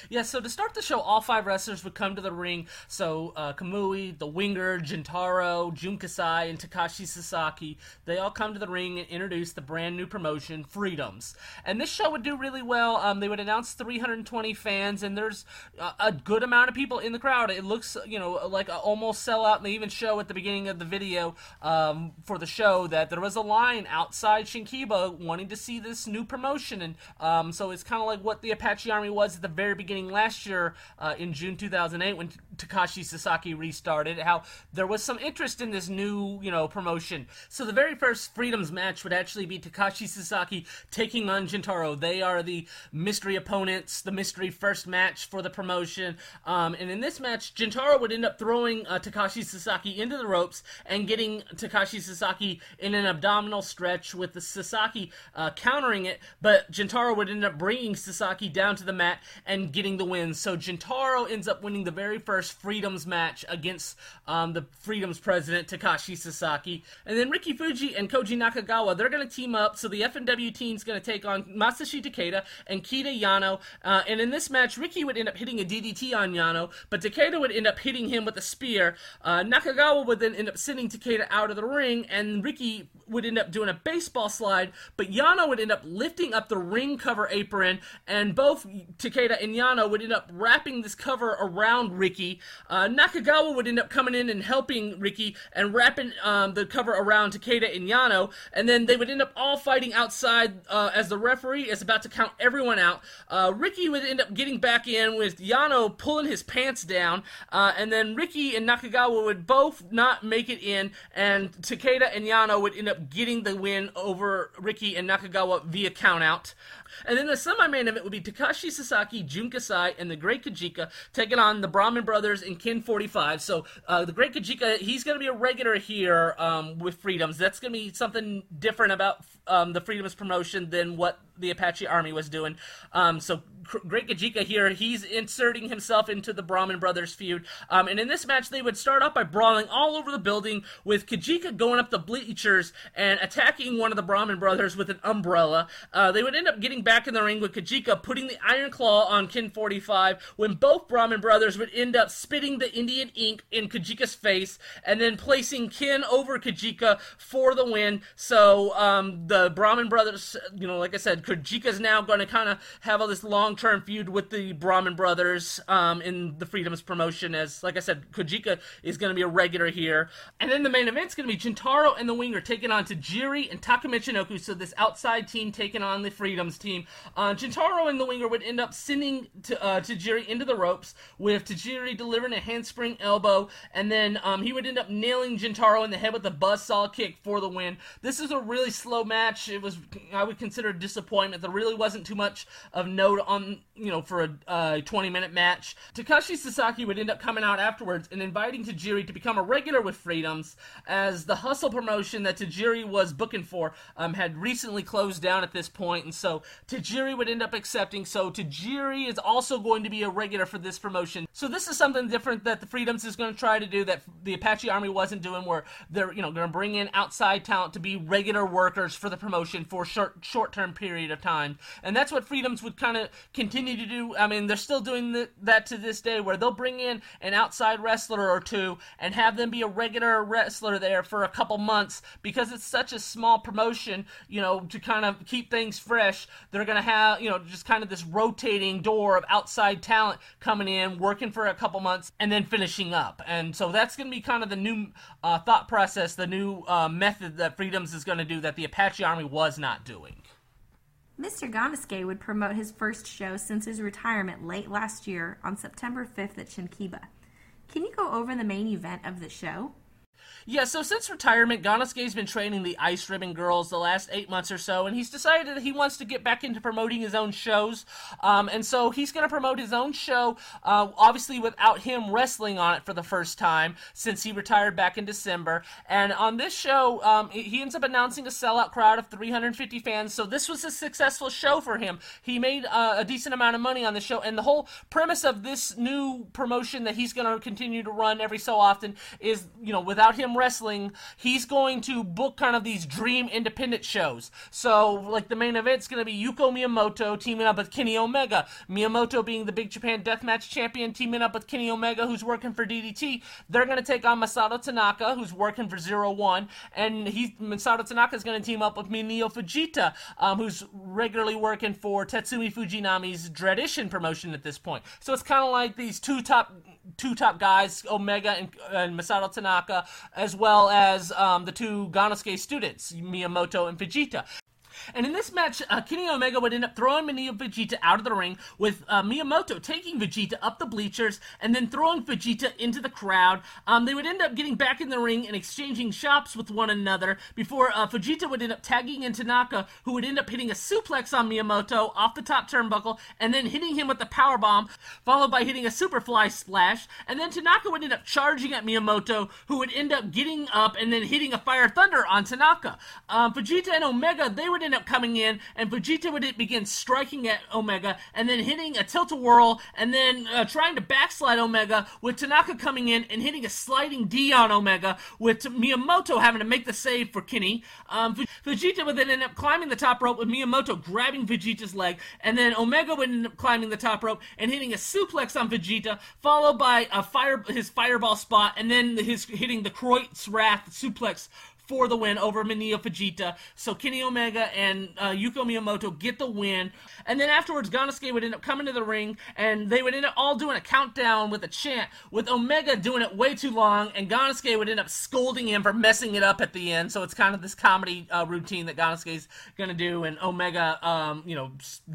Yeah, so to start the show, all five wrestlers would come to the ring. So uh, Kamui, the Winger, Gentaro, Jun Kasai, and Takashi Sasaki, they all come to the ring and introduce the brand new promotion, Freedoms. And this show would do really well. Um, they would announce 320 fans, and there's a, a, good amount of people in the crowd. It looks, you know, like a almost sellout. And they even show at the beginning of the video um, for the show that there was a line outside Shinkiba wanting to see this new promotion. And um, so it's kind of like what the Apache Army was at the very beginning last year uh, in June 2008 when Takashi Sasaki restarted, how there was some interest in this new, you know, promotion. So the very first Freedoms match would actually be Takashi Sasaki taking on Gentaro. They are the mystery opponents, the mystery first match for the promotion. Um, and in this match, Gentaro would end up throwing uh, Takashi Sasaki into the ropes and getting Takashi Sasaki in an abdominal stretch with the Sasaki uh, countering it, but Gentaro would end up bringing Sasaki down to the mat and getting the win. So Gentaro ends up winning the very first Freedoms match against um, the Freedoms president Takashi Sasaki, and then Ricky Fuji and Koji Nakagawa they're going to team up. So the FMW team is going to take on Masashi Takeda and Kita Yano, uh, and in this match Ricky would end up hitting a DDT on Yano, but Takeda would end up hitting him with a spear. Uh, Nakagawa would then end up sending Takeda out of the ring, and Ricky would end up doing a baseball slide, but Yano would end up lifting up the ring cover apron, and both Takeda and Yano would end up wrapping this cover around Ricky. Uh, Nakagawa would end up coming in and helping Ricky and wrapping um, the cover around Takeda and Yano, and then they would end up all fighting outside uh, as the referee is about to count everyone out. Uh, Ricky would end up getting back in with Yano pulling his pants down, uh, and then Ricky and Nakagawa would both not make it in, and Takeda and Yano would end up getting the win over Ricky and Nakagawa via countout. And then the semi-main event would be Takashi Sasaki, Jun Kasai, and the Great Kojika taking on the Brahman Brothers and Ken 45. So uh, the Great Kojika, he's going to be a regular here um, with Freedoms. That's going to be something different about um, the Freedoms promotion than what the Apache Army was doing. Um, so Great Kojika here, he's inserting himself into the Brahman Brothers feud. Um, and in this match, they would start off by brawling all over the building with Kojika going up the bleachers and attacking one of the Brahman Brothers with an umbrella. Uh, they would end up getting back in the ring with Kojika putting the Iron Claw on Ken 45 when both Brahman brothers would end up spitting the Indian ink in Kojika's face and then placing Ken over Kojika for the win. So um, the Brahman brothers, you know, like I said, Kojika's now going to kind of have all this long term feud with the Brahman brothers um, in the Freedoms promotion. As, like I said, Kojika is going to be a regular here. And then the main event's going to be Gentaro and the Winger taking on Tajiri and Taka Michinoku. So this outside team taking on the Freedoms team. Uh, Gentaro and the Winger would end up sending to, uh, Tajiri into the ropes with Tajiri delivering a handspring elbow, and then um, he would end up nailing Gentaro in the head with a buzzsaw kick for the win. This is a really slow match. It was I would consider a disappointment. There really wasn't too much of note on you know for a 20 minute match. Takashi Sasaki would end up coming out afterwards and inviting Tajiri to become a regular with Freedoms, as the Hustle promotion that Tajiri was booking for um, had recently closed down at this point, and so Tajiri would end up accepting. So Tajiri is also going to be a regular for this promotion. So this is something different that the Freedoms is going to try to do that the Apache Army wasn't doing, where they're you know going to bring in outside talent to be regular workers for the promotion for short short term period of time, and that's what Freedoms would kind of continue to do. I mean, they're still doing the, that to this day, where they'll bring in an outside wrestler or two and have them be a regular wrestler there for a couple months because it's such a small promotion. You know, to kind of keep things fresh, they're going to have you know just kind of this rotating door of outside talent coming in, working for a couple months, and then finishing up. And so that's going to be kind of the new uh, thought process, the new uh, method that Freedoms is going to do that the Apache Army was not doing. Mr. Gannosuke would promote his first show since his retirement late last year on September 5th at Shinkiba. Can you go over the main event of the show? Yeah, so since retirement, Gannosuke's been training the Ice Ribbon Girls the last eight months or so, and he's decided that he wants to get back into promoting his own shows. Um, and so he's going to promote his own show, uh, obviously without him wrestling on it for the first time since he retired back in December. And on this show, um, he ends up announcing a sellout crowd of 350 fans. So this was a successful show for him. He made uh, a decent amount of money on the show, and the whole premise of this new promotion that he's going to continue to run every so often is, you know, without him Wrestling, he's going to book kind of these dream independent shows. So, like, the main event's going to be Yuko Miyamoto teaming up with Kenny Omega. Miyamoto being the Big Japan Deathmatch champion, teaming up with Kenny Omega, who's working for DDT. They're going to take on Masato Tanaka, who's working for Zero One, and he Masato Tanaka is going to team up with Minoru Fujita, um, who's regularly working for Tatsumi Fujinami's Dradition promotion at this point. So it's kind of like these two top two top guys, Omega and, and Masato Tanaka, as well as um, the two Gannosuke students, Miyamoto and Fujita. And in this match, uh, Kenny Omega would end up throwing Minoru Fujita out of the ring, with uh, Miyamoto taking Fujita up the bleachers and then throwing Fujita into the crowd. Um, they would end up getting back in the ring and exchanging shots with one another before uh, Fujita would end up tagging in Tanaka, who would end up hitting a suplex on Miyamoto off the top turnbuckle and then hitting him with the power bomb, followed by hitting a superfly splash. And then Tanaka would end up charging at Miyamoto, who would end up getting up and then hitting a fire thunder on Tanaka. Um, Fujita and Omega, they would up coming in, and Fujita would begin striking at Omega, and then hitting a tilt-a-whirl, and then uh, trying to backslide Omega, with Tanaka coming in and hitting a sliding D on Omega, with Miyamoto having to make the save for Kenny. Um, Fujita would then end up climbing the top rope with Miyamoto grabbing Fujita's leg, and then Omega would end up climbing the top rope and hitting a suplex on Fujita, followed by a fire his fireball spot, and then his hitting the Croyt's Wrath suplex for the win over Minoru Fujita. So Kenny Omega and uh, Yuko Miyamoto get the win. And then afterwards, Gannosuke would end up coming to the ring, and they would end up all doing a countdown with a chant, with Omega doing it way too long, and Gannosuke would end up scolding him for messing it up at the end. So it's kind of this comedy uh, routine that Gannosuke's going to do, and Omega, um, you know,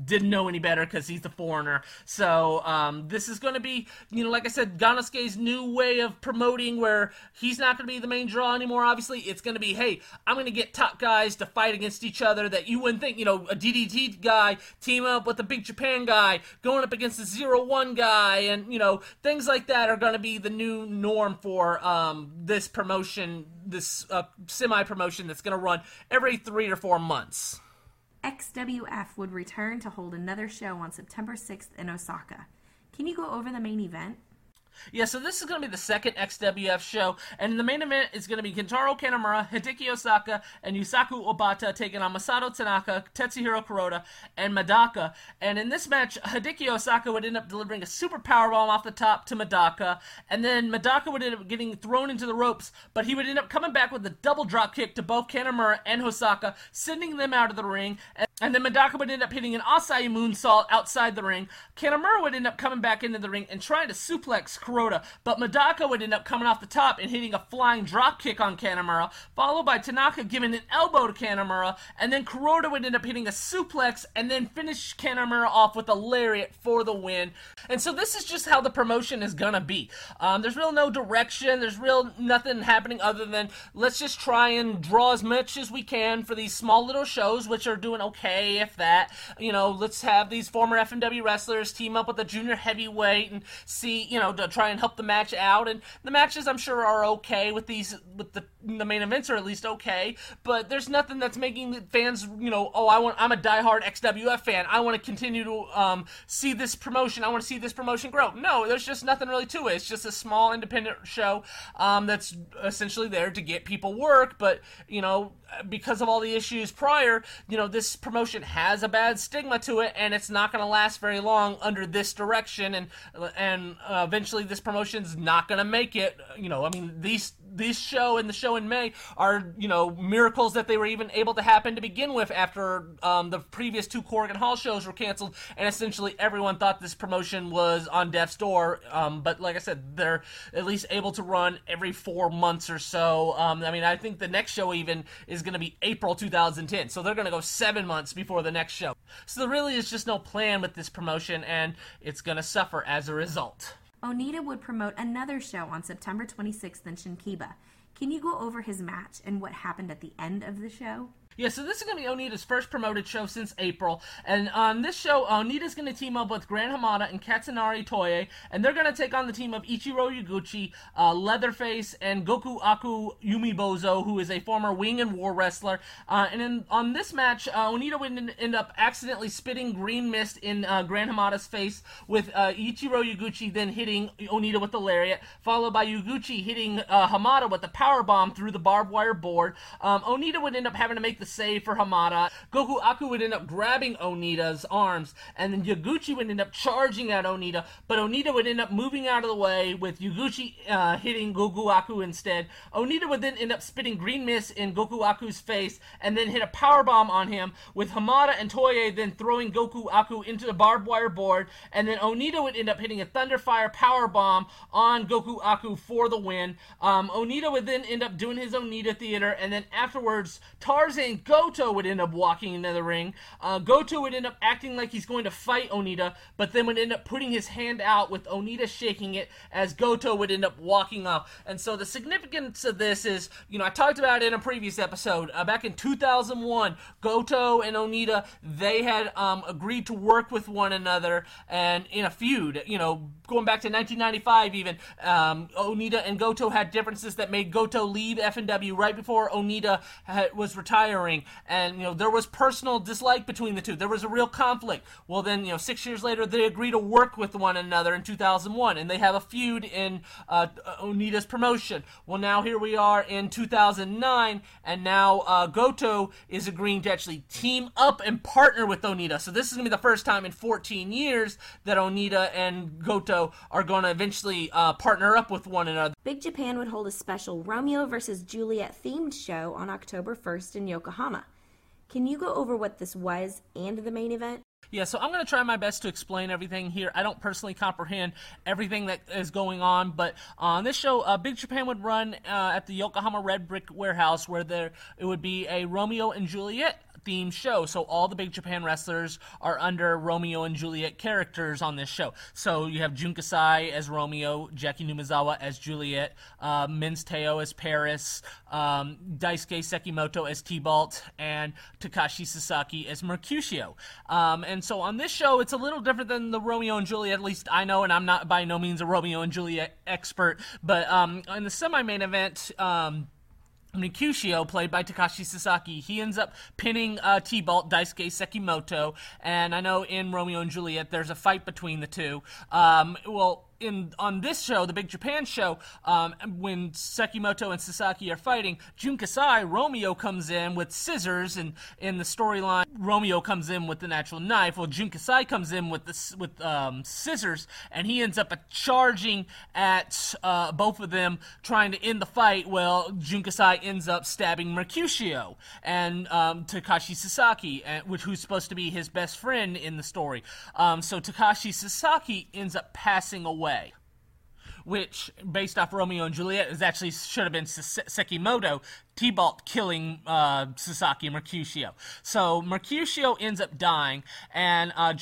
didn't know any better because he's the foreigner. So um, this is going to be, you know, like I said, Gannosuke's new way of promoting where he's not going to be the main draw anymore, obviously. It's going to be, hey, I'm going to get top guys to fight against each other that you wouldn't think, you know, a DDT guy team up with a Big Japan guy going up against a Zero One guy, and, you know, things like that are going to be the new norm for um, this promotion, this uh, semi promotion that's going to run every three or four months. XWF would return to hold another show on September 6th in Osaka. Can you go over the main event? Yeah, so this is going to be the second XWF show, and the main event is going to be Kintaro Kanemaru, Hideki Hosaka, and Yusaku Obata taking on Masato Tanaka, Tetsuhiro Kuroda, and Madoka. And in this match, Hideki Hosaka would end up delivering a super powerbomb off the top to Madoka, and then Madoka would end up getting thrown into the ropes, but he would end up coming back with a double drop kick to both Kanemaru and Hosaka, sending them out of the ring. And then Madoka would end up hitting an Asai moonsault outside the ring. Kanemaru would end up coming back into the ring and trying to suplex Kuroda, but Madoka would end up coming off the top and hitting a flying drop kick on Kanemaru, followed by Tanaka giving an elbow to Kanemaru, and then Kuroda would end up hitting a suplex and then finish Kanemaru off with a lariat for the win. And so this is just how the promotion is gonna be. Um, there's real no direction. There's real nothing happening other than let's just try and draw as much as we can for these small little shows, which are doing okay if that. You know, let's have these former FMW wrestlers team up with a junior heavyweight and see, you know, to try and help the match out. And the matches, I'm sure, are okay with these, with the the main events are at least okay. But there's nothing that's making fans, you know, oh, I want, I'm a diehard XWF fan. I want to continue to um, see this promotion. I want to see this promotion grow. No, there's just nothing really to it. It's just a small independent show um, that's essentially there to get people work. But you know, because of all the issues prior, you know, this promotion has a bad stigma to it, and it's not going to last very long under this direction, and and uh, eventually this promotion's not going to make it. You know, I mean, these this show and the show in May are, you know, miracles that they were even able to happen to begin with after um, the previous two Korakuen Hall shows were canceled, and essentially everyone thought this promotion was on death's door. Um, but like I said, they're at least able to run every four months or so. Um, I mean, I think the next show even is going to be April 2010, so they're going to go seven months before the next show. So there really is just no plan with this promotion, and it's going to suffer as a result. Onita would promote another show on September 26th in Shinkiba. Can you go over his match and what happened at the end of the show? Yeah, so this is going to be Onita's first promoted show since April. And on this show, Onita's going to team up with Gran Hamada and Katsunari Toye. And they're going to take on the team of Ichiro Yaguchi, uh, Leatherface, and Goku Aku Yumibozo, who is a former Wing and War wrestler. Uh, and in, on this match, uh, Onita would end up accidentally spitting green mist in uh, Gran Hamada's face, with uh, Ichiro Yaguchi then hitting Onita with the lariat, followed by Yaguchi hitting uh, Hamada with the power bomb through the barbed wire board. Um, Onita would end up having to make the save for Hamada. Goku Aku would end up grabbing Onita's arms, and then Yaguchi would end up charging at Onita, but Onita would end up moving out of the way with Yaguchi uh, hitting Goku Aku instead. Onita would then end up spitting green mist in Goku Aku's face, and then hit a power bomb on him, with Hamada and Toye then throwing Goku Aku into the barbed wire board, and then Onita would end up hitting a Thunderfire power bomb on Goku Aku for the win. Um, Onita would then end up doing his Onita theater, and then afterwards, Tarzan Goto would end up walking into the ring. Uh, Goto would end up acting like he's going to fight Onita, but then would end up putting his hand out with Onita shaking it as Goto would end up walking off. And so the significance of this is, you know, I talked about it in a previous episode. Uh, back in 2001, Goto and Onita, they had um, agreed to work with one another and in a feud, you know, going back to 1995 even, um, Onita and Goto had differences that made Goto leave FMW right before Onita had, was retiring and you know there was personal dislike between the two. There was a real conflict. Well, then you know six years later they agree to work with one another in 2001, and they have a feud in uh, Onita's promotion. Well, now here we are in 2009, and now uh, Goto is agreeing to actually team up and partner with Onita. So this is gonna be the first time in 14 years that Onita and Goto are going to eventually uh, partner up with one another. Big Japan would hold a special Romeo versus Juliet themed show on October 1st in Yokohama. Yokohama. Can you go over what this was and the main event? Yeah, so I'm going to try my best to explain everything here. I don't personally comprehend everything that is going on, but on this show, uh, Big Japan would run uh, at the Yokohama Red Brick Warehouse, where there it would be a Romeo and Juliet themed show. So all the Big Japan wrestlers are under Romeo and Juliet characters on this show. So you have Jun Kasai as Romeo, Jaki Numazawa as Juliet, uh, Men's Teioh as Paris, um, Daisuke Sekimoto as Tybalt, and Takashi Sasaki as Mercutio. Um, and so on this show, it's a little different than the Romeo and Juliet. At least I know, and I'm not by no means a Romeo and Juliet expert. But um, in the semi-main event. Um, Mercutio, played by Takashi Sasaki, he ends up pinning uh, Tybalt, Daisuke Sekimoto, and I know in Romeo and Juliet there's a fight between the two. Um, well, in on this show, the Big Japan show, um, when Sekimoto and Sasaki are fighting, Jun Kasai, Romeo comes in with scissors, and in the storyline, Romeo comes in with the natural knife. Well, Jun Kasai comes in with the with um, scissors, and he ends up charging at uh, both of them, trying to end the fight. Well, Jun Kasai ends up stabbing Mercutio and um, Takashi Sasaki, which who's supposed to be his best friend in the story. Um, so Takashi Sasaki ends up passing away which, based off Romeo and Juliet, is actually should have been Sekimoto, Tybalt killing uh, Sasaki Mercutio. So Mercutio ends up dying, and uh,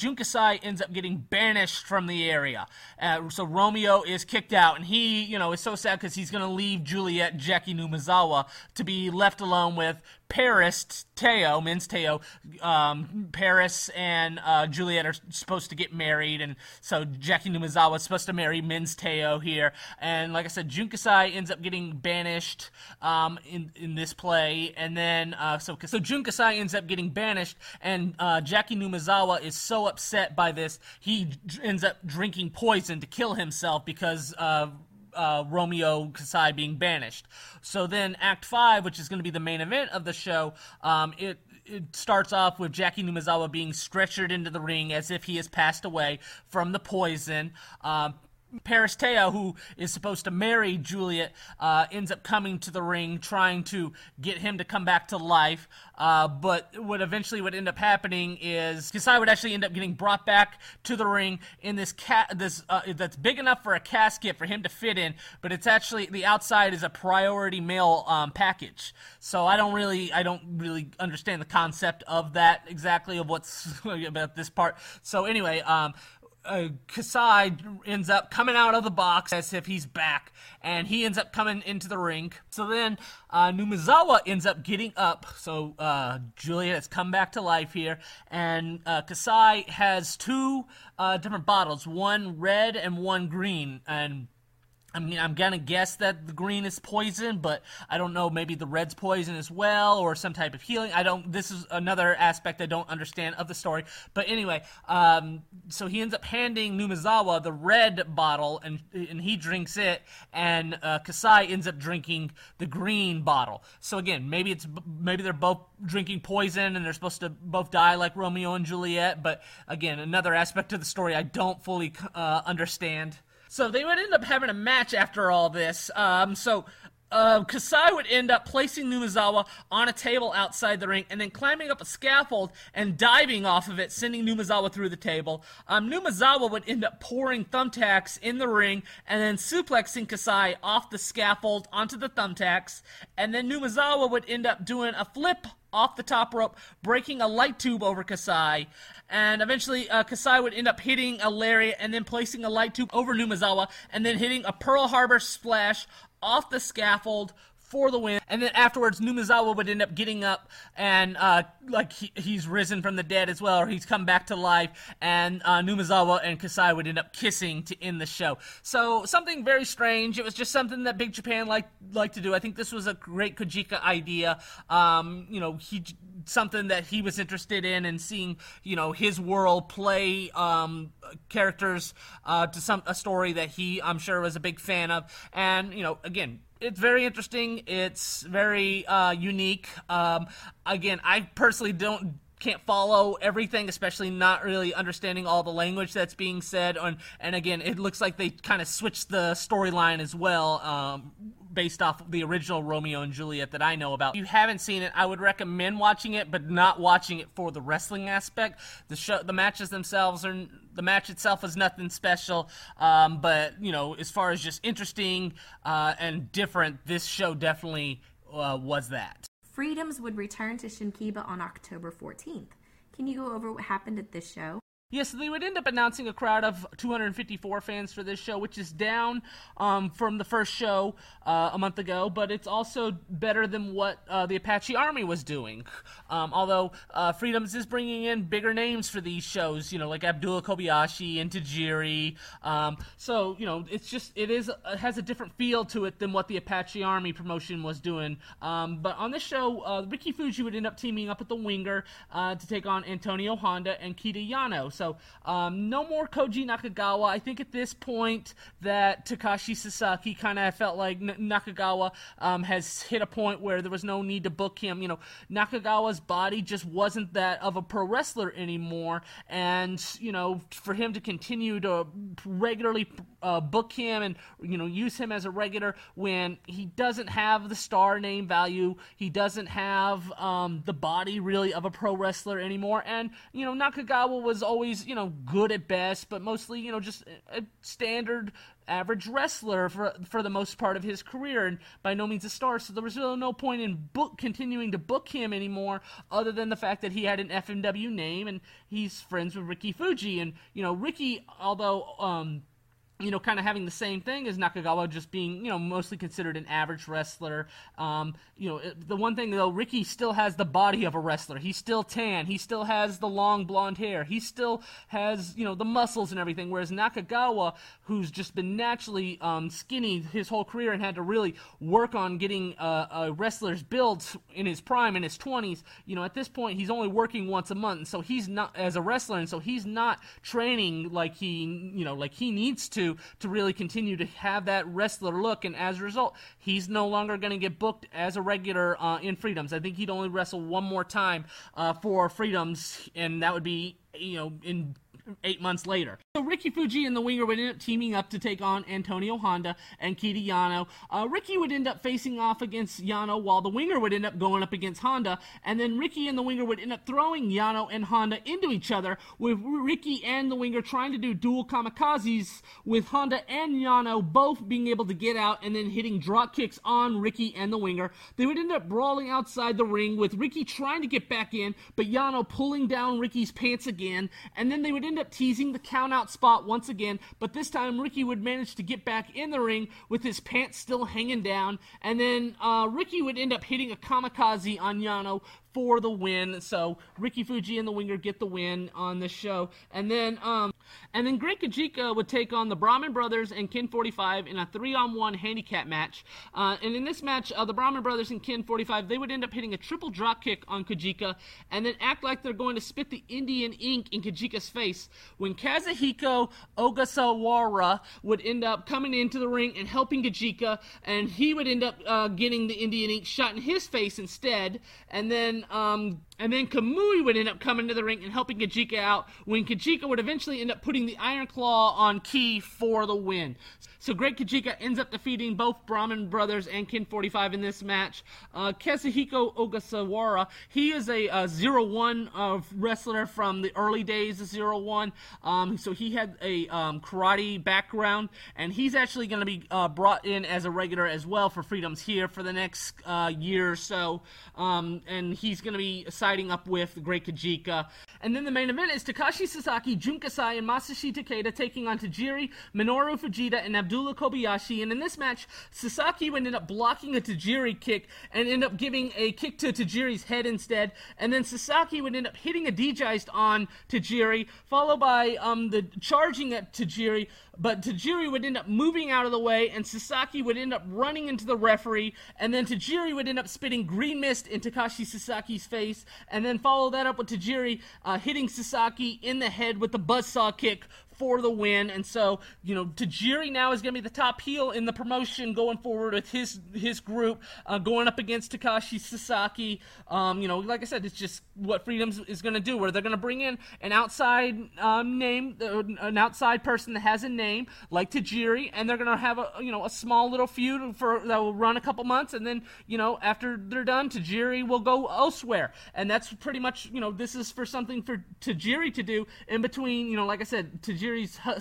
ends up getting banished from the area. Uh, so Romeo is kicked out, and he, you know, is so sad because he's going to leave Juliet, Jaki Numazawa, to be left alone with Paris, Teioh, Men's Teioh. Um, Paris and uh, Juliet are supposed to get married, and so Jaki Numazawa is supposed to marry Men's Teioh here. And like I said, Junkasai ends up getting banished um, in in this play, and then uh, so so Jun Kasai ends up getting banished, and uh, Jaki Numazawa is so upset by this, he d- ends up drinking poison to kill himself because. Uh, uh, Romeo Kasai being banished. So then, Act Five, which is going to be the main event of the show, um, it it starts off with Jaki Numazawa being stretchered into the ring as if he has passed away from the poison. Um, Paris Teioh, who is supposed to marry Juliet, uh, ends up coming to the ring trying to get him to come back to life. Uh, but what eventually would end up happening is Kasai would actually end up getting brought back to the ring in this cat this uh, that's big enough for a casket for him to fit in, but it's actually the outside is a priority mail um, package. So I don't really I don't really understand the concept of that exactly of what's about this part. So anyway, um, uh, Kasai ends up coming out of the box as if he's back, and he ends up coming into the ring. So then uh, Numazawa ends up getting up. So uh, Juliet has come back to life here, and uh, Kasai has two uh, different bottles, one red and one green, and I mean, I'm gonna guess that the green is poison, but I don't know. Maybe the red's poison as well, or some type of healing. I don't. This is another aspect I don't understand of the story. But anyway, um, so he ends up handing Numazawa the red bottle, and and he drinks it, and uh, Kasai ends up drinking the green bottle. So again, maybe it's maybe they're both drinking poison, and they're supposed to both die like Romeo and Juliet. But again, another aspect of the story I don't fully uh, understand. So they would end up having a match after all this. Um, so uh, Kasai would end up placing Numazawa on a table outside the ring and then climbing up a scaffold and diving off of it, sending Numazawa through the table. Um, Numazawa would end up pouring thumbtacks in the ring and then suplexing Kasai off the scaffold onto the thumbtacks. And then Numazawa would end up doing a flip off the top rope, breaking a light tube over Kasai. And eventually, uh, Kasai would end up hitting a lariat and then placing a light tube over Numazawa and then hitting a Pearl Harbor splash off the scaffold for the win. And then afterwards, Numazawa would end up getting up and uh, like he, he's risen from the dead as well, or he's come back to life. And uh, and Kasai would end up kissing to end the show. So something very strange. It was just something that Big Japan liked like to do. I think this was a great Kojika idea. Um, you know, he something that he was interested in and seeing you know his world play um, characters uh, to some a story that he I'm sure was a big fan of. And you know, again it's very interesting. It's very uh, unique. Um, again, I personally don't can't follow everything, especially not really understanding all the language that's being said. And, and again, it looks like they kind of switched the storyline as well, um, based off the original Romeo and Juliet that I know about. If you haven't seen it, I would recommend watching it, but not watching it for the wrestling aspect. The show, the matches themselves are the match itself is nothing special, um, but you know, as far as just interesting uh, and different, this show definitely uh, was that. Freedoms would return to Shinkiba on October 14th. Can you go over what happened at this show? Yes, so they would end up announcing a crowd of 254 fans for this show, which is down um, from the first show uh, a month ago, but it's also better than what uh, the Apache Army was doing. Um, although uh, Freedoms is bringing in bigger names for these shows, you know, like Abdullah Kobayashi and Tajiri. Um, so you know, it's just it is it has a different feel to it than what the Apache Army promotion was doing. Um, but on this show, uh, Ricky Fuji would end up teaming up with the Winger uh, to take on Antonio Honda and Kita Yano. So um, no more Koji Nakagawa. I think at this point that Takashi Sasaki kind of felt like N- Nakagawa um, has hit a point where there was no need to book him. You know, Nakagawa's body just wasn't that of a pro wrestler anymore, and you know, for him to continue to regularly uh, book him and you know use him as a regular when he doesn't have the star name value, he doesn't have um, the body really of a pro wrestler anymore, and you know Nakagawa was always you know good at best, but mostly you know just a standard average wrestler for for the most part of his career, and by no means a star. So there was really no point in book continuing to book him anymore, other than the fact that he had an FMW name and he's friends with Ricky Fuji, and you know Ricky, although um, you know, kind of having the same thing as Nakagawa, just being, you know, mostly considered an average wrestler. Um, you know, the one thing though, Ricky still has the body of a wrestler. He's still tan. He still has the long blonde hair. He still has, you know, the muscles and everything. Whereas Nakagawa, who's just been naturally um, skinny his whole career and had to really work on getting uh, a wrestler's build in his prime in his 20s, you know, at this point he's only working once a month, and so he's not as a wrestler, and so he's not training like he, you know, like he needs to to really continue to have that wrestler look. And as a result, he's no longer going to get booked as a regular uh, in Freedoms. I think he'd only wrestle one more time uh, for Freedoms, and that would be you know in eight months later. So Ricky Fuji and the Winger would end up teaming up to take on Antonio Honda and Kita Yano. Uh, Ricky would end up facing off against Yano, while the Winger would end up going up against Honda, and then Ricky and the Winger would end up throwing Yano and Honda into each other, with Ricky and the Winger trying to do dual kamikazes, with Honda and Yano both being able to get out and then hitting drop kicks on Ricky and the Winger. They would end up brawling outside the ring, with Ricky trying to get back in, but Yano pulling down Ricky's pants again, and then they would end up teasing the countout spot once again, but this time Ricky would manage to get back in the ring with his pants still hanging down, and then uh, Ricky would end up hitting a kamikaze on Yano for the win. So Ricky Fuji and the Winger get the win on this show, and then um, and then Great Kojika would take on the Brahman Brothers and Ken 45 in a three-on-one handicap match. Uh, and in this match, uh, the Brahman Brothers and Ken 45 they would end up hitting a triple drop kick on Kojika, and then act like they're going to spit the Indian ink in Kojika's face. When Kazuhiko Ogasawara would end up coming into the ring and helping Kojika, and he would end up uh, getting the Indian ink shot in his face instead, and then um, and then Kamui would end up coming to the ring and helping Kojika out when Kojika would eventually end up putting the Iron Claw on Kei for the win. So Great Kojika ends up defeating both Brahman Brothers and Ken 45 in this match. Uh, Kazuhiko Ogasawara, he is a, a zero one uh, wrestler from the early days of zero one. Um, so he had a um, karate background, and he's actually going to be uh, brought in as a regular as well for Freedoms here for the next uh, year or so. Um, and he's going to be siding up with Great Kojika. And then the main event is Takashi Sasaki, Jun Kasai, and Masashi Takeda taking on Tajiri, Minoru Fujita, and Abdullah Kobayashi. And in this match, Sasaki would end up blocking a Tajiri kick and end up giving a kick to Tajiri's head instead. And then Sasaki would end up hitting a D-Geist on Tajiri, followed by um, the charging at Tajiri. But Tajiri would end up moving out of the way, and Sasaki would end up running into the referee, and then Tajiri would end up spitting green mist in Takashi Sasaki's face, and then follow that up with Tajiri uh, hitting Sasaki in the head with the buzzsaw kick for the win. And so, you know, Tajiri now is going to be the top heel in the promotion going forward with his his group uh, going up against Takashi Sasaki. Um, you know, like I said, it's just what Freedoms is going to do, where they're going to bring in an outside um, name, uh, an outside person that has a name like Tajiri, and they're going to have a you know a small little feud for that will run a couple months, and then you know after they're done, Tajiri will go elsewhere, and that's pretty much you know this is for something for Tajiri to do in between. You know, like I said, Tajiri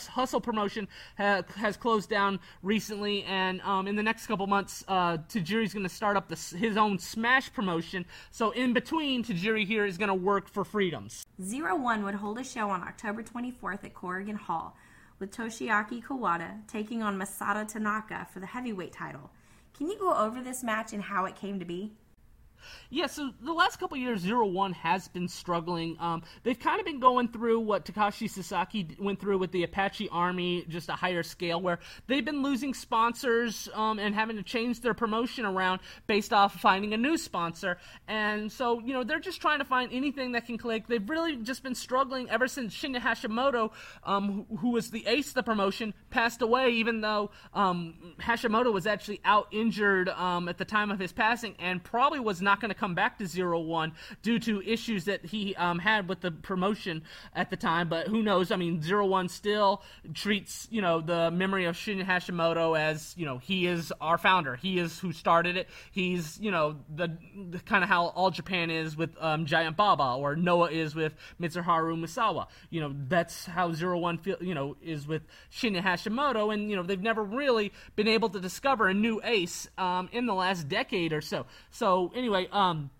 Hustle promotion ha- has closed down recently, and um, in the next couple months, uh, Tajiri's going to start up his own Smash promotion. So in between, Tajiri here is going to work for Freedoms. Zero One would hold a show on October 24th at Korakuen Hall, with Toshiaki Kawada taking on Masato Tanaka for the heavyweight title. Can you go over this match and how it came to be? Yeah, so the last couple years, Zero One has been struggling. Um, they've kind of been going through what Takashi Sasaki went through with the Apache Army, just a higher scale, where they've been losing sponsors um, and having to change their promotion around based off of finding a new sponsor. And so, you know, they're just trying to find anything that can click. They've really just been struggling ever since Shinya Hashimoto, um, who, who, was the ace of the promotion, passed away, even though um, Hashimoto was actually out injured um, at the time of his passing and probably was not going to come back to Zero One due to issues that he um, had with the promotion at the time. But who knows? I mean, Zero One still treats you know the memory of Shinya Hashimoto as you know he is our founder. He is who started it. He's you know the, the kind of how all Japan is with um, Giant Baba or Noah is with Mitsuharu Misawa. You know that's how Zero One feel you know is with Shinya Hashimoto, and you know they've never really been able to discover a new ace um, in the last decade or so. So anyway, um, um,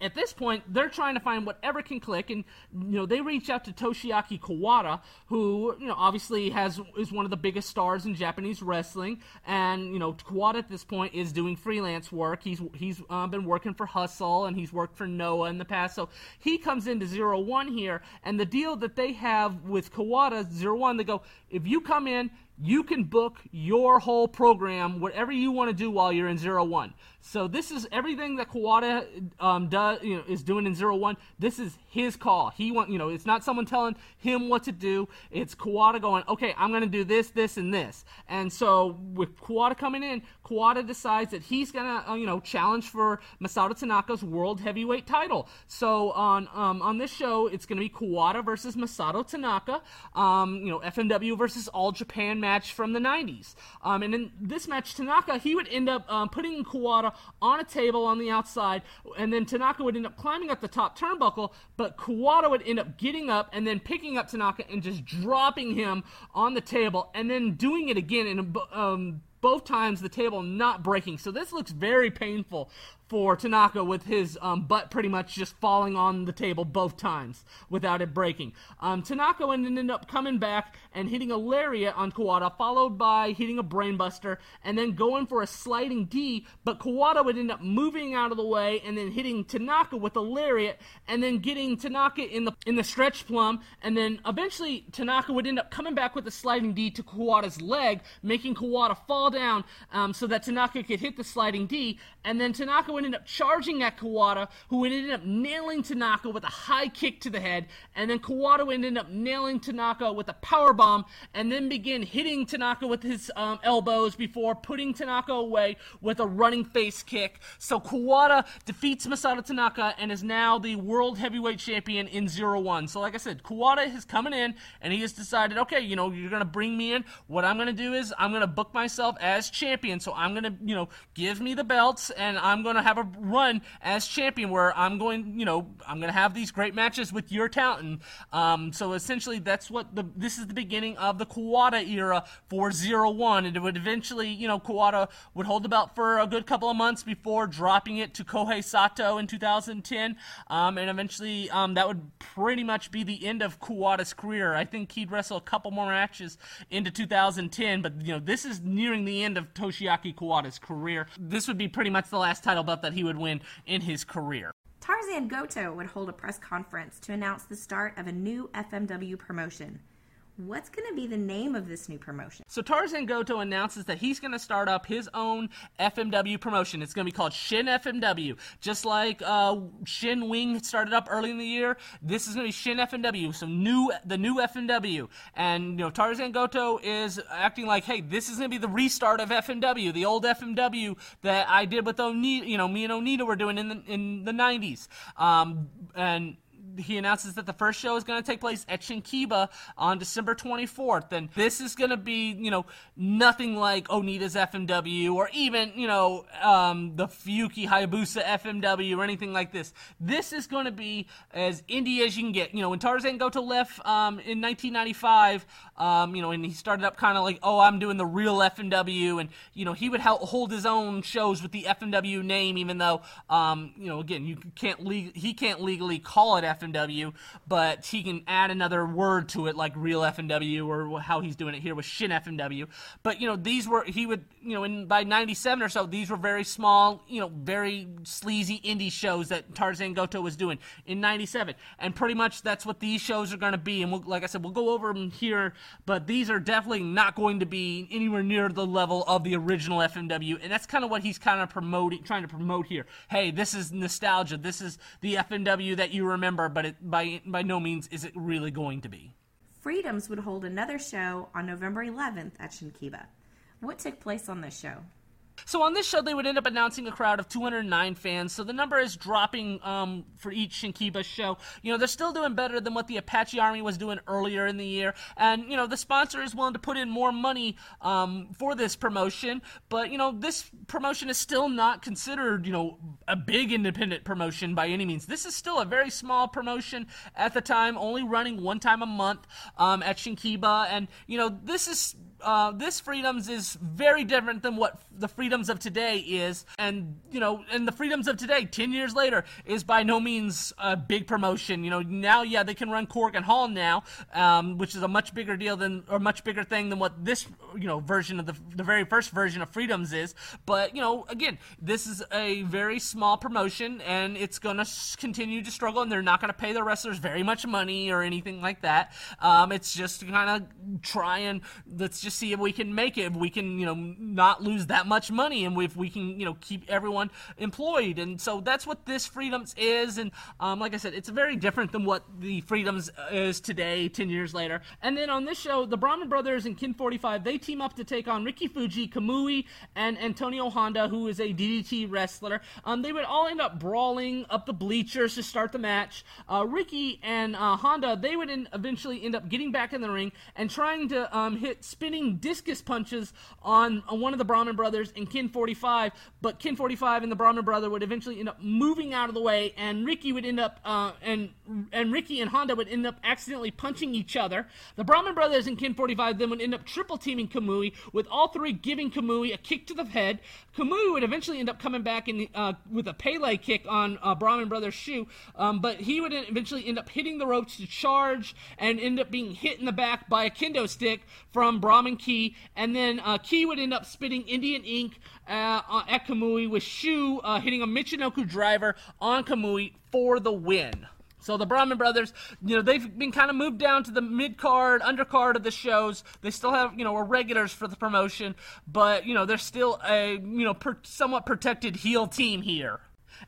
at this point, they're trying to find whatever can click, and you know they reach out to Toshiaki Kawada, who you know obviously has is one of the biggest stars in Japanese wrestling, and you know Kawada at this point is doing freelance work. He's he's uh, been working for Hustle, and he's worked for Noah in the past, so he comes into Zero One here, and the deal that they have with Kawada Zero One, they go if you come in, you can book your whole program, whatever you want to do while you're in Zero One. So this is everything that Kawada um, does, you know, is doing in Zero One. This is his call. He want, you know, it's not someone telling him what to do. It's Kawada going, okay, I'm going to do this, this, and this. And so with Kawada coming in, Kawada decides that he's going to, uh, you know, challenge for Masato Tanaka's world heavyweight title. So on um, on this show, it's going to be Kawada versus Masato Tanaka. Um, you know, FMW versus All Japan match from the 90s. Um, and in this match, Tanaka he would end up um, putting Kawada on a table on the outside, and then Tanaka would end up climbing up the top turnbuckle, but Kawada would end up getting up and then picking up Tanaka and just dropping him on the table, and then doing it again in um, both times the table not breaking. So this looks very painful for Tanaka with his um, butt pretty much just falling on the table both times without it breaking. Um, Tanaka ended up coming back and hitting a lariat on Kawada, followed by hitting a brainbuster and then going for a sliding D, but Kawada would end up moving out of the way and then hitting Tanaka with a lariat and then getting Tanaka in the in the stretch plum and then eventually Tanaka would end up coming back with a sliding D to Kawada's leg, making Kawada fall down um, so that Tanaka could hit the sliding D and then Tanaka would ended up charging at Kawada, who ended up nailing Tanaka with a high kick to the head, and then Kawada ended up nailing Tanaka with a power bomb, and then began hitting Tanaka with his um, elbows before putting Tanaka away with a running face kick. So Kawada defeats Masato Tanaka and is now the world heavyweight champion in Zero One. So like I said, Kawada is coming in and he has decided, okay, you know, you're gonna bring me in. What I'm gonna do is I'm gonna book myself as champion. So I'm gonna, you know, give me the belts and I'm gonna have have a run as champion where I'm going, you know, I'm going to have these great matches with your talent. Um, so essentially, that's what the this is the beginning of the Kawada era for Zero One. And it would eventually, you know, Kawada would hold the belt for a good couple of months before dropping it to Kohei Sato in 2010. Um, and eventually, um, that would pretty much be the end of Kawada's career. I think he'd wrestle a couple more matches into 2010, but you know, this is nearing the end of Toshiaki Kawada's career. This would be pretty much the last title belt that he would win in his career. Tarzan Goto would hold a press conference to announce the start of a new FMW promotion. What's going to be the name of this new promotion? So Tarzan Goto announces that he's going to start up his own FMW promotion. It's going to be called Shin FMW, just like uh, Shin Wing started up early in the year. This is going to be Shin FMW, so new the new FMW. And you know Tarzan Goto is acting like, hey, this is going to be the restart of FMW, the old FMW that I did with Onita. You know, me and Onita were doing in the in the 90s. Um, and he announces that the first show is going to take place at Shinkiba on December 24th. And this is going to be, you know, nothing like Onita's FMW or even, you know, um, the Fuyuki Hayabusa FMW or anything like this. This is going to be as indie as you can get. You know, when Tarzan Goto left um, in 1995, um, you know, and he started up kind of like, oh, I'm doing the real FMW. And, you know, he would hold his own shows with the FMW name, even though, um, you know, again, you can't le- he can't legally call it FMW FMW, but he can add another word to it like real FMW or how he's doing it here with Shin FMW. But you know, these were he would you know in by '97 or so, these were very small, you know, very sleazy indie shows that Tarzan Goto was doing in '97, and pretty much that's what these shows are going to be. And we'll, like I said, we'll go over them here, but these are definitely not going to be anywhere near the level of the original FMW, and that's kind of what he's kind of promoting, trying to promote here. Hey, this is nostalgia. This is the FMW that you remember, but it, by by no means is it really going to be. Freedoms would hold another show on November 11th at Shinkiba. What took place on this show? So on this show, they would end up announcing a crowd of 209 fans. So the number is dropping um, for each Shinkiba show. You know, they're still doing better than what the Apache Army was doing earlier in the year. And, you know, the sponsor is willing to put in more money um, for this promotion. But, you know, this promotion is still not considered, you know, a big independent promotion by any means. This is still a very small promotion at the time, only running one time a month um, at Shinkiba. And, you know, this is uh, this freedoms is very different than what the freedoms of today is, and you know, and the freedoms of today, ten years later, is by no means a big promotion. You know, now yeah, they can run Korakuen Hall now, um, which is a much bigger deal than or much bigger thing than what this you know version of the the very first version of freedoms is. But you know, again, this is a very small promotion, and it's gonna continue to struggle, and they're not gonna pay the wrestlers very much money or anything like that. Um, it's just to kind of try and let's just see if we can make it, if we can, you know, not lose that much money, and if we can, you know, keep everyone employed. And so that's what this Freedoms is. And um, like I said, it's very different than what the Freedoms is today, 10 years later. And then on this show, the Brahman Brothers and Ken 45, they team up to take on Ricky Fuji, Kamui, and Antonio Honda, who is a DDT wrestler. Um, they would all end up brawling up the bleachers to start the match. Uh, Ricky and uh, Honda, they would in, eventually end up getting back in the ring and trying to um, hit spinning discus punches on, on one of the Brahman brothers and Ken 45, but Ken 45 and the Brahman brother would eventually end up moving out of the way, and Ricky would end up uh, and and Ricky and Honda would end up accidentally punching each other. The Brahman brothers and Ken 45 then would end up triple teaming Kamui, with all three giving Kamui a kick to the head. Kamui would eventually end up coming back in, uh, with a Pele kick on uh, Brahman brothers' Shu, um, but he would eventually end up hitting the ropes to charge and end up being hit in the back by a kendo stick from Brahman Kei, and then uh, Key would end up spitting Indian ink uh, at Kamui with Shu uh, hitting a Michinoku driver on Kamui for the win. So the Brahman brothers, you know, they've been kind of moved down to the mid card, undercard of the shows. They still have, you know, are regulars for the promotion, but you know, they're still a, you know, per- somewhat protected heel team here.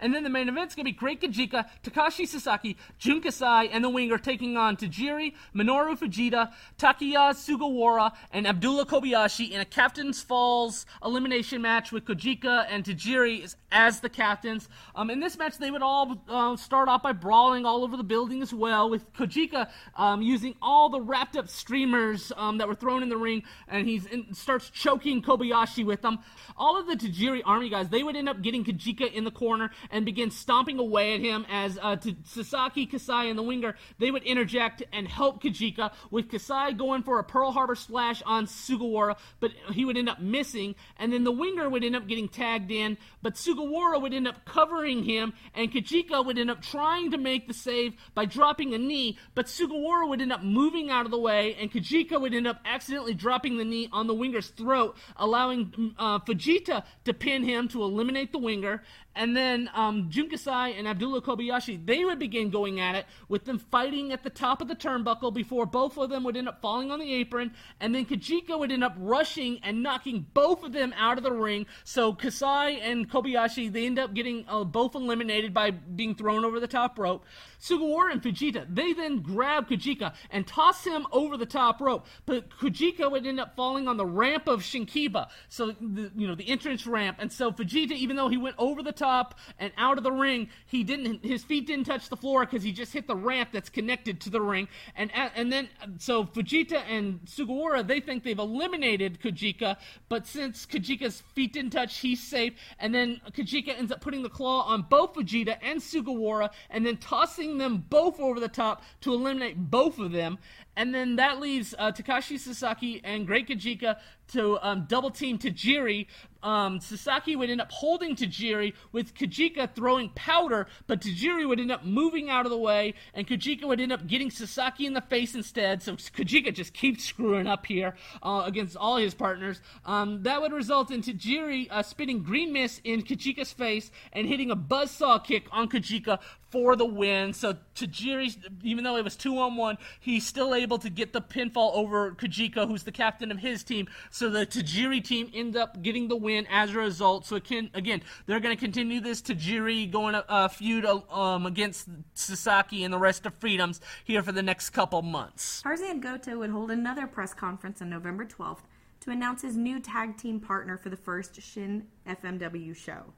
And then the main event's going to be Great Kojika, Takashi Sasaki, Jun Kasai, and the Winger taking on Tajiri, Minoru Fujita, Takuya Sugawara, and Abdullah Kobayashi in a Captain's Falls elimination match with Kojika and Tajiri as the captains. Um, in this match, they would all uh, start off by brawling all over the building as well, with Kojika um, using all the wrapped up streamers um, that were thrown in the ring, and he starts choking Kobayashi with them. All of the Tajiri Army guys, they would end up getting Kojika in the corner and begin stomping away at him as uh, to Sasaki, Kasai, and the Winger, they would interject and help Kojika, with Kasai going for a Pearl Harbor slash on Sugawara, but he would end up missing, and then the Winger would end up getting tagged in, but Sugawara would end up covering him, and Kojika would end up trying to make the save by dropping a knee, but Sugawara would end up moving out of the way, and Kojika would end up accidentally dropping the knee on the Winger's throat, allowing uh, Fujita to pin him to eliminate the Winger, and then um, Jun Kasai and Abdullah Kobayashi, they would begin going at it with them fighting at the top of the turnbuckle before both of them would end up falling on the apron. And then Kojika would end up rushing and knocking both of them out of the ring. So Kasai and Kobayashi, they end up getting uh, both eliminated by being thrown over the top rope. Sugawara and Fujita, they then grab Kojika and toss him over the top rope. But Kojika would end up falling on the ramp of Shinkiba. So, the, you know, the entrance ramp. And so Fujita, even though he went over the top, and out of the ring. He didn't. His feet didn't touch the floor because he just hit the ramp that's connected to the ring. And and then so Fujita and Sugawara they think they've eliminated Kojika, but since Kojika's feet didn't touch, he's safe. And then Kojika ends up putting the claw on both Fujita and Sugawara, and then tossing them both over the top to eliminate both of them. And then that leaves uh, Takashi Sasaki and Great Kojika to um, double team Tajiri. Um, Sasaki would end up holding Tajiri with Kojika throwing powder, but Tajiri would end up moving out of the way, and Kojika would end up getting Sasaki in the face instead. So Kojika just keeps screwing up here uh, against all his partners. Um, that would result in Tajiri uh, spitting green mist in Kojika's face and hitting a buzzsaw kick on Kojika for the win. So Tajiri, even though it was two on one, he's still able to get the pinfall over Kojika, who's the captain of his team. So the Tajiri team end up getting the win as a result. So can, again, they're going to continue this Tajiri going a uh, feud um, against Sasaki and the rest of Freedoms here for the next couple months. Tarzan Goto would hold another press conference on November 12th to announce his new tag team partner for the first Shin FMW show.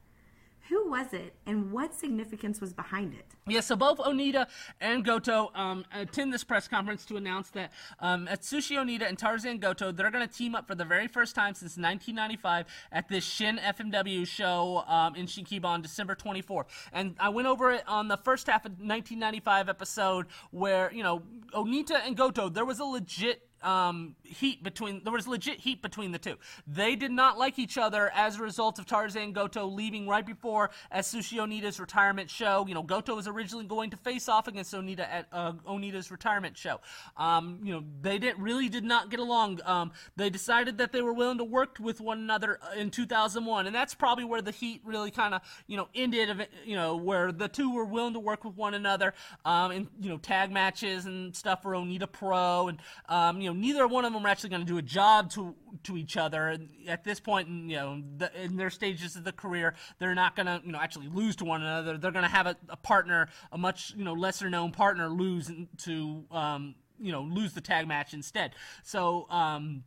Who was it, and what significance was behind it? Yeah, so both Onita and Goto um, attend this press conference to announce that um, Atsushi Onita and Tarzan Goto they're going to team up for the very first time since 1995 at this Shin FMW show um, in Shinkiba on December 24th. And I went over it on the first half of 1995 episode where you know Onita and Goto there was a legit um, heat between there was legit heat between the two. They did not like each other as a result of Tarzan Goto leaving right before Atsushi Onita's retirement show. You know, Goto was originally going to face off against Onita at uh, Onita's retirement show. Um, you know, they didn't really did not get along. Um, they decided that they were willing to work with one another in 2001, and that's probably where the heat really kind of you know ended. You know, where the two were willing to work with one another um, in you know tag matches and stuff for Onita Pro, and um, you know neither one of them are actually going to do a job to to each other at this point. In, you know, the, in their stages of the career, they're not going to you know actually lose to one another. They're going to have a, a, partner, a much you know lesser known partner, lose to um, you know lose the tag match instead. So. Um,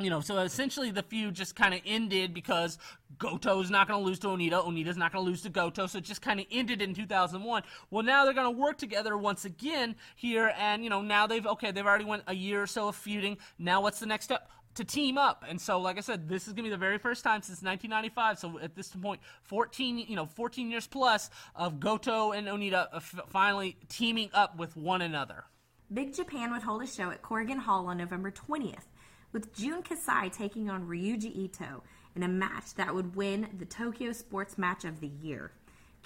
you know, so essentially the feud just kind of ended because Goto's not going to lose to Onita. Onita's not going to lose to Goto. So it just kind of ended in 2001. Well, now they're going to work together once again here. And, you know, now they've, okay, they've already went a year or so of feuding. Now what's the next step? to team up. And so, like I said, this is going to be the very first time since 1995. So at this point, 14, you know, 14 years plus of Goto and Onita uh, finally teaming up with one another. Big Japan would hold a show at Korakuen Hall on November 20th with Jun Kasai taking on Ryuji Ito in a match that would win the Tokyo Sports Match of the Year.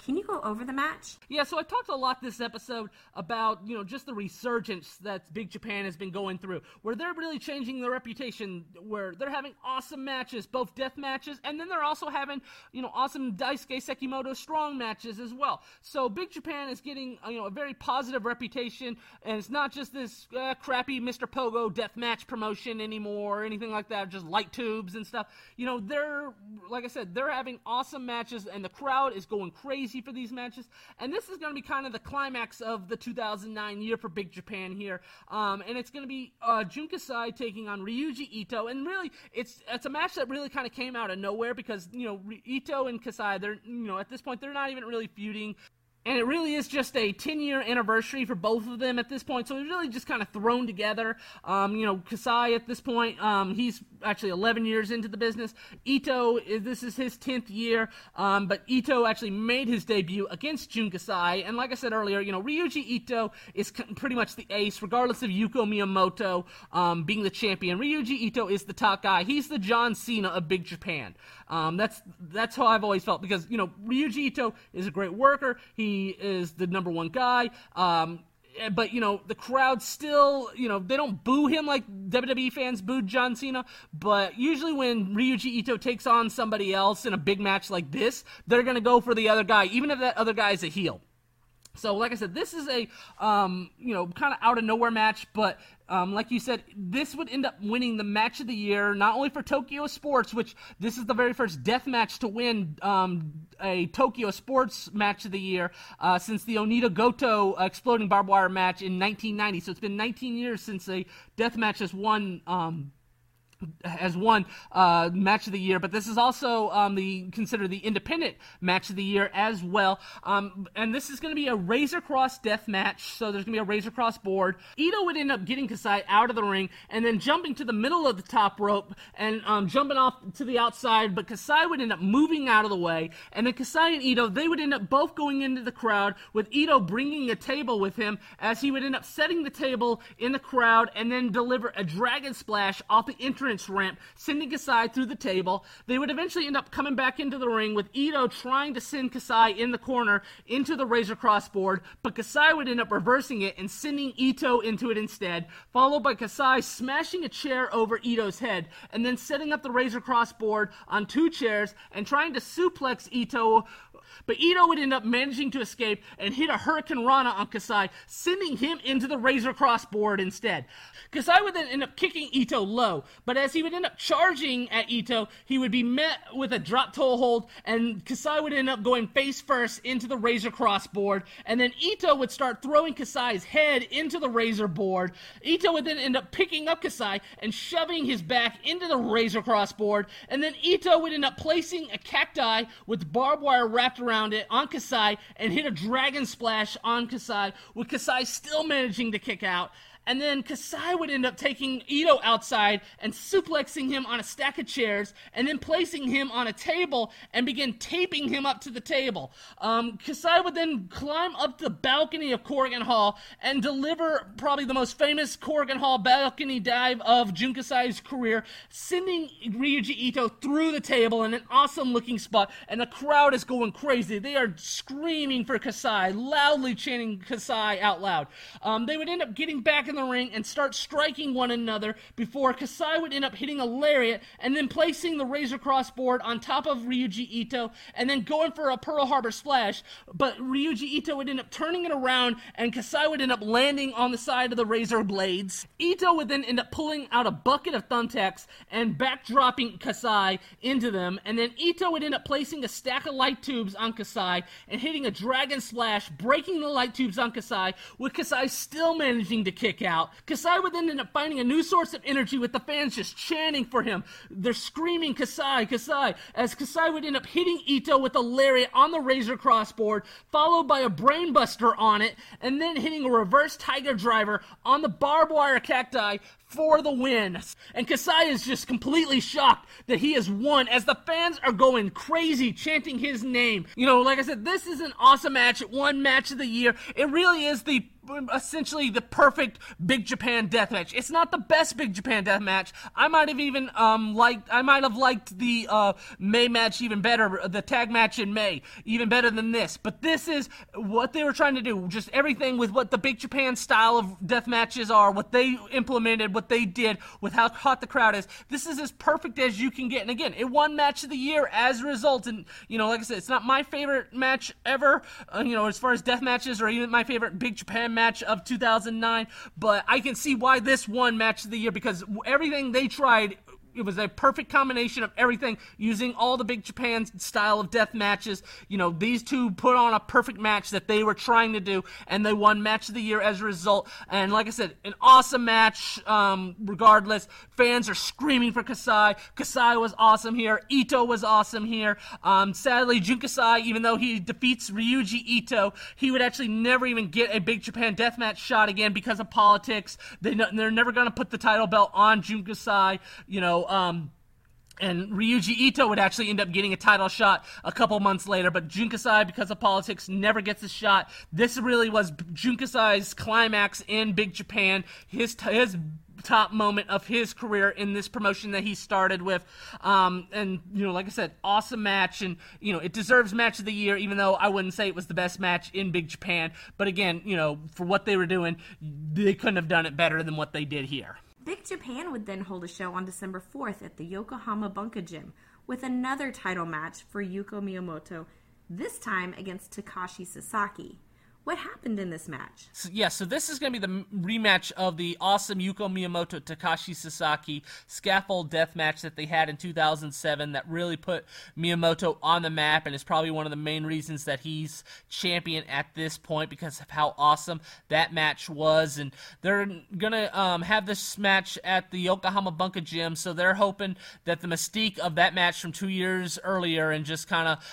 Can you go over the match? Yeah, so I talked a lot this episode about, you know, just the resurgence that Big Japan has been going through, where they're really changing their reputation, where they're having awesome matches, both death matches, and then they're also having, you know, awesome Daisuke Sekimoto strong matches as well. So Big Japan is getting, uh, you know, a very positive reputation, and it's not just this uh, crappy Mr. Pogo death match promotion anymore or anything like that, just light tubes and stuff. You know, they're, like I said, they're having awesome matches, and the crowd is going crazy for these matches. And this is going to be kind of the climax of the 2009 year for Big Japan here. Um, and it's going to be uh, Jun Kasai taking on Ryuji Ito. And really, it's it's a match that really kind of came out of nowhere because, you know, Ito and Kasai, they're, you know, at this point, they're not even really feuding and it really is just a 10 year anniversary for both of them at this point. So it's really just kind of thrown together. Um, you know, Kasai at this point, um, he's actually 11 years into the business. Ito, this is his 10th year, um, but Ito actually made his debut against Jun Kasai. And like I said earlier, you know, Ryuji Ito is pretty much the ace, regardless of Yuko Miyamoto um, being the champion. Ryuji Ito is the top guy. He's the John Cena of Big Japan. Um, that's that's how I've always felt because you know Ryuji Ito is a great worker. He is the number one guy. Um, but you know the crowd still you know they don't boo him like WWE fans booed John Cena but usually when Ryuji Ito takes on somebody else in a big match like this they're going to go for the other guy even if that other guy is a heel so, like I said, this is a um, you know kind of out of nowhere match, but um, like you said, this would end up winning the match of the year, not only for Tokyo Sports, which this is the very first death match to win um, a Tokyo Sports match of the year uh, since the Onita Goto exploding barbed wire match in 1990. So it's been 19 years since a death match has won um, has won uh, match of the year, but this is also um, the considered the independent match of the year as well. Um, and this is going to be a Razor Cross death match, so there's going to be a Razor Cross board. Ito would end up getting Kasai out of the ring and then jumping to the middle of the top rope and um, jumping off to the outside, but Kasai would end up moving out of the way, and then Kasai and Ito they would end up both going into the crowd with Ito bringing a table with him as he would end up setting the table in the crowd and then deliver a dragon splash off the entrance ramp, sending Kasai through the table. They would eventually end up coming back into the ring with Ito trying to send Kasai in the corner into the Razor Cross board, but Kasai would end up reversing it and sending Ito into it instead, followed by Kasai smashing a chair over Ito's head and then setting up the Razor Cross board on two chairs and trying to suplex Ito but Ito would end up managing to escape and hit a Hurricane Rana on Kasai, sending him into the Razor Cross board instead. Kasai would then end up kicking Ito low, but as he would end up charging at Ito, he would be met with a drop toe hold, and Kasai would end up going face first into the Razor Cross board, and then Ito would start throwing Kasai's head into the Razor board. Ito would then end up picking up Kasai and shoving his back into the Razor Cross board, and then Ito would end up placing a cacti with barbed wire wrapped around it on Kasai and hit a dragon splash on Kasai, with Kasai still managing to kick out and then Kasai would end up taking Ito outside and suplexing him on a stack of chairs, and then placing him on a table and begin taping him up to the table. Um, Kasai would then climb up the balcony of Korakuen Hall and deliver probably the most famous Korakuen Hall balcony dive of Jun Kasai's career, sending Ryuji Ito through the table in an awesome looking spot, and the crowd is going crazy. They are screaming for Kasai, loudly chanting Kasai out loud. Um, they would end up getting back in in the ring and start striking one another before Kasai would end up hitting a lariat and then placing the Razor Cross board on top of Ryuji Ito and then going for a Pearl Harbor splash. But Ryuji Ito would end up turning it around and Kasai would end up landing on the side of the Razor blades. Ito would then end up pulling out a bucket of thumbtacks and backdropping Kasai into them. And then Ito would end up placing a stack of light tubes on Kasai and hitting a dragon splash, breaking the light tubes on Kasai, with Kasai still managing to kick out. Kasai would then end up finding a new source of energy with the fans just chanting for him. They're screaming Kasai, Kasai, as Kasai would end up hitting Ito with a lariat on the Razor Crossboard, followed by a brainbuster on it, and then hitting a reverse Tiger Driver on the barbed wire cacti for the win. And Kasai is just completely shocked that he has won as the fans are going crazy chanting his name. You know, like I said, this is an awesome match. One match of the year. It really is the essentially the perfect Big Japan death match. It's not the best Big Japan death match. I might have even um liked I might have liked the uh, May match even better, the tag match in May even better than this. But this is what they were trying to do. Just everything with what the Big Japan style of death matches are, what they implemented, what they did with how hot the crowd is. This is as perfect as you can get. And again, it won match of the year as a result. And you know, like I said, it's not my favorite match ever. Uh, you know, as far as death matches or even my favorite Big Japan match of 2009, but I can see why this won match of the year because everything they tried it was a perfect combination of everything using all the big Japan style of death matches. You know, these two put on a perfect match that they were trying to do, and they won match of the year as a result. And like I said, an awesome match. Um, regardless, fans are screaming for Kasai. Kasai was awesome here. Ito was awesome here. Um, sadly, Jun Kasai, even though he defeats Ryuji Ito, he would actually never even get a big Japan death match shot again because of politics. They, they're never going to put the title belt on Jun Kasai. You know, um, and Ryuji Ito would actually end up getting a title shot a couple months later, but Jun Kasai, because of politics, never gets a shot. This really was Jun Kasai's climax in Big Japan. His his top moment of his career in this promotion that he started with. Um, and, you know, like I said, awesome match. And, you know, it deserves match of the year, even though I wouldn't say it was the best match in Big Japan. But again, you know, for what they were doing, they couldn't have done it better than what they did here. Big Japan would then hold a show on December 4th at the Yokohama Bunka Gym with another title match for Yuko Miyamoto, this time against Takashi Sasaki. What happened in this match? So, yeah, so this is going to be the rematch of the awesome Yuko Miyamoto Takashi Sasaki scaffold death match that they had in 2007 that really put Miyamoto on the map and is probably one of the main reasons that he's champion at this point because of how awesome that match was. And they're going to um, have this match at the Yokohama Bunka Gym, so they're hoping that the mystique of that match from two years earlier and just kind of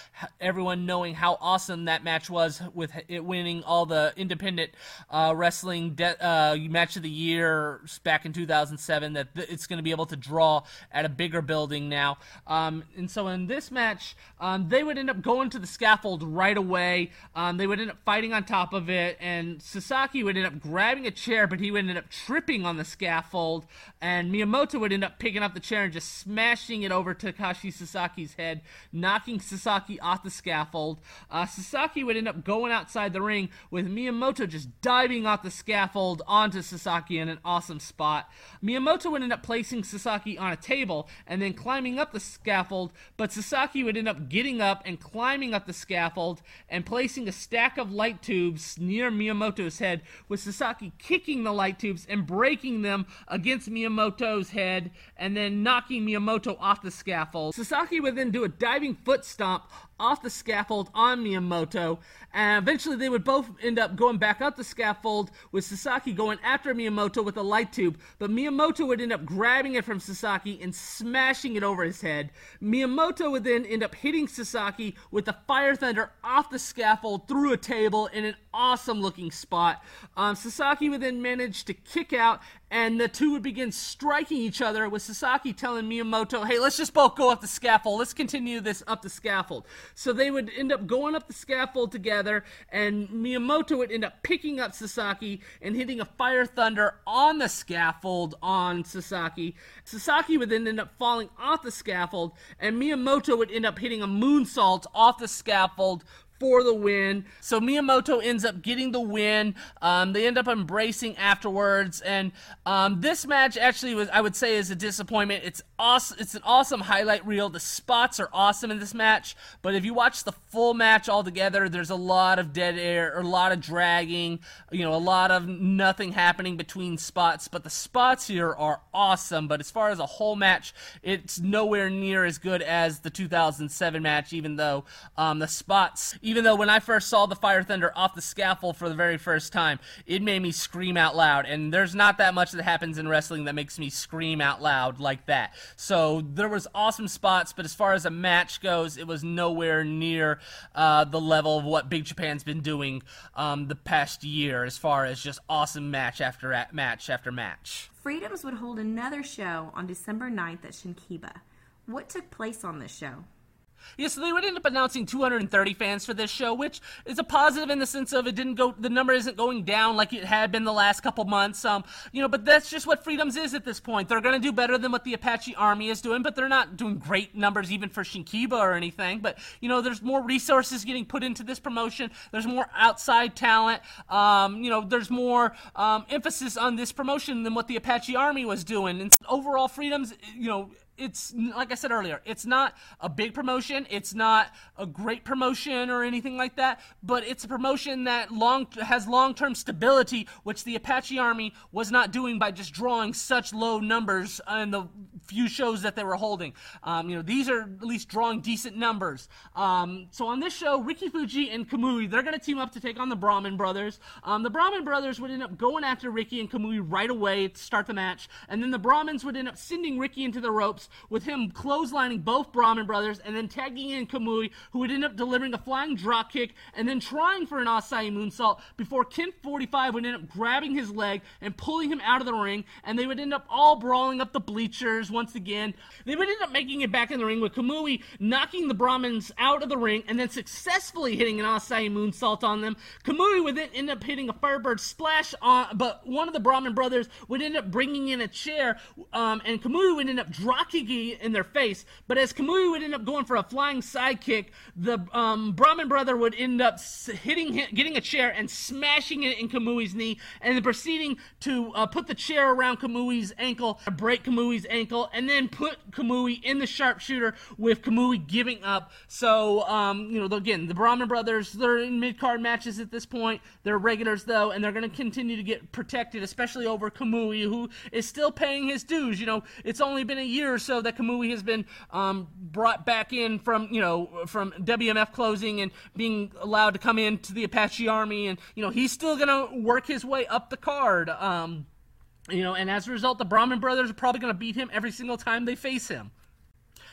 everyone knowing how awesome that match was with it winning all the independent uh, wrestling de- uh, match of the year back in 2007 that th- it's going to be able to draw at a bigger building now. Um, and so in this match, um, they would end up going to the scaffold right away. Um, they would end up fighting on top of it, and Sasaki would end up grabbing a chair, but he would end up tripping on the scaffold, and Miyamoto would end up picking up the chair and just smashing it over Takashi Sasaki's head, knocking Sasaki off the scaffold. Uh, Sasaki would end up going outside the ring with Miyamoto just diving off the scaffold onto Sasaki in an awesome spot. Miyamoto would end up placing Sasaki on a table and then climbing up the scaffold, but Sasaki would end up getting up and climbing up the scaffold and placing a stack of light tubes near Miyamoto's head, with Sasaki kicking the light tubes and breaking them against Miyamoto's head and then knocking Miyamoto off the scaffold. Sasaki would then do a diving foot stomp off the scaffold on Miyamoto, and eventually they would both end up going back up the scaffold with Sasaki going after Miyamoto with a light tube, but Miyamoto would end up grabbing it from Sasaki and smashing it over his head. Miyamoto would then end up hitting Sasaki with the Fire Thunder off the scaffold through a table in an awesome looking spot. Um, Sasaki would then manage to kick out and the two would begin striking each other with Sasaki telling Miyamoto, hey, let's just both go up the scaffold. Let's continue this up the scaffold. So they would end up going up the scaffold together, and Miyamoto would end up picking up Sasaki and hitting a Fire Thunder on the scaffold on Sasaki. Sasaki would then end up falling off the scaffold, and Miyamoto would end up hitting a moonsault off the scaffold for the win. So Miyamoto ends up getting the win. Um, they end up embracing afterwards, and um, this match actually was, I would say, is a disappointment. It's awesome. It's an awesome highlight reel. The spots are awesome in this match, but if you watch the full match altogether, there's a lot of dead air, or a lot of dragging. You know, a lot of nothing happening between spots. But the spots here are awesome. But as far as a whole match, it's nowhere near as good as the 2007 match. Even though um, the spots even though when I first saw the Fire Thunder off the scaffold for the very first time, it made me scream out loud. And there's not that much that happens in wrestling that makes me scream out loud like that. So there was awesome spots, but as far as a match goes, it was nowhere near uh, the level of what Big Japan's been doing um, the past year, as far as just awesome match after match after match. Freedoms would hold another show on December 9th at Shinkiba. What took place on this show? Yeah, so they would end up announcing 230 fans for this show, which is a positive in the sense of it didn't go, the number isn't going down like it had been the last couple months. Um, you know, but that's just what Freedoms is at this point. They're going to do better than what the Apache Army is doing, but they're not doing great numbers even for Shinkiba or anything. But you know, there's more resources getting put into this promotion. There's more outside talent. Um, you know, there's more um, emphasis on this promotion than what the Apache Army was doing. And overall, Freedoms, you know it's like I said earlier, it's not a big promotion, it's not a great promotion or anything like that, but it's a promotion that long has long-term stability, which the Apache Army was not doing by just drawing such low numbers in the few shows that they were holding. Um, you know, these are at least drawing decent numbers. Um, so on this show, Ricky Fuji and Kamui, they're going to team up to take on the Brahman brothers. Um, the Brahman brothers would end up going after Ricky and Kamui right away to start the match, and then the Brahmins would end up sending Ricky into the ropes with him clotheslining both Brahman brothers and then tagging in Kamui, who would end up delivering a flying drop kick and then trying for an Asai moonsault before Ken 45 would end up grabbing his leg and pulling him out of the ring, and they would end up all brawling up the bleachers once again. They would end up making it back in the ring with Kamui knocking the Brahmins out of the ring and then successfully hitting an Asai moonsault on them. Kamui would then end up hitting a Firebird splash on, but one of the Brahman brothers would end up bringing in a chair, um, and Kamui would end up drop in their face. But as Kamui would end up going for a flying sidekick, the um, Brahman brother would end up hitting, him, getting a chair and smashing it in Kamui's knee, and then proceeding to uh, put the chair around Kamui's ankle, break Kamui's ankle, and then put Kamui in the sharpshooter with Kamui giving up. So, um, you know, again, the Brahman brothers, they're in mid card matches at this point. They're regulars, though, and they're going to continue to get protected, especially over Kamui, who is still paying his dues. You know, it's only been a year so that Kamui has been um, brought back in from, you know, from WMF closing and being allowed to come into the Apache Army, and, you know, he's still going to work his way up the card. Um, you know, and as a result, the Brahman brothers are probably going to beat him every single time they face him.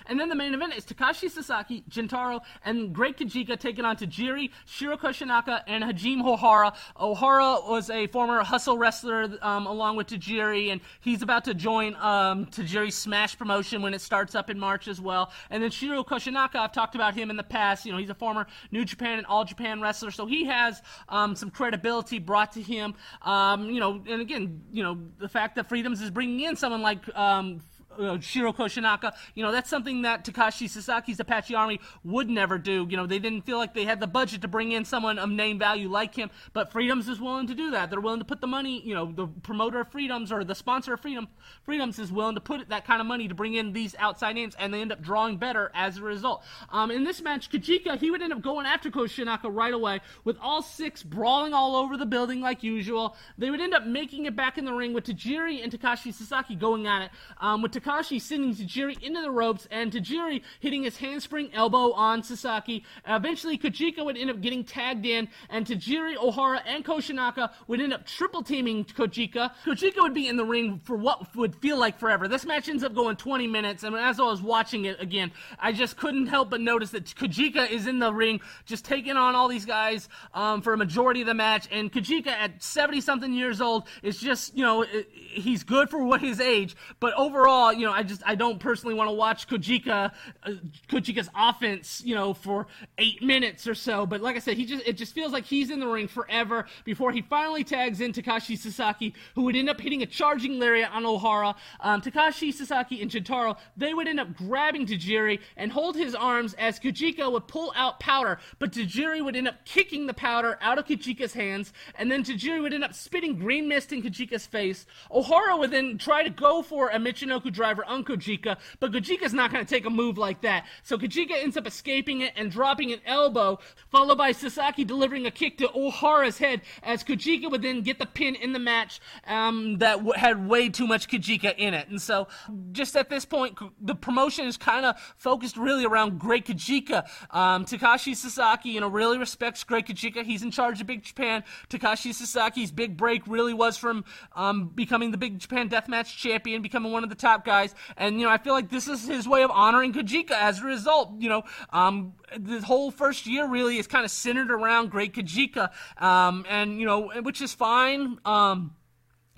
And then the main event is Takashi Sasaki, Gentaro, and Great Kojika taking on Tajiri, Shiro Koshinaka, and Hajime Ohara. Ohara was a former hustle wrestler um, along with Tajiri, and he's about to join um, Tajiri's Smash promotion when it starts up in March as well. And then Shiro Koshinaka, I've talked about him in the past. You know, he's a former New Japan and All Japan wrestler, so he has um, some credibility brought to him. Um, you know, and again, you know, the fact that Freedoms is bringing in someone like um, uh, Shiro Koshinaka. You know, that's something that Takashi Sasaki's Apache Army would never do. You know, they didn't feel like they had the budget to bring in someone of name value like him, but Freedoms is willing to do that. They're willing to put the money, you know, the promoter of Freedoms or the sponsor of Freedom Freedoms is willing to put that kind of money to bring in these outside names, and they end up drawing better as a result. Um, in this match, Kojika, he would end up going after Koshinaka right away with all six brawling all over the building like usual. They would end up making it back in the ring with Tajiri and Takashi Sasaki going at it, um, with Takashi sending Tajiri into the ropes and Tajiri hitting his handspring elbow on Sasaki. Eventually, Kojika would end up getting tagged in, and Tajiri, Ohara, and Koshinaka would end up triple teaming Kojika. Kojika would be in the ring for what would feel like forever. This match ends up going 20 minutes, and as I was watching it again, I just couldn't help but notice that Kojika is in the ring, just taking on all these guys um, for a majority of the match, and Kojika at 70 something years old is just, you know, he's good for what his age, but overall, you know, I just I don't personally want to watch Kojika uh, Kojika's offense, you know, for eight minutes or so. But like I said, he just it just feels like he's in the ring forever before he finally tags in Takashi Sasaki, who would end up hitting a charging lariat on Ohara. Um, Takashi Sasaki and Gentaro they would end up grabbing Tajiri and hold his arms as Kojika would pull out powder, but Tajiri would end up kicking the powder out of Kojika's hands, and then Tajiri would end up spitting green mist in Kojika's face. Ohara would then try to go for a Michinoku driver on Kojika, but Kojika's not going to take a move like that. So Kojika ends up escaping it and dropping an elbow, followed by Sasaki delivering a kick to Ohara's head as Kojika would then get the pin in the match um, that w- had way too much Kojika in it. And so just at this point, the promotion is kind of focused really around Great Kojika. Um, Takashi Sasaki, you know, really respects Great Kojika. He's in charge of Big Japan. Takashi Sasaki's big break really was from um, becoming the Big Japan Deathmatch champion, becoming one of the top guys. And, you know, I feel like this is his way of honoring Kojika as a result. You know, um, the whole first year really is kind of centered around Great Kojika. Um, and, you know, which is fine. Um,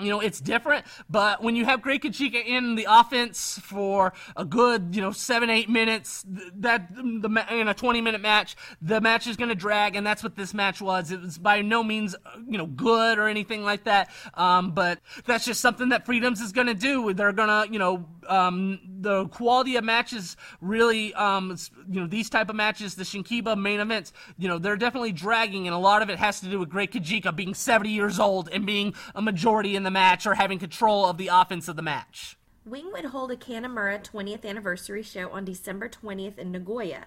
you know, it's different, but when you have Great Kojika in the offense for a good, you know, seven, eight minutes, that the in a 20 minute match, the match is going to drag, and that's what this match was. It was by no means, you know, good or anything like that, um, but that's just something that Freedoms is going to do. They're going to, you know, um, the quality of matches really, um, you know, these type of matches, the Shinkiba main events, you know, they're definitely dragging, and a lot of it has to do with Great Kojika being 70 years old and being a majority in the match or having control of the offense of the match. Wing would hold a Kanemaru 20th anniversary show on December 20th in Nagoya.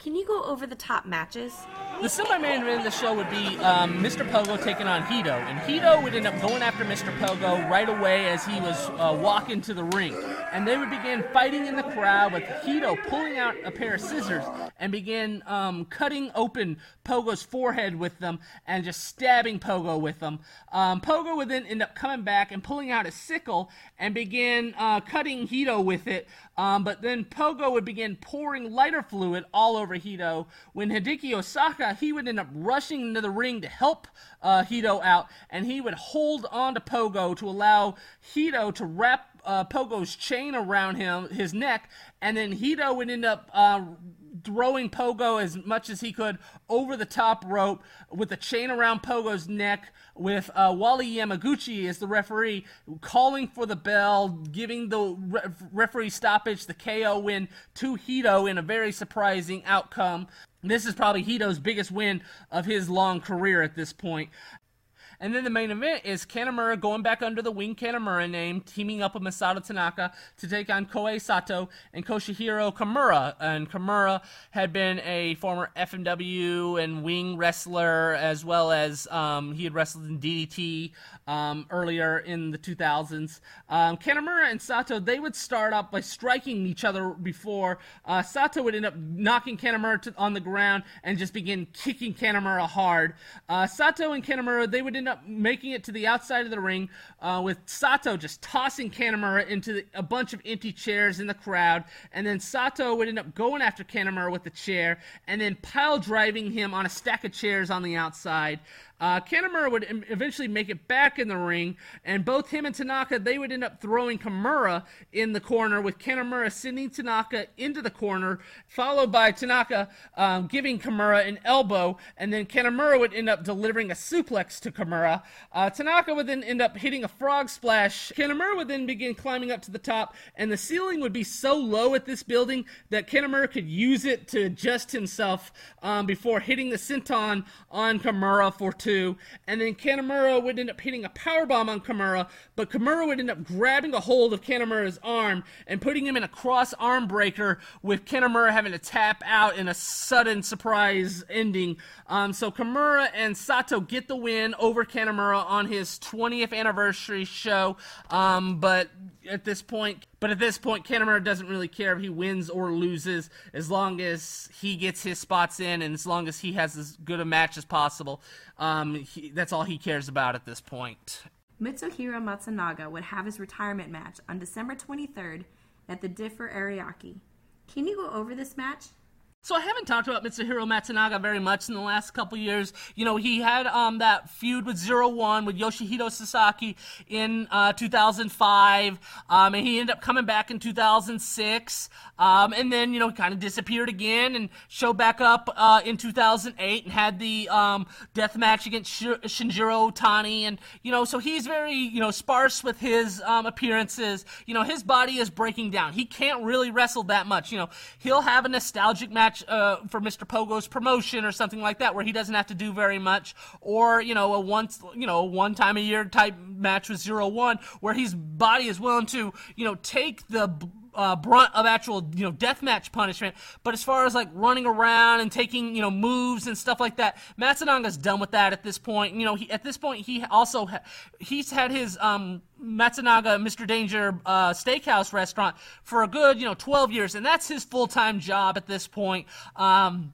Can you go over the top matches? The semi-main event of the show would be um, Mr. Pogo taking on Hito, and Hito would end up going after Mr. Pogo right away as he was uh, walking to the ring, and they would begin fighting in the crowd with Hito pulling out a pair of scissors and begin um, cutting open Pogo's forehead with them and just stabbing Pogo with them. Um, Pogo would then end up coming back and pulling out a sickle and begin uh, cutting Hito with it, um, but then Pogo would begin pouring lighter fluid all over Hito. When Hideki Hosaka, he would end up rushing into the ring to help uh, Hito out, and he would hold on to Pogo to allow Hito to wrap uh, Pogo's chain around him, his neck, and then Hito would end up uh, throwing Pogo as much as he could over the top rope with a chain around Pogo's neck, with uh, Wally Yamaguchi as the referee calling for the bell, giving the re- referee stoppage, the KO win to Hito in a very surprising outcome. This is probably Hito's biggest win of his long career at this point. And then the main event is Kanemaru going back under the Wing Kanemaru name, teaming up with Masato Tanaka to take on Kohei Sato and Koshihiro Kimura. And Kimura had been a former FMW and Wing wrestler, as well as um, he had wrestled in DDT um, earlier in the 2000s. Um, and Sato, they would start up by striking each other before. Uh, Sato would end up knocking Kanemaru to, on the ground and just begin kicking Kanemaru hard. Uh, Sato and Kanemaru, they would end up making it to the outside of the ring uh, with Sato just tossing Kanemaru into the, a bunch of empty chairs in the crowd, and then Sato would end up going after Kanemaru with the chair and then pile driving him on a stack of chairs on the outside. Uh, Kanemaru would eventually make it back in the ring, and both him and Tanaka they would end up throwing Kimura in the corner, with Kanemaru sending Tanaka into the corner, followed by Tanaka um, giving Kimura an elbow, and then Kanemaru would end up delivering a suplex to Kimura. Uh, Tanaka would then end up hitting a frog splash. Kanemaru would then begin climbing up to the top, and the ceiling would be so low at this building that Kanemaru could use it to adjust himself um, before hitting the senton on Kimura for two two, and then Kanemaru would end up hitting a power bomb on Kimura, but Kimura would end up grabbing a hold of Kanemaru's arm and putting him in a cross arm breaker, with Kanemaru having to tap out in a sudden surprise ending. Um, so Kimura and Sato get the win over Kanemaru on his 20th anniversary show, um, but at this point. But at this point, Kanemaru doesn't really care if he wins or loses, as long as he gets his spots in and as long as he has as good a match as possible. Um, he, that's all he cares about at this point. Mitsuhiro Matsunaga would have his retirement match on December 23rd at the Differ Ariake. Can you go over this match? So I haven't talked about Mitsuhiro Matsunaga very much in the last couple years. You know, he had um, that feud with Zero One with Yoshihito Sasaki in uh, 2005, um, and he ended up coming back in 2006, um, and then you know kind of disappeared again and showed back up uh, in 2008 and had the um, death match against Sh- Shinjiro Otani, and you know so he's very you know sparse with his um, appearances. You know his body is breaking down. He can't really wrestle that much. You know he'll have a nostalgic match match uh, for Mr. Pogo's promotion or something like that, where he doesn't have to do very much, or you know a once you know one time a year type match with Zero One, where his body is willing to you know take the uh, brunt of actual you know deathmatch punishment. But as far as like running around and taking you know moves and stuff like that, Matsunaga's done with that at this point. You know, he, at this point he also ha- he's had his um, Matsunaga Mr. Danger uh, Steakhouse restaurant for a good you know 12 years, and that's his full time job at this point. Um,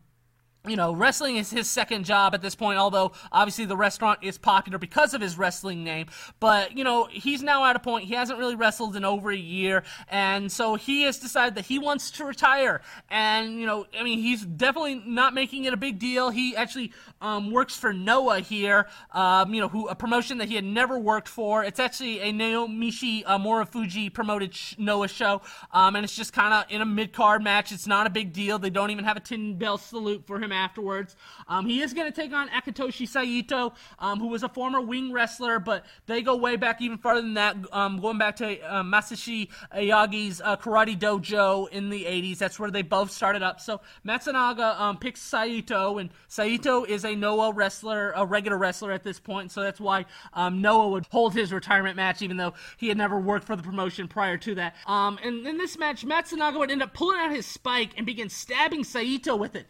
you know, wrestling is his second job at this point, although obviously the restaurant is popular because of his wrestling name. But, you know, he's now at a point, he hasn't really wrestled in over a year, and so he has decided that he wants to retire. And, you know, I mean, he's definitely not making it a big deal. He actually um, works for Noah here, um, you know, who a promotion that he had never worked for. It's actually a Naomichi uh, Marufuji promoted sh- Noah show, um, and it's just kind of in a mid card match. It's not a big deal. They don't even have a tin bell salute for him afterwards. Um, he is going to take on Akitoshi Saito, um, who was a former wing wrestler, but they go way back even farther than that, um, going back to uh, Masashi Aoyagi's uh, karate dojo in the 80s. That's where they both started up. So Matsunaga um, picks Saito, and Saito is a Noah wrestler, a regular wrestler at this point, so that's why um, Noah would hold his retirement match, even though he had never worked for the promotion prior to that. Um, and in this match, Matsunaga would end up pulling out his spike and begin stabbing Saito with it.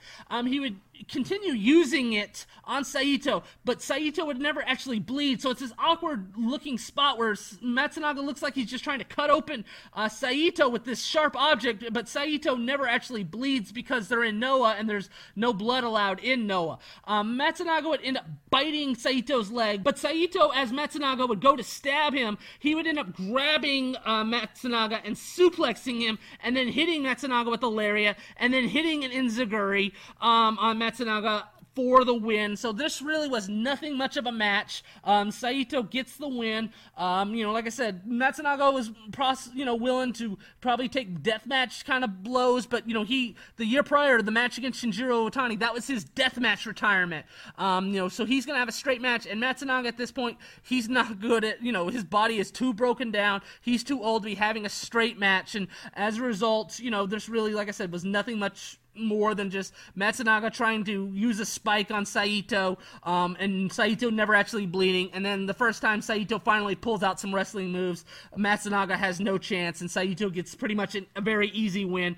He would continue using it on Saito, but Saito would never actually bleed. So it's this awkward looking spot where Matsunaga looks like he's just trying to cut open uh, Saito with this sharp object, but Saito never actually bleeds because they're in Noah and there's no blood allowed in Noah. Um, Matsunaga would end up biting Saito's leg, but Saito, as Matsunaga would go to stab him, he would end up grabbing uh, Matsunaga and suplexing him, and then hitting Matsunaga with the lariat, and then hitting an enziguri um, on Matsunaga for the win. So this really was nothing much of a match. Um, Saito gets the win. Um, you know, like I said, Matsunaga was, pros- you know, willing to probably take deathmatch kind of blows, but you know, he the year prior, to the match against Shinjiro Otani, that was his deathmatch retirement. Um, you know, so he's gonna have a straight match, and Matsunaga at this point, he's not good at, you know, his body is too broken down. He's too old to be having a straight match, and as a result, you know, there's really, like I said, was nothing much more than just Matsunaga trying to use a spike on Saito, um, and Saito never actually bleeding. And then the first time Saito finally pulls out some wrestling moves, Matsunaga has no chance, and Saito gets pretty much an, a very easy win.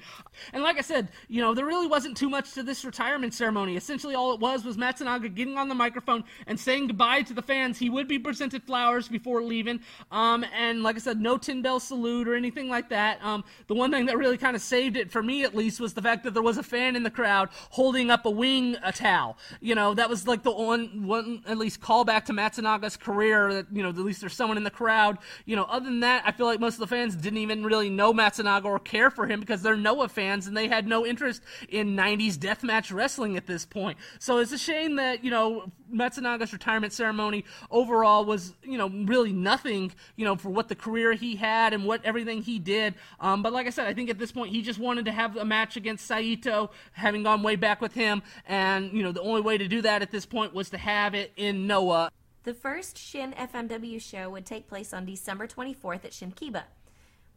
And like I said, you know, there really wasn't too much to this retirement ceremony. Essentially, all it was was Matsunaga getting on the microphone and saying goodbye to the fans. He would be presented flowers before leaving, um, and like I said, no tin bell salute or anything like that. Um, the one thing that really kind of saved it for me, at least, was the fact that there was a fan in the crowd holding up a wing a towel. You know, that was like the one one at least callback to Matsunaga's career that, you know, at least there's someone in the crowd. You know, other than that, I feel like most of the fans didn't even really know Matsunaga or care for him because they're Noah fans and they had no interest in 90s deathmatch wrestling at this point. So it's a shame that, you know, Matsunaga's retirement ceremony overall was, you know, really nothing, you know, for what the career he had and what everything he did. Um, but like I said, I think at this point he just wanted to have a match against Saito, having gone way back with him, and you know the only way to do that at this point was to have it in Noah. The first Shin FMW show would take place on December 24th at Shinkiba.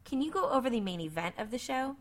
Can you go over the main event of the show?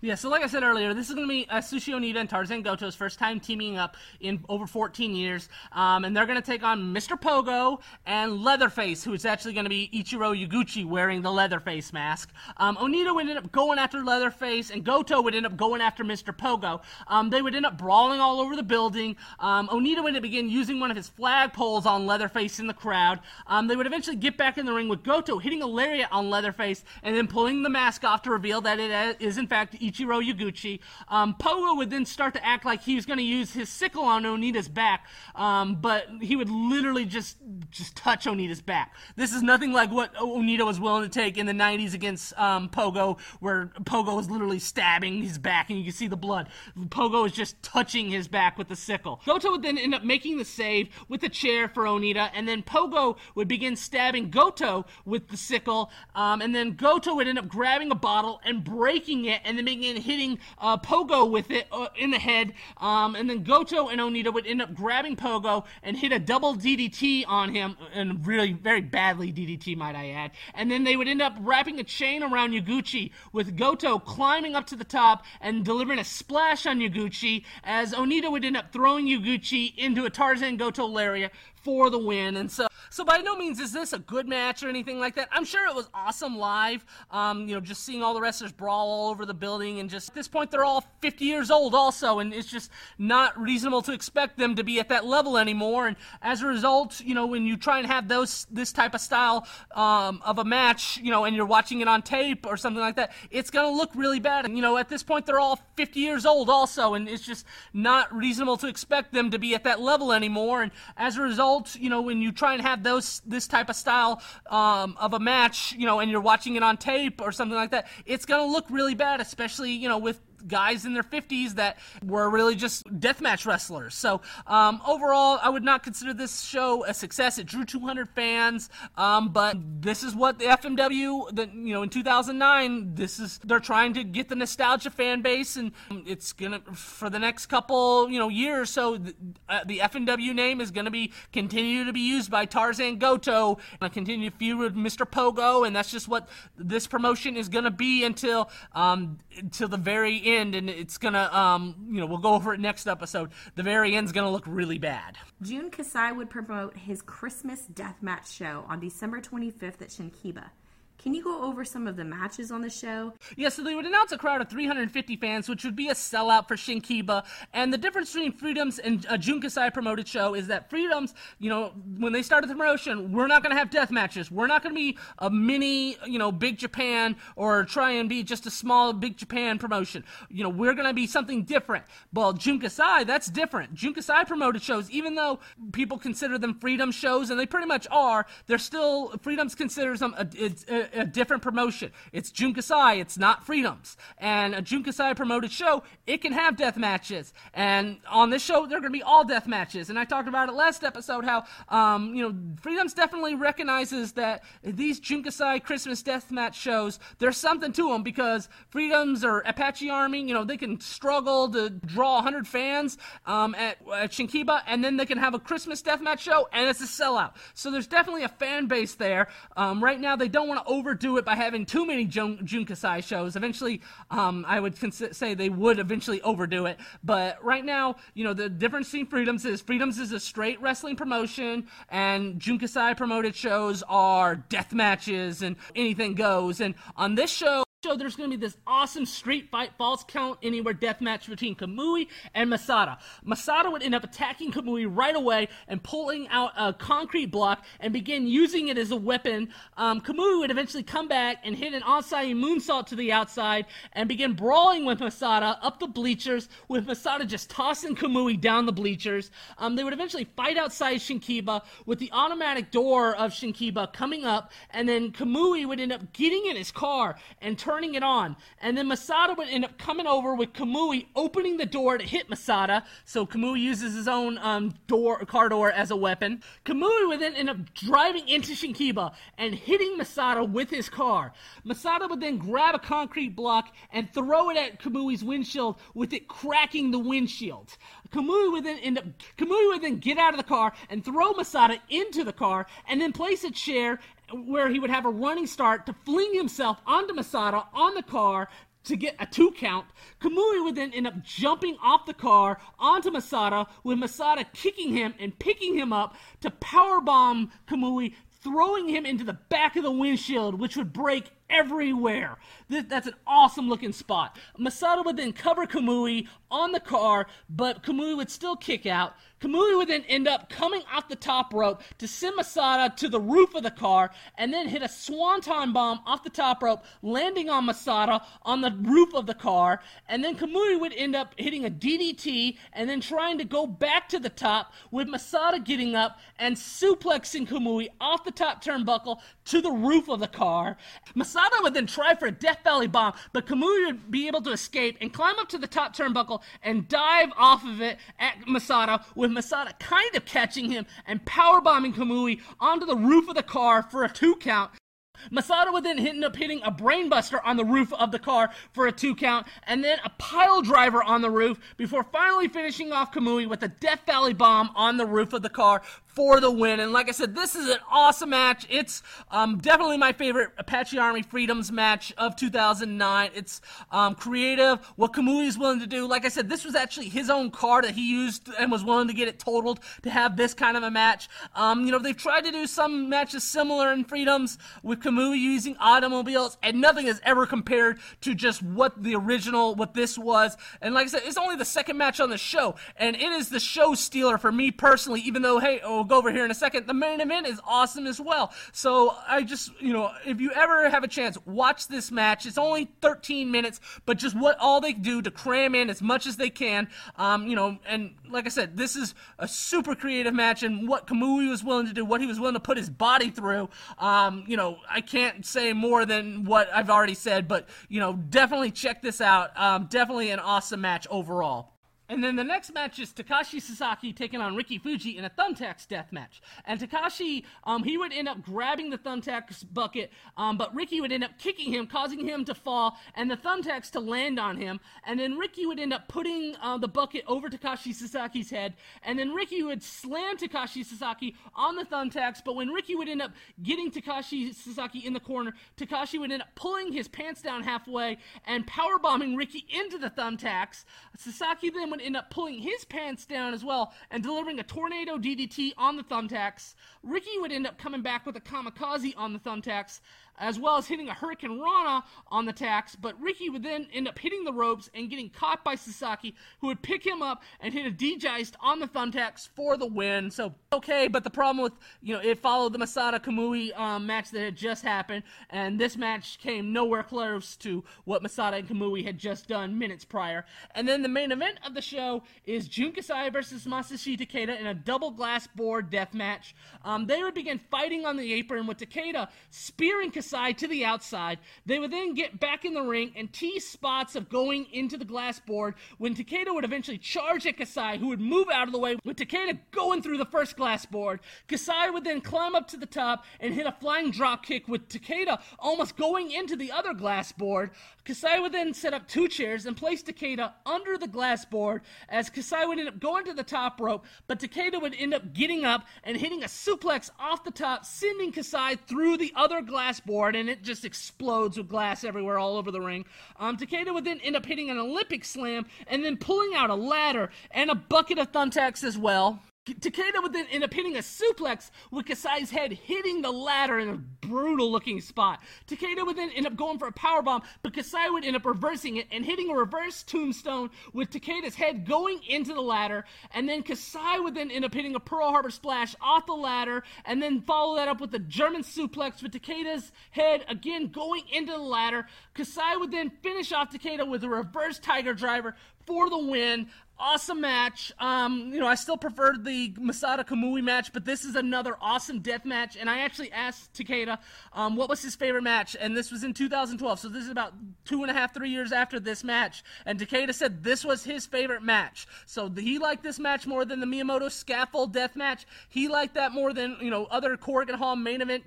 Yeah, so like I said earlier, this is going to be uh, Atsushi Onita and Tarzan Goto's first time teaming up in over 14 years, um, and they're going to take on Mr. Pogo and Leatherface, who is actually going to be Ichiro Yaguchi wearing the Leatherface mask. Um, Onita would end up going after Leatherface, and Goto would end up going after Mr. Pogo. Um, they would end up brawling all over the building. Um, Onita would begin using one of his flagpoles on Leatherface in the crowd. Um, they would eventually get back in the ring with Goto hitting a lariat on Leatherface and then pulling the mask off to reveal that it uh, in fact Ichiro Yaguchi. Um, Pogo would then start to act like he was going to use his sickle on Onita's back, um, but he would literally just just touch Onita's back. This is nothing like what Onita was willing to take in the 90s against um, Pogo, where Pogo was literally stabbing his back and you can see the blood. Pogo is just touching his back with the sickle. Goto would then end up making the save with a chair for Onita, and then Pogo would begin stabbing Goto with the sickle, um, and then Goto would end up grabbing a bottle and breaking it, and then it hitting uh, Pogo with it uh, in the head, um, and then Goto and Onita would end up grabbing Pogo and hit a double DDT on him, and really very badly DDT, might I add. And then they would end up wrapping a chain around Yaguchi with Goto climbing up to the top and delivering a splash on Yaguchi, as Onita would end up throwing Yaguchi into a Tarzan Goto lariat for the win. And so, so by no means is this a good match or anything like that. I'm sure it was awesome live. Um, you know, just seeing all the wrestlers brawl all over the building, and just at this point they're all 50 years old also, and it's just not reasonable to expect them to be at that level anymore. And as a result, you know, when you try and have those this type of style um, of a match, you know, and you're watching it on tape or something like that, it's gonna look really bad. And you know, at this point they're all 50 years old also, and it's just not reasonable to expect them to be at that level anymore. And as a result you know, when you try and have those this type of style um, of a match, you know, and you're watching it on tape or something like that, it's gonna look really bad, especially you know with guys in their 50s that were really just deathmatch wrestlers. So um, overall, I would not consider this show a success. It drew 200 fans, um, but this is what the FMW, the, you know, in 2009, this is they're trying to get the nostalgia fan base, and it's gonna for the next couple you know years. So the, uh, the FMW name is gonna be continue to be used by Tarzan Goto, and continue to feud with Mr. Pogo, and that's just what this promotion is gonna be until um, until the very end end, and it's gonna, um, you know, we'll go over it next episode. The very end's gonna look really bad. Jun Kasai would promote his Christmas Deathmatch show on December 25th at Shinkiba. Can you go over some of the matches on the show? Yeah, so they would announce a crowd of 350 fans, which would be a sellout for Shinkiba. And the difference between Freedoms and uh, a Jun Kasai promoted show is that Freedoms, you know, when they started the promotion, we're not going to have death matches. We're not going to be a mini, you know, Big Japan or try and be just a small Big Japan promotion. You know, we're going to be something different. Well, Jun Kasai, that's different. Jun Kasai promoted shows, even though people consider them Freedom shows, and they pretty much are, they're still, Freedoms considers them a, a, a uh, different promotion. It's Jun Kasai, it's not Freedoms. And a Jun Kasai promoted show, it can have death matches. And on this show, they're going to be all death matches. And I talked about it last episode how, um, you know, Freedoms definitely recognizes that these Jun Kasai Christmas death match shows, there's something to them because Freedoms or Apache Army, you know, they can struggle to draw 100 fans um, at, at Shinkiba, and then they can have a Christmas death match show, and it's a sellout. So there's definitely a fan base there. Um, right now, they don't want to overdo it by having too many Jun- Junkasai shows. Eventually, um, I would cons- say they would eventually overdo it. But right now, you know, the difference between Freedoms is Freedoms is a straight wrestling promotion, and Jun Kasai promoted shows are death matches and anything goes. And on this show, show there's going to be this awesome street fight false count anywhere death match between Kamui and Masada. Masada would end up attacking Kamui right away and pulling out a concrete block and begin using it as a weapon. Um, Kamui would eventually come back and hit an Asai moonsault to the outside and begin brawling with Masada up the bleachers with Masada just tossing Kamui down the bleachers. Um, they would eventually fight outside Shinkiba with the automatic door of Shinkiba coming up and then Kamui would end up getting in his car and turning turning it on. And then Masada would end up coming over with Kamui opening the door to hit Masada. So Kamui uses his own um, door, car door as a weapon. Kamui would then end up driving into Shinkiba and hitting Masada with his car. Masada would then grab a concrete block and throw it at Kamui's windshield with it cracking the windshield. Kamui would then end up, Kamui would then get out of the car and throw Masada into the car and then place a chair where he would have a running start to fling himself onto Masada on the car to get a two count. Kamui would then end up jumping off the car onto Masada, with Masada kicking him and picking him up to powerbomb Kamui, throwing him into the back of the windshield, which would break everywhere. that's an awesome looking spot. Masada would then cover Kamui on the car, but Kamui would still kick out. Kamui would then end up coming off the top rope to send Masada to the roof of the car and then hit a swanton bomb off the top rope, landing on Masada on the roof of the car. And then Kamui would end up hitting a DDT and then trying to go back to the top with Masada getting up and suplexing Kamui off the top turnbuckle to the roof of the car. Masada would then try for a Death Valley bomb, but Kamui would be able to escape and climb up to the top turnbuckle and dive off of it at Masada with Masada kind of catching him and powerbombing Kamui onto the roof of the car for a two count. Masada would then end up hitting a brainbuster on the roof of the car for a two count, and then a pile driver on the roof before finally finishing off Kamui with a Death Valley bomb on the roof of the car for the win. And like I said, this is an awesome match. It's um, definitely my favorite Apache Army Freedoms match of 2009. It's um, creative, what Kamui is willing to do. Like I said, this was actually his own car that he used and was willing to get it totaled to have this kind of a match. Um, you know, they've tried to do some matches similar in Freedoms with Kamui using automobiles, and nothing is ever compared to just what the original, what this was. And like I said, it's only the second match on the show, and it is the show stealer for me personally, even though, hey, oh, we'll go over here in a second. The main event is awesome as well. So I just, you know, if you ever have a chance, watch this match. It's only 13 minutes, but just what all they do to cram in as much as they can. Um, you know, and like I said, this is a super creative match, and what Kamui was willing to do, what he was willing to put his body through. Um, you know, I can't say more than what I've already said, but you know, definitely check this out. Um, definitely an awesome match overall. And then the next match is Takashi Sasaki taking on Ricky Fuji in a Thumbtacks death match. And Takashi, um, he would end up grabbing the Thumbtacks bucket, um, but Ricky would end up kicking him, causing him to fall, and the Thumbtacks to land on him. And then Ricky would end up putting uh, the bucket over Takashi Sasaki's head, and then Ricky would slam Takashi Sasaki on the Thumbtacks. But when Ricky would end up getting Takashi Sasaki in the corner, Takashi would end up pulling his pants down halfway and powerbombing Ricky into the Thumbtacks. Sasaki then would end up pulling his pants down as well and delivering a tornado DDT on the thumbtacks. Ricky would end up coming back with a kamikaze on the thumbtacks as well as hitting a Hurricane Rana on the tacks, but Ricky would then end up hitting the ropes and getting caught by Sasaki, who would pick him up and hit a D-Geist on the thumbtacks for the win. So, okay, but the problem with, you know, it followed the Masada Kamui um, match that had just happened, and this match came nowhere close to what Masada and Kamui had just done minutes prior. And then the main event of the show is Jun Kasai versus Masashi Takeda in a double glass board death match. Um, they would begin fighting on the apron with Takeda spearing Kasai Kasai to the outside. They would then get back in the ring and tease spots of going into the glass board when Takeda would eventually charge at Kasai, who would move out of the way with Takeda going through the first glass board. Kasai would then climb up to the top and hit a flying drop kick with Takeda almost going into the other glass board. Kasai would then set up two chairs and place Takeda under the glass board as Kasai would end up going to the top rope, but Takeda would end up getting up and hitting a suplex off the top, sending Kasai through the other glass board, and it just explodes with glass everywhere all over the ring. Um, Takeda would then end up hitting an Olympic slam and then pulling out a ladder and a bucket of thumbtacks as well. Takeda would then end up hitting a suplex with Kasai's head hitting the ladder in a brutal looking spot. Takeda would then end up going for a power bomb, but Kasai would end up reversing it and hitting a reverse tombstone with Takeda's head going into the ladder. And then Kasai would then end up hitting a Pearl Harbor splash off the ladder and then follow that up with a German suplex with Takeda's head again going into the ladder. Kasai would then finish off Takeda with a reverse Tiger Driver for the win awesome match. Um, you know, I still preferred the Masada Kamui match, but this is another awesome death match. And I actually asked Takeda um, what was his favorite match, and this was in 2012. So this is about two and a half, three years after this match. And Takeda said this was his favorite match. So he liked this match more than the Miyamoto scaffold death match. He liked that more than you know other Korakuen Hall main event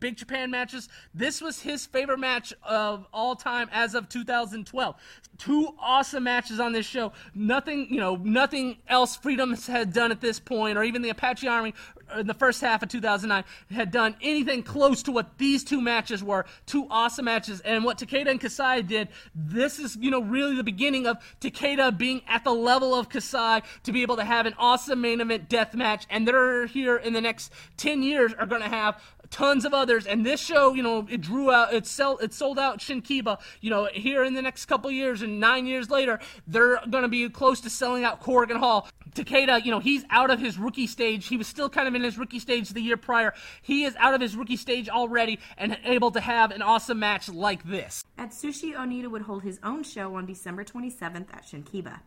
Big Japan matches. This was his favorite match of all time as of 2012. Two awesome matches on this show. Nothing you know, nothing else Freedom had done at this point, or even the Apache Army uh, in the first half of 2009 had done anything close to what these two matches were. Two awesome matches. And what Takeda and Kasai did, this is, you know, really the beginning of Takeda being at the level of Kasai to be able to have an awesome main event death match. And they're here in the next 10 years are going to have tons of others. And this show, you know, it drew out, it sell, it sold out Shinkiba. You know, here in the next couple years and nine years later, they're going to be close to selling out Korakuen Hall. Takeda, you know, he's out of his rookie stage. He was still kind of in his rookie stage the year prior. He is out of his rookie stage already and able to have an awesome match like this. Atsushi Onita would hold his own show on December 27th at Shinkiba.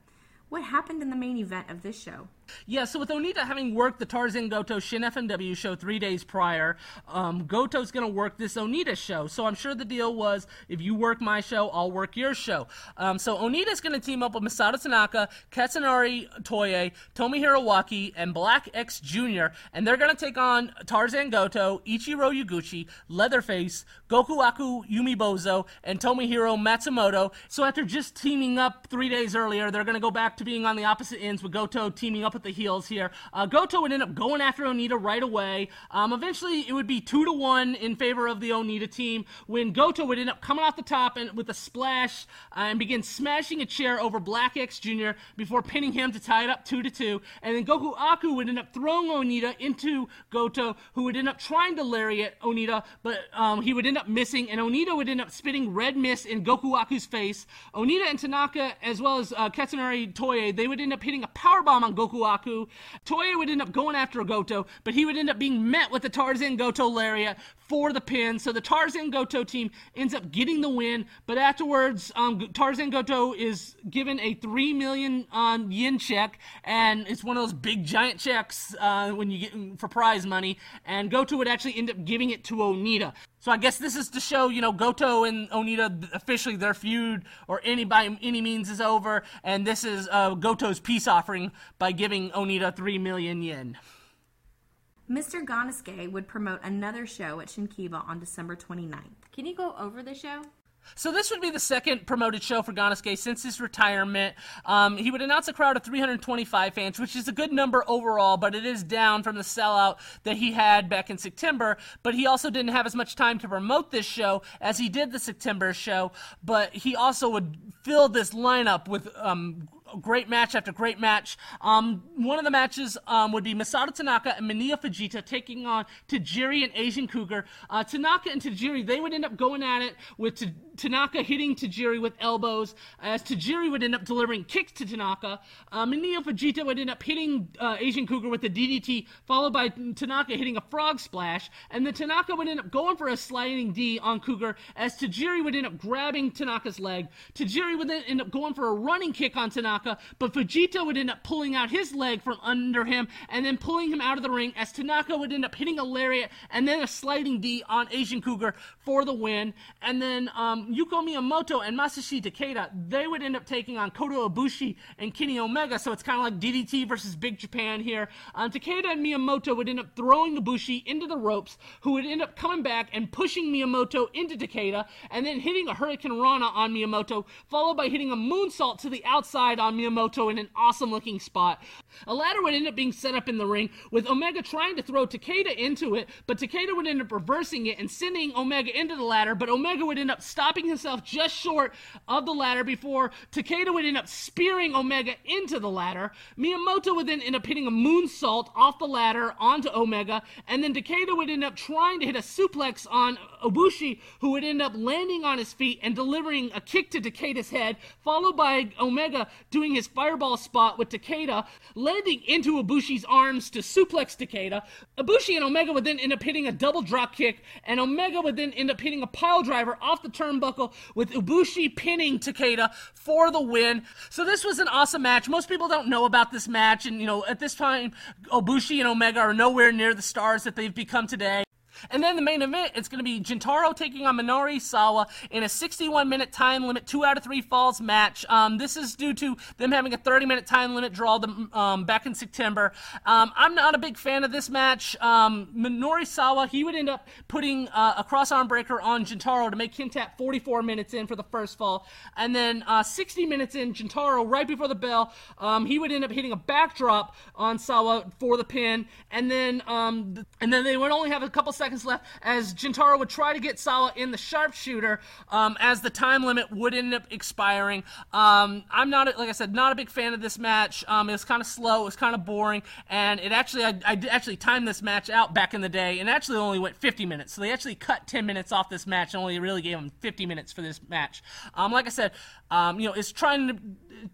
What happened in the main event of this show? Yeah, so with Onita having worked the Tarzan Goto Shin FMW show three days prior, um, Goto's going to work this Onita show. So I'm sure the deal was if you work my show, I'll work your show. Um, so Onita's going to team up with Masato Tanaka, Katsunari Toye, Tomohiro Waki, and Black X Jr., and they're going to take on Tarzan Goto, Ichiro Yaguchi, Leatherface, Goku Aku Yumibozo, and Tomohiro Matsumoto. So after just teaming up three days earlier, they're going to go back to being on the opposite ends with Goto teaming up with the heels here. Uh, Goto would end up going after Onita right away. Um, eventually, it would be two to one in favor of the Onita team when Goto would end up coming off the top and with a splash uh, and begin smashing a chair over Black X Jr. before pinning him to tie it up two to two. And then Goku Aku would end up throwing Onita into Goto, who would end up trying to lariat Onita, but um, he would end up missing, and Onita would end up spitting red mist in Goku Aku's face. Onita and Tanaka, as well as uh, Katsunari They would end up hitting a power bomb on Goku Aku. Toye would end up going after Goto, but he would end up being met with the Tarzan Goto lariat for the pin. So the Tarzan Goto team ends up getting the win, but afterwards, um, Tarzan Goto is given a three million um, yen check, and it's one of those big giant checks uh, when you get for prize money. And Goto would actually end up giving it to Onita. So I guess this is to show, you know, Goto and Onita officially their feud or any by any means is over, and this is uh, Goto's peace offering by giving Onita three million yen. Mr. Gannosuke would promote another show at Shinkiba on December 29th. Can you go over the show? So this would be the second promoted show for Gannosuke since his retirement. Um, he would announce a crowd of 325 fans, which is a good number overall, but it is down from the sellout that he had back in September. But he also didn't have as much time to promote this show as he did the September show. But he also would fill this lineup with um, great match after great match. Um, one of the matches um, would be Masato Tanaka and Mineo Fujita taking on Tajiri and Asian Cougar. Uh, Tanaka and Tajiri, they would end up going at it with T- Tanaka hitting Tajiri with elbows, as Tajiri would end up delivering kicks to Tanaka. Uh, Fujita would end up hitting uh, Asian Cougar with the DDT, followed by Tanaka hitting a frog splash, and then Tanaka would end up going for a sliding D on Cougar, as Tajiri would end up grabbing Tanaka's leg. Tajiri would then end up going for a running kick on Tanaka Tanaka, but Fujita would end up pulling out his leg from under him and then pulling him out of the ring as Tanaka would end up hitting a lariat and then a sliding D on Asian Cougar for the win. And then um, Yuko Miyamoto and Masashi Takeda, they would end up taking on Kota Ibushi and Kenny Omega, so it's kind of like DDT versus Big Japan here. Um, Takeda and Miyamoto would end up throwing Ibushi into the ropes, who would end up coming back and pushing Miyamoto into Takeda, and then hitting a Hurricane Rana on Miyamoto, followed by hitting a moonsault to the outside on Miyamoto in an awesome looking spot. A ladder would end up being set up in the ring, with Omega trying to throw Takeda into it, but Takeda would end up reversing it and sending Omega into the ladder, but Omega would end up stopping himself just short of the ladder before Takeda would end up spearing Omega into the ladder. Miyamoto would then end up hitting a moonsault off the ladder onto Omega, and then Takeda would end up trying to hit a suplex on Ibushi, who would end up landing on his feet and delivering a kick to Takeda's head, followed by Omega doing his fireball spot with Takeda, landing into Ibushi's arms to suplex Takeda. Ibushi and Omega would then end up hitting a double drop kick, and Omega would then end up hitting a pile driver off the turnbuckle with Ibushi pinning Takeda for the win. So this was an awesome match. Most people don't know about this match, and you know, at this time, Ibushi and Omega are nowhere near the stars that they've become today. And then the main event, it's going to be Gentaro taking on Munenori Sawa in a 61 minute time limit, two out of three falls match. Um, this is due to them having a 30 minute time limit draw um, back in September. Um, I'm not a big fan of this match. Um, Munenori Sawa, he would end up putting uh, a cross arm breaker on Gentaro to make him tap 44 minutes in for the first fall. And then uh, 60 minutes in, Gentaro, right before the bell, um, he would end up hitting a backdrop on Sawa for the pin. And then, um, and then they would only have a couple seconds seconds left as Gentaro would try to get Sawa in the sharpshooter um, as the time limit would end up expiring. Um, I'm not, like I said, not a big fan of this match. Um, it was kind of slow, it was kind of boring, and it actually, I, I actually timed this match out back in the day, and actually only went 50 minutes. So they actually cut 10 minutes off this match and only really gave them 50 minutes for this match. Um, like I said, um, you know, it's trying to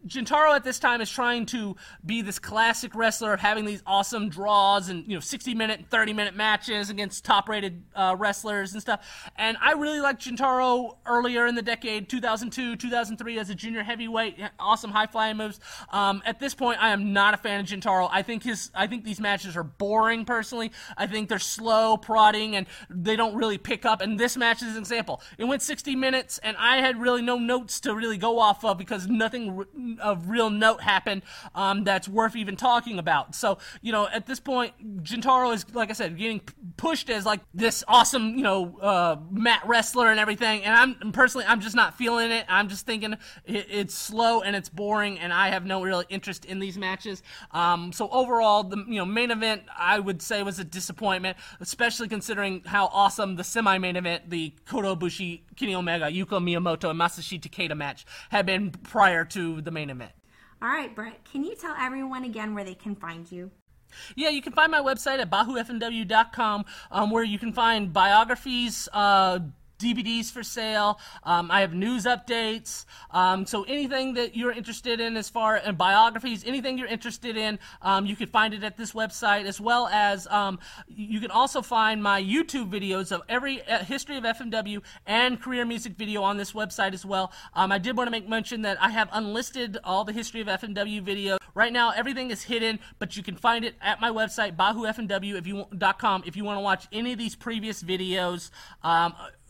Gentaro at this time is trying to be this classic wrestler of having these awesome draws and you know 60 minute and 30 minute matches against top rated uh, wrestlers and stuff. And I really liked Gentaro earlier in the decade, 2002, 2003 as a junior heavyweight, awesome high flying moves. Um, at this point, I am not a fan of Gentaro. I think his I think these matches are boring personally. I think they're slow, prodding, and they don't really pick up. And this match is an example. It went 60 minutes, and I had really no notes to really go off of because nothing of real note happened um, that's worth even talking about. So, you know, at this point, Gentaro is, like I said, getting pushed as like this awesome, you know, uh, mat wrestler and everything. And I'm personally, I'm just not feeling it. I'm just thinking it, it's slow and it's boring, and I have no real interest in these matches. Um, so overall, the you know main event I would say was a disappointment, especially considering how awesome the semi-main event, the Kota Ibushi, Kenny Omega, Yuko Miyamoto, and Masashi Takeda match had been prior to the main event. All right, Brett, can you tell everyone again where they can find you? Yeah, you can find my website at bahufmw.com, um, where you can find biographies, uh, DVDs for sale. Um, I have news updates. Um, so anything that you're interested in as far as biographies, anything you're interested in, um, you can find it at this website, as well as um, you can also find my YouTube videos of every uh, history of FMW and career music video on this website as well. Um, I did want to make mention that I have unlisted all the history of FMW videos. Right now, everything is hidden, but you can find it at my website, bahufmw.com, if you want to watch any of these previous videos.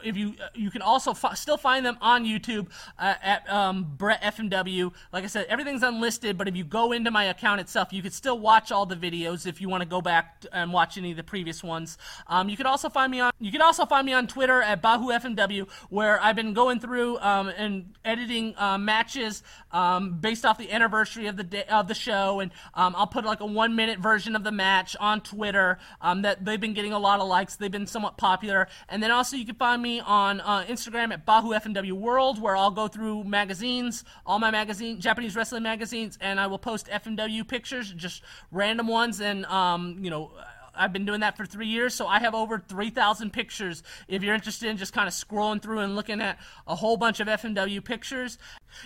If you you can also fi- still find them on YouTube uh, at um, Brett FMW. Like I said, everything's unlisted, but if you go into my account itself, you can still watch all the videos if you want to go back and watch any of the previous ones. Um, you can also find me on you can also find me on Twitter at Bahu FMW, where I've been going through um, and editing uh, matches um, based off the anniversary of the day, of the show, and um, I'll put like a one minute version of the match on Twitter. Um, that they've been getting a lot of likes. They've been somewhat popular, and then also you can find me me on uh, Instagram at Bahu FMW World, where I'll go through magazines, all my magazine, Japanese wrestling magazines, and I will post FMW pictures, just random ones, and um, you know I've been doing that for three years, so I have over 3,000 pictures. If you're interested in just kind of scrolling through and looking at a whole bunch of FMW pictures,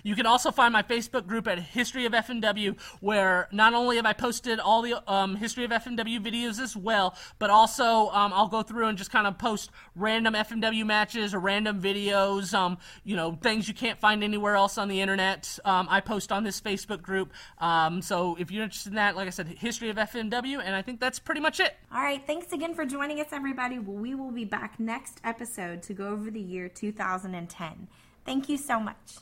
you can also find my Facebook group at History of FMW, where not only have I posted all the um, History of FMW videos as well, but also um, I'll go through and just kind of post random FMW matches or random videos, um, you know, things you can't find anywhere else on the internet. Um, I post on this Facebook group. Um, so if you're interested in that, like I said, History of FMW, and I think that's pretty much it. All right, thanks again for joining us, everybody. We will be back next episode to go over the year 2010. Thank you so much.